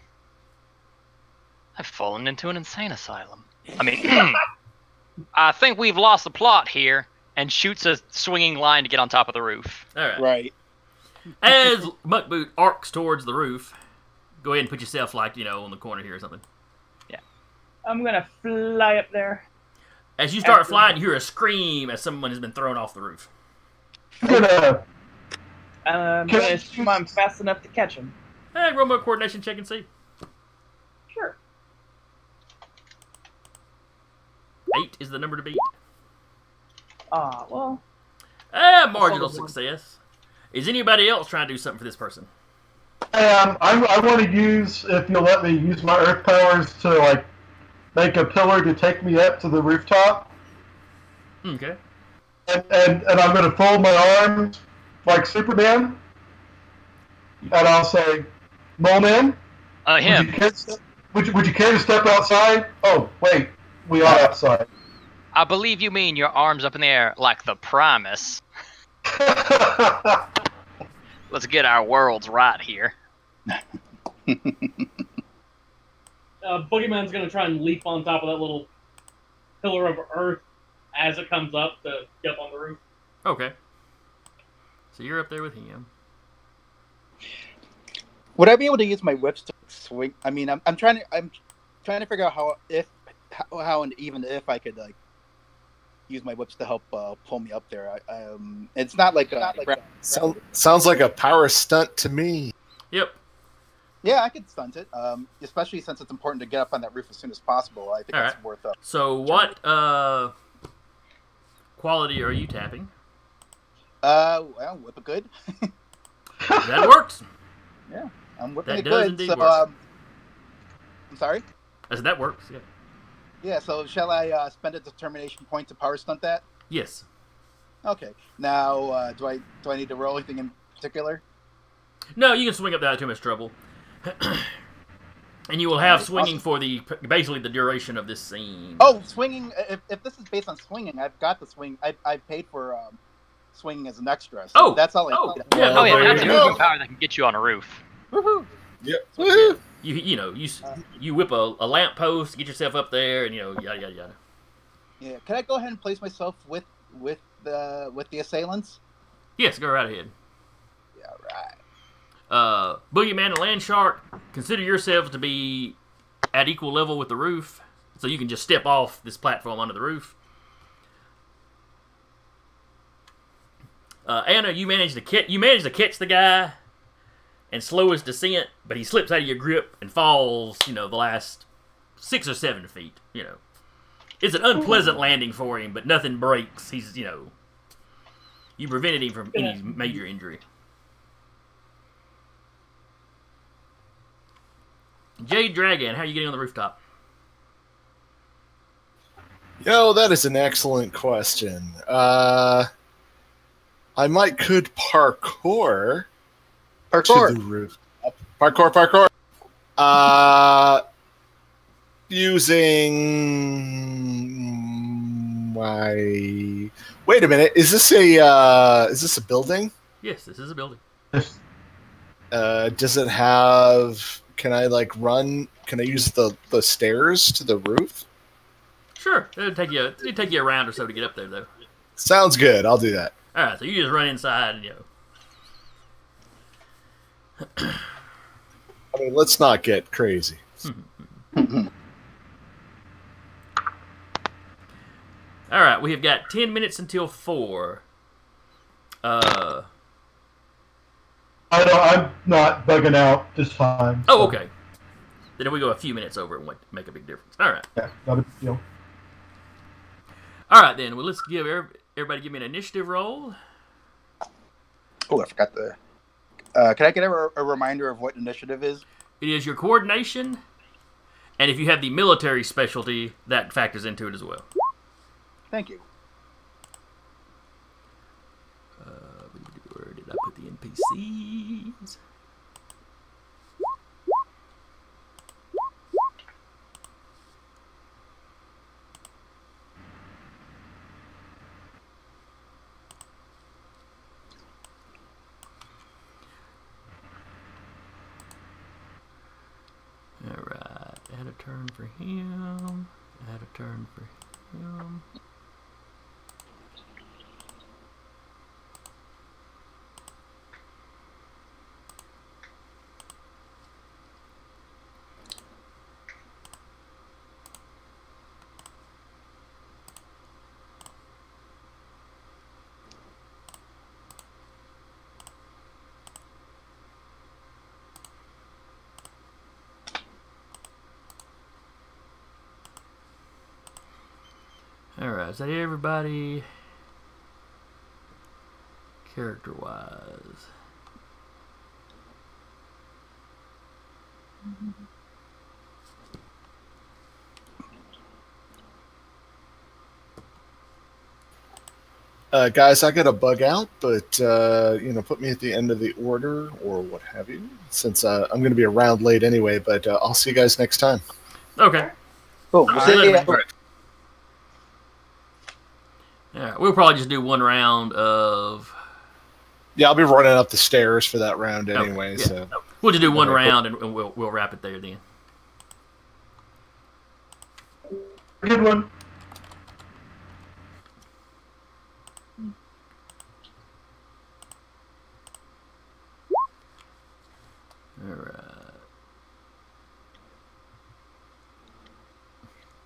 I've fallen into an insane asylum. I mean, I think we've lost the plot here, and shoots a swinging line to get on top of the roof. All right. right. As Muck Boot arcs towards the roof, go ahead and put yourself like you know on the corner here or something. Yeah. I'm gonna fly up there. As you start After- flying, you hear a scream as someone has been thrown off the roof. I'm gonna. I'm I gonna assume I'm fast enough to catch him. Hey, roll my coordination check and see. Sure. Eight is the number to beat. Ah, well, Ah, marginal That's all the success. Is anybody else trying to do something for this person? Um, I, I want to use, if you'll let me, use my earth powers to like make a pillar to take me up to the rooftop, Okay. And and, and I'm going to fold my arms like Superman, and I'll say, "Mole man, Uh, would you, him. care to step, would, you, would you care to step outside? Oh, wait, we are outside. I believe you mean your arms up in the air like the Primus. Let's get our worlds right here. Uh, Boogeyman's gonna try and leap on top of that little pillar of earth as it comes up to get up on the roof. Okay. So you're up there with him. Would I be able to use my whips to swing? I mean, I'm, I'm trying to I'm trying to figure out how if how, how and even if I could like use my whips to help uh, pull me up there. I, um, it's not like a, Sound, sounds like a power stunt to me. Yep. yeah, I could stunt it. Um, especially since it's important to get up on that roof as soon as possible. I think All that's right. worth. it. So what uh quality are you tapping? uh well, whip it good. That works. Yeah, I'm whipping That it does good. indeed So work. um, I'm sorry. As that works. Yeah. Yeah. So shall I uh, spend a determination point to power stunt that? Yes. Okay. Now, uh, do I do I need to roll anything in particular? No, you can swing up without too much trouble. and you will have Alright, swinging awesome. for the basically the duration of this scene. Oh, swinging. If, if this is based on swinging, I've got the swing. I I paid for um, swinging as an extra. So Oh, that's all I. oh, need. yeah, oh yeah, that's a moving power that can get you on a roof. Woohoo! Yep. Yeah. You you know you Uh. you whip a, a lamp post, get yourself up there, and you know yada yada yada. Yeah. Can I go ahead and place myself with with the with the assailants? Yes, go right ahead. Yeah. Right. Uh, Boogeyman and Land Shark, consider yourselves to be at equal level with the roof, so you can just step off this platform onto the roof. Uh, Anna, you manage to catch you manage to catch the guy and slow his descent, but he slips out of your grip and falls. You know the last six or seven feet. You know, it's an unpleasant landing for him, but nothing breaks. He's you know, you prevented him from any major injury. Jade Dragon, how are you getting on the rooftop? Yo, that is an excellent question. Uh, I might could parkour parkour to Parkour. the roof. Parkour, parkour. Uh, using my. Wait a minute. Is this a uh, is this a building? Yes, this is a building. Uh, does it have? Can I like run? Can I use the the stairs to the roof? Sure, it'll take you it'll take you a round or so to get up there, though. Sounds good. I'll do that. All right, so you just run inside and you know. I mean, let's not get crazy. All right, we have got ten minutes until four. Uh I don't, I'm not bugging out just fine. oh, okay. Then if we go a few minutes over, it won't make a big difference. All right, Yeah, not a big deal. all right then. Well, let's give everybody give me an initiative roll. Oh, I forgot the. Uh, can I get a, a reminder of what initiative is? It is your coordination, and if you have the military specialty, that factors into it as well. Thank you. Where did I put the NPCs? Alright, add a turn for him. Add a turn for him. Alright, is that everybody? Character wise. Uh, guys, I got a bug out, but uh, you know, put me at the end of the order or what have you, since uh, I'm going to be around late anyway. But uh, I'll see you guys next time. Okay. Cool. We'll see, right. you, we'll probably just do one round of. Yeah, I'll be running up the stairs for that round Okay, anyway. yeah. So We'll just do one Okay, cool. round and, and we'll we'll wrap it there then. Good one. All right.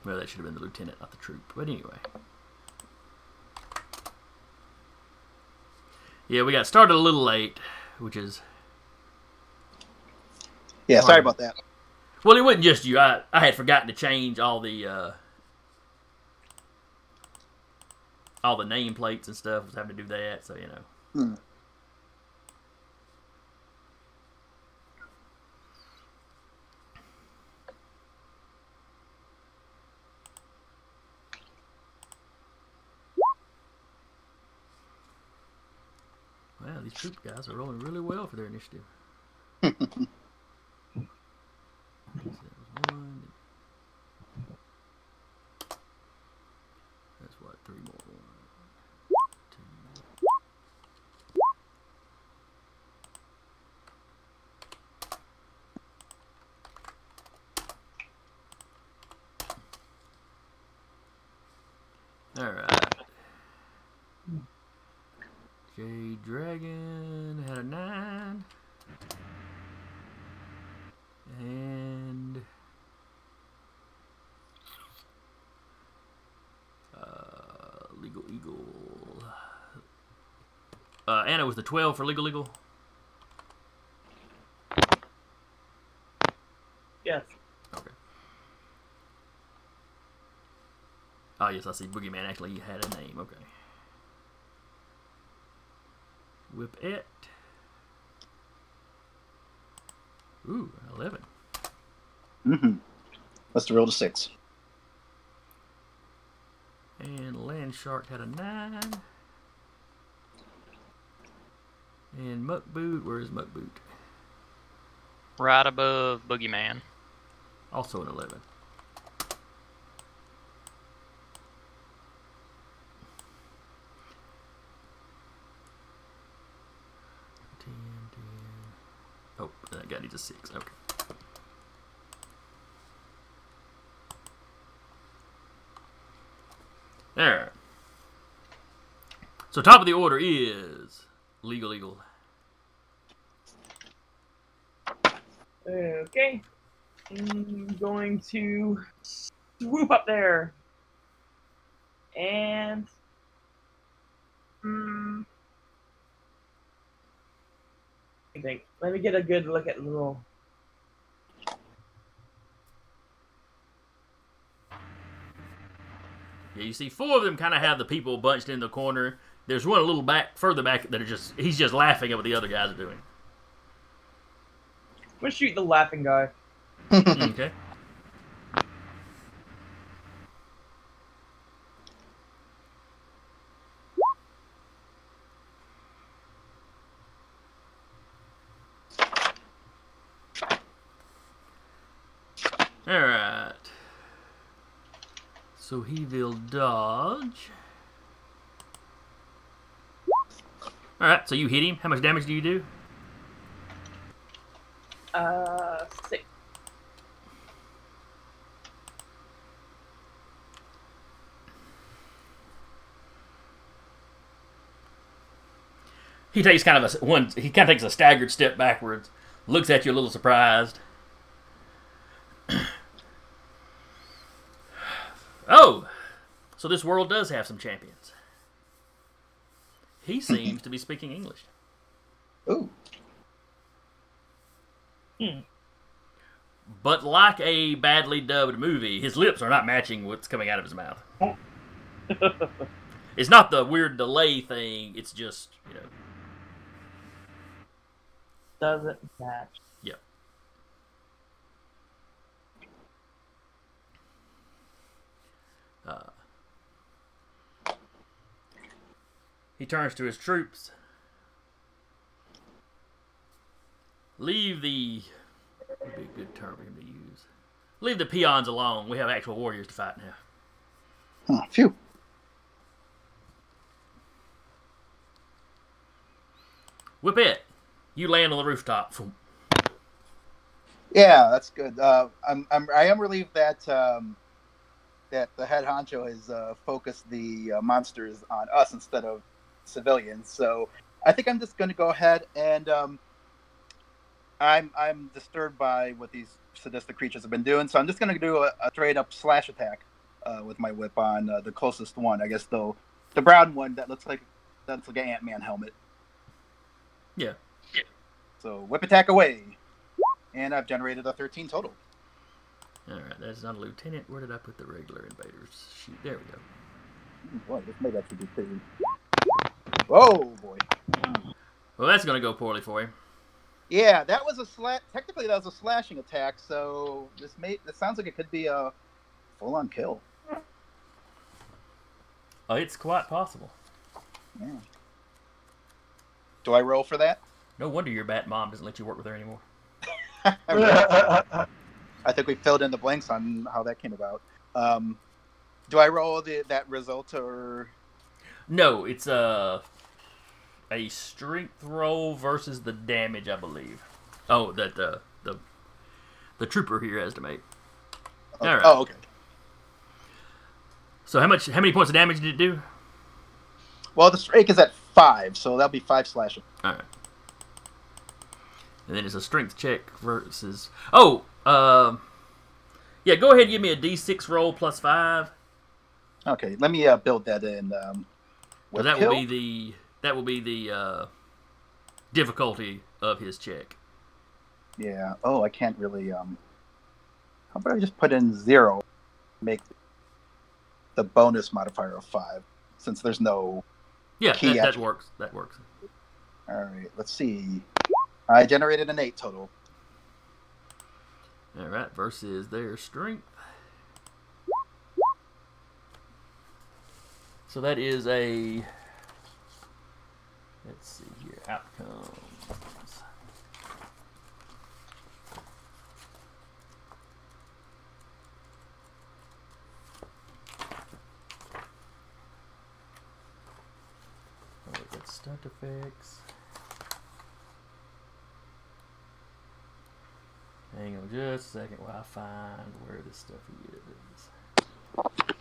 Well, that should have been the lieutenant, not the troop. But anyway. Yeah, we got started a little late, which is Yeah, sorry about that. well, it wasn't just you. I I had forgotten to change all the uh, all the nameplates and stuff. Was having to do that, so you know. Hmm. Wow, these troop guys are rolling really well for their initiative. So that was one. That's what, three more. One, two. Alright. Jade Dragon had a nine. And uh, Legal Eagle. Uh, Anna was the 12 for Legal Eagle. Yes. Okay. Oh, yes, I see. Boogeyman actually had a name. Okay. Whippet. Ooh, 11. Mm-hmm. Let's roll to six. And Land Shark had a 9. And Muck Boot, where is Muck Boot? Right above Boogeyman. Also an 11. Ten, ten. Oh, that guy needs a 6. Okay. There. So top of the order is Legal Eagle. Okay. I'm going to swoop up there. And. Hmm. I think. Let me get a good look at little. Yeah, you see four of them kind of have the people bunched in the corner. There's one a little back, further back, that are just he's just laughing at what the other guys are doing. I'm gonna shoot the laughing guy. okay. All right. So he will dodge. All right. So you hit him. How much damage do you do? Uh, six. He takes kind of a one. He kind of takes a staggered step backwards, looks at you a little surprised. oh, so this world does have some champions. He seems to be speaking English, Ooh. Hmm. but like a badly dubbed movie, his lips are not matching what's coming out of his mouth. It's not the weird delay thing. It's just you know. Doesn't match. Yep. Uh, He turns to his troops. Leave the. Would be a good term for him to use. Leave the peons alone. We have actual warriors to fight now. Huh, phew. Whippet. You land on the rooftop. Yeah, that's good. Uh, I'm, I'm I am relieved that um, that the head honcho has uh, focused the uh, monsters on us instead of civilians. So I think I'm just going to go ahead and um, I'm I'm disturbed by what these sadistic creatures have been doing. So I'm just going to do a, a straight up slash attack uh, with my whip on uh, the closest one. I guess the the brown one that looks like that's like an Ant Man helmet. Yeah. So whip attack away, and I've generated a 13 total. All right, that's not a lieutenant. Where did I put the regular invaders? Shoot, there we go. Hmm, boy, this may actually be pretty. Whoa, boy. Well, that's gonna go poorly for you. Yeah, that was a slash. Technically, that was a slashing attack. So this may. This sounds like it could be a full-on kill. Oh, it's quite possible. Yeah. Do I roll for that? No wonder your bat mom doesn't let you work with her anymore. I think we filled in the blanks on how that came about. Um, do I roll the, that result or? No, it's a a strength roll versus the damage, I believe. Oh, that the the the trooper here has to make. Oh, All right. oh, okay. So how much? How many points of damage did it do? Well, the strike is at five, so that'll be five slashing. All right. And then it's a strength check versus. Oh, um, yeah. Go ahead, and give me a d6 roll plus five. Okay, let me uh, build that in. Um, Well, that will be the that will be the uh, difficulty of his check. Yeah. Oh, I can't really. Um, how about I just put in zero, make the bonus modifier of five, since there's no. Yeah, Key that, that works. That works. All right. Let's see. I generated an eight total. All right, versus their strength. So that is a. Let's see here. Outcomes. Got stunt effects. Hang on just a second while I find where this stuff is.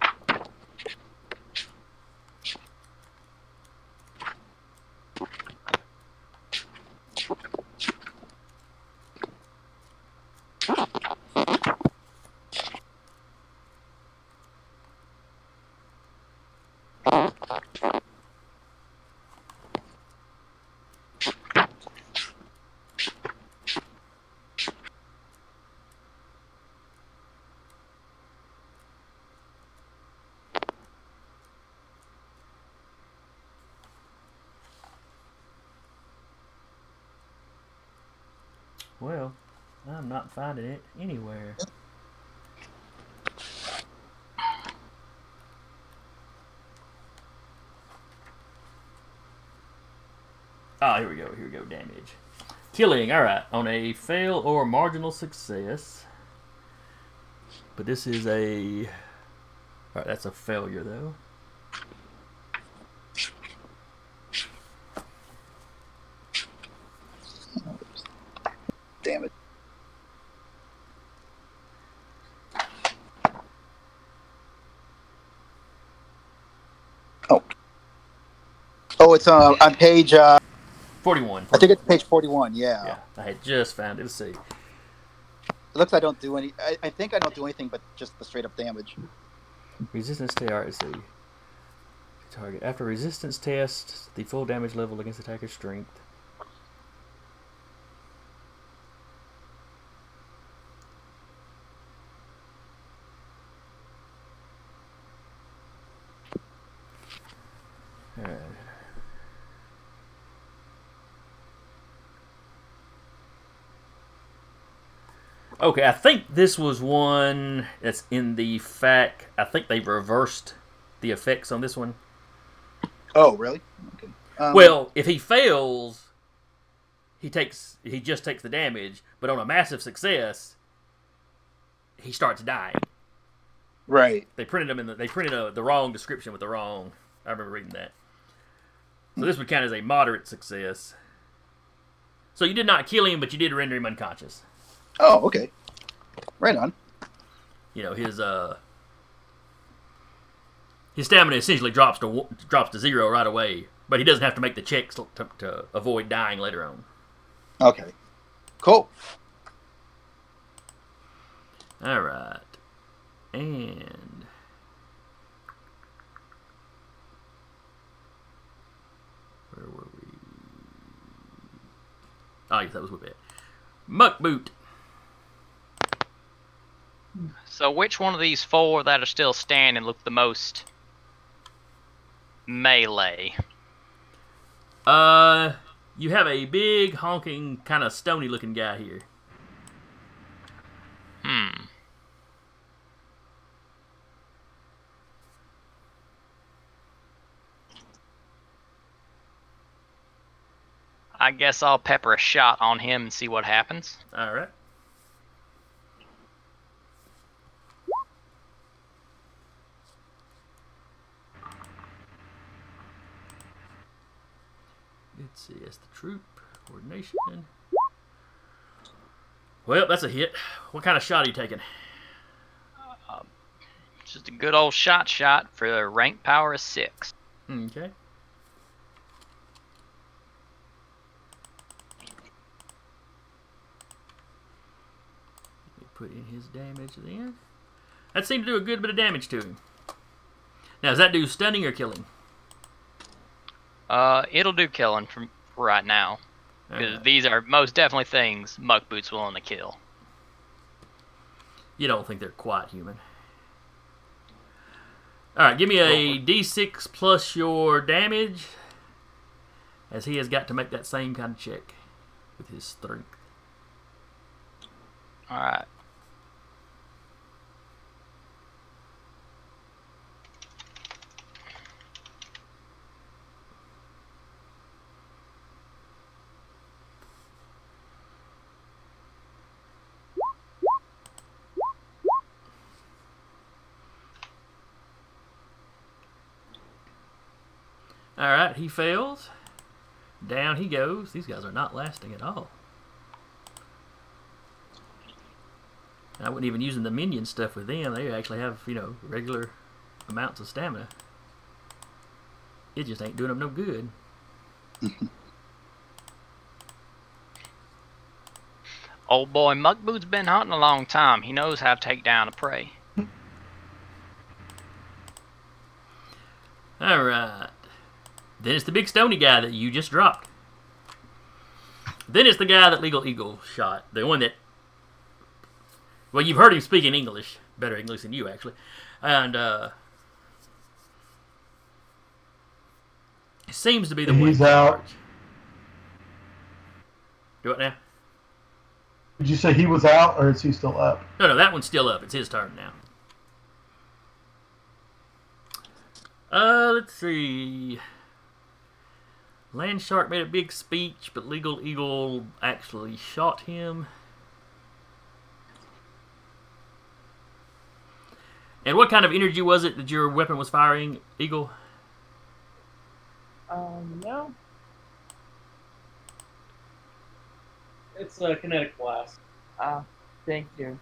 Well, I'm not finding it anywhere. Ah, here we go. Here we go. Damage. Killing. All right. On a fail or marginal success. But this is a. All right. That's a failure, though. Damn it. Oh. Oh, it's uh, on page. Uh, 41. I think it's page forty-one. Yeah. Yeah. I had just found it. Let's see. It looks I don't do any. I, I think I don't do anything but just the straight up damage. Resistance test. Alright, let's. Target. After resistance test, the full damage level against attacker's strength. Okay, I think this was one that's in the fact. I think they've reversed the effects on this one. Oh, really? Okay. Um, well, if he fails, he takes he just takes the damage. But on a massive success, he starts dying. right. They printed them in the they printed a, the wrong description with the wrong. I remember reading that. So this would count as a moderate success. So you did not kill him, but you did render him unconscious. Oh, okay. Right on. You know his uh his stamina essentially drops to drops to zero right away, but he doesn't have to make the checks to, to, avoid dying later on. Okay. Cool. All right, and where were we? Oh, yes, that was with it. Muck boot. So which one of these four that are still standing look the most melee? Uh, you have a big honking, kind of stony looking guy here. Hmm. I guess I'll pepper a shot on him and see what happens. All right. Let's see, that's the troop coordination. Well, that's a hit. What kind of shot are you taking? Um, just a good old shot shot for a rank power of six. Okay. Put in his damage then. That seemed to do a good bit of damage to him. Now, does that do stunning or killing? Uh, it'll do killing from right now. Because these are most definitely things Muck Boot's willing to kill. You don't think they're quite human. Alright, give me a d6 plus your damage. As he has got to make that same kind of check with his strength. Alright. He fails. Down he goes. These guys are not lasting at all. I wasn't even using the minion stuff with them. They actually have, you know, regular amounts of stamina. It just ain't doing them no good. Old boy Muck Boot's been hunting a long time. He knows how to take down a prey. Alright. Then it's the big stony guy that you just dropped. Then it's the guy that Legal Eagle shot. The one that. Well, you've heard him speak in English. Better English than you, actually. And, uh. Seems to be the one. He's in out. Do it now? Did you say he was out, or is he still up? No, no, that one's still up. It's his turn now. Uh, let's see. Landshark made a big speech, but Legal Eagle actually shot him. And what kind of energy was it that your weapon was firing, Eagle? Um, no. It's a kinetic blast. Ah, thank you.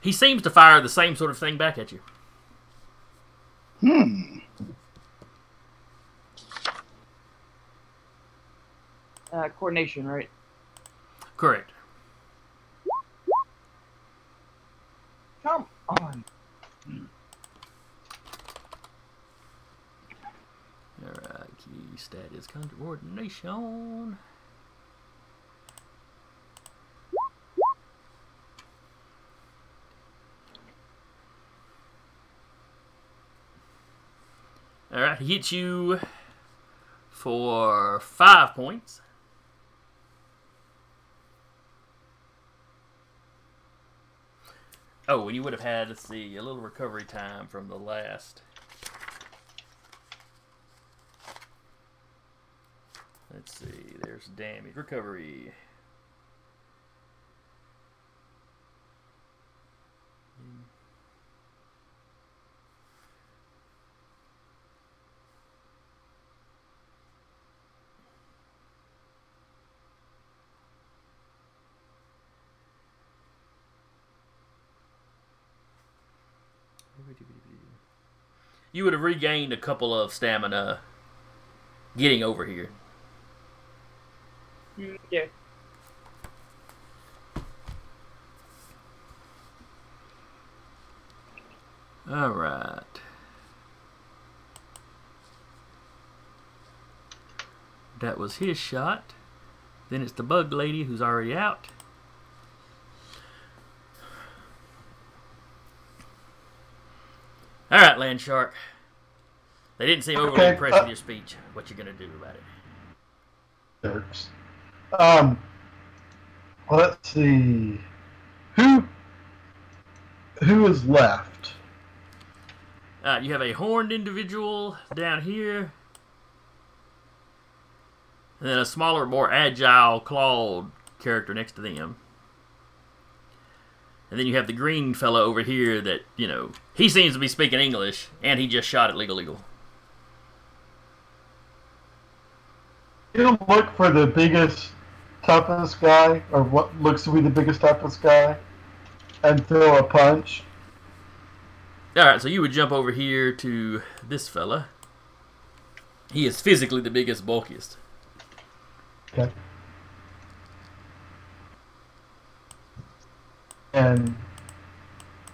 He seems to fire the same sort of thing back at you. Hmm. Uh, coordination, right? Correct. Come on. Alright, key stat is coordination. Alright, he hits you for five points. Oh, you would have had, let's see, a little recovery time from the last. Let's see, there's damage. Recovery. You would have regained a couple of stamina getting over here. Yeah. All right. That was his shot. Then it's the bug lady who's already out. All right, land shark. They didn't seem overly Okay, impressed uh- with your speech. What you gonna do about it? Jerks. Um, let's see. Who who is left? Uh, you have a horned individual down here, and then a smaller, more agile, clawed character next to them. And then you have the green fellow over here that, you know, he seems to be speaking English, and he just shot at Legal Eagle. You look for the biggest, toughest guy, or what looks to be the biggest, toughest guy, and throw a punch. Alright, so you would jump over here to this fella. He is physically the biggest, bulkiest. Okay. And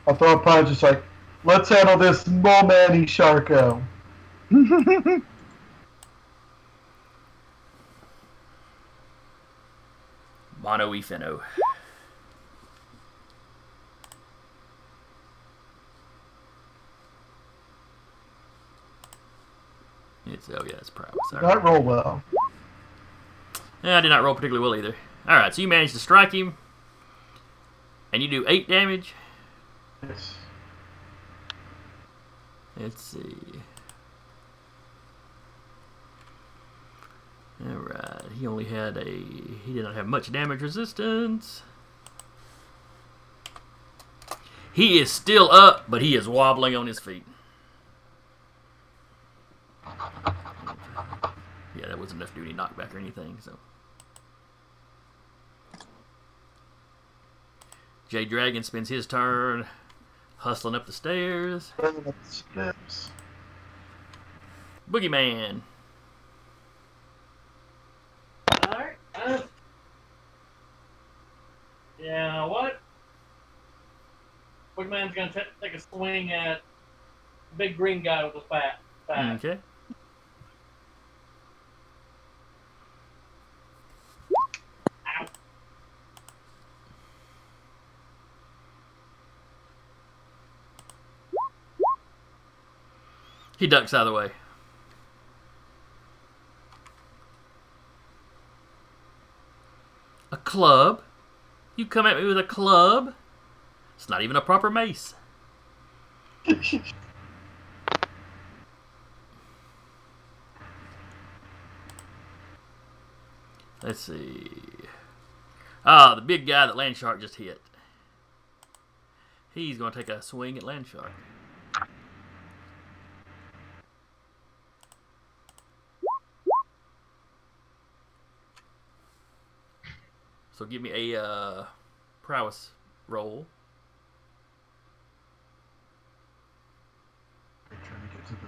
I'll throw a punch. It's like, let's handle this small manny Sharko. Mono e Fino. It's, oh yeah, it's. All right. Not roll well. Yeah, I did not roll particularly well either. Alright, so you managed to strike him. And you do 8 damage. Yes. Let's see. Alright, he only had a. He did not have much damage resistance. He is still up, but he is wobbling on his feet. Yeah, that wasn't enough duty knockback or anything, so. Jade Dragon spends his turn hustling up the stairs. Steps. Boogeyman. Alright. Uh, yeah, what? Boogeyman's gonna t- take a swing at the big green guy with the fat. fat. Okay. He ducks out of the way. A club? You come at me with a club? It's not even a proper mace. Let's see. Ah, the big guy that Landshark just hit. He's going to take a swing at Landshark. So give me a uh, prowess roll. Trying to get to the.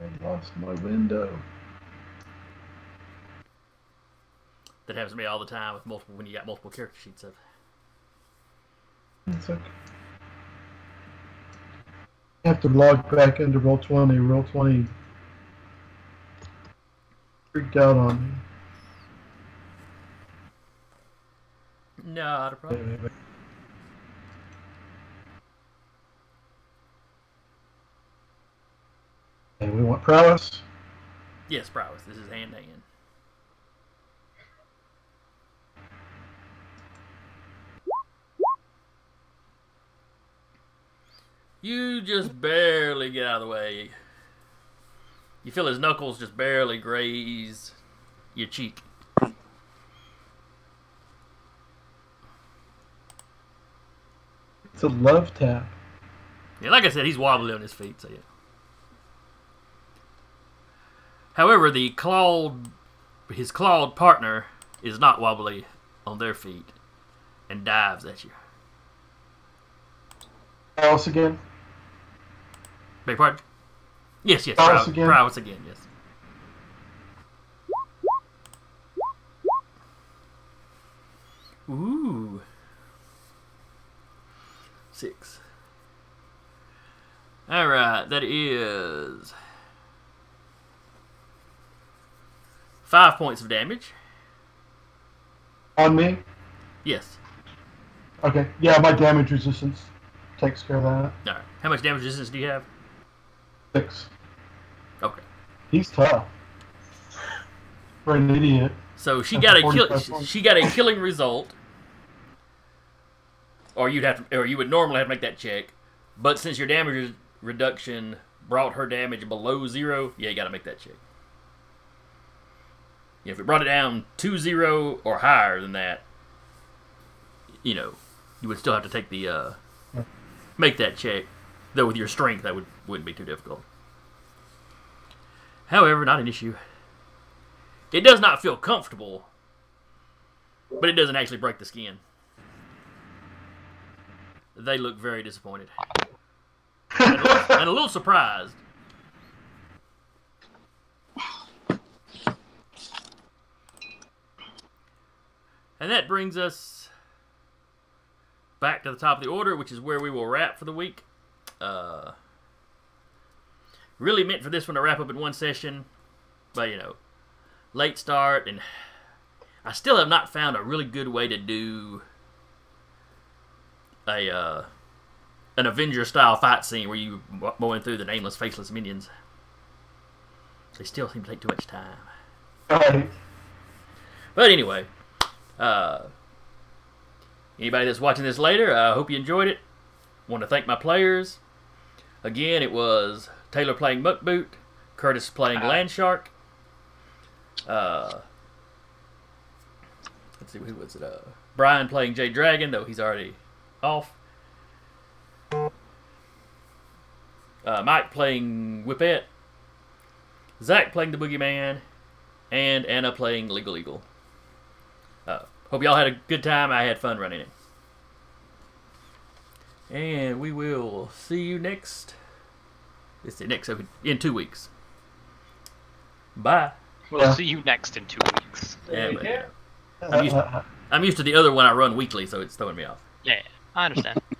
I lost my window. That happens to me all the time with multiple when you got multiple character sheets of. It's okay. Have to log back into roll twenty. Roll twenty freaked out on me. Not a problem. And we want prowess. Yes, prowess. This is hand to hand. You just barely get out of the way. You feel his knuckles just barely graze your cheek. It's a love tap. Yeah, like I said, he's wobbly on his feet, so yeah. However, the clawed, his clawed partner is not wobbly on their feet and dives at you. Alice again. Beg pardon? Yes, yes. Prowess Prow- again? Prowess again, yes. Ooh. Six. Alright, that is five points of damage. On me. Yes. Okay. Yeah, my damage resistance takes care of that. Alright. How much damage resistance do you have? Six. Okay. He's tough. For an idiot. So she That's got a kill. points. She got a killing result, or you'd have to, or you would normally have to make that check. But since your damage reduction brought her damage below zero, yeah, you got to make that check. Yeah, if it brought it down to zero or higher than that, you know, you would still have to take the uh, make that check. Though with your strength, that would wouldn't be too difficult. However, not an issue. It does not feel comfortable, but it doesn't actually break the skin. They look very disappointed and a little, and a little surprised. And that brings us back to the top of the order, which is where we will wrap for the week. Uh, really meant for this one to wrap up in one session, but you know, late start, and I still have not found a really good way to do a uh, an Avenger style fight scene where you going through the nameless, faceless minions. They still seem to take too much time. Right. But anyway, uh, anybody that's watching this later, I hope you enjoyed it. Want to thank my players. Again, it was Taylor playing Muck Boot, Curtis playing Landshark. Uh, let's see, who was it? Uh, Brian playing Jade Dragon, though he's already off. Uh, Mike playing Whippet. Zach playing the Boogeyman. And Anna playing Legal Eagle. Uh, hope y'all had a good time. I had fun running it. And we will see you next. It's the next epi- in two weeks. Bye. We'll Yeah. see you next in two weeks. Yeah, but- care. I'm used, I'm used to the other one I run weekly, so it's throwing me off. Yeah, I understand.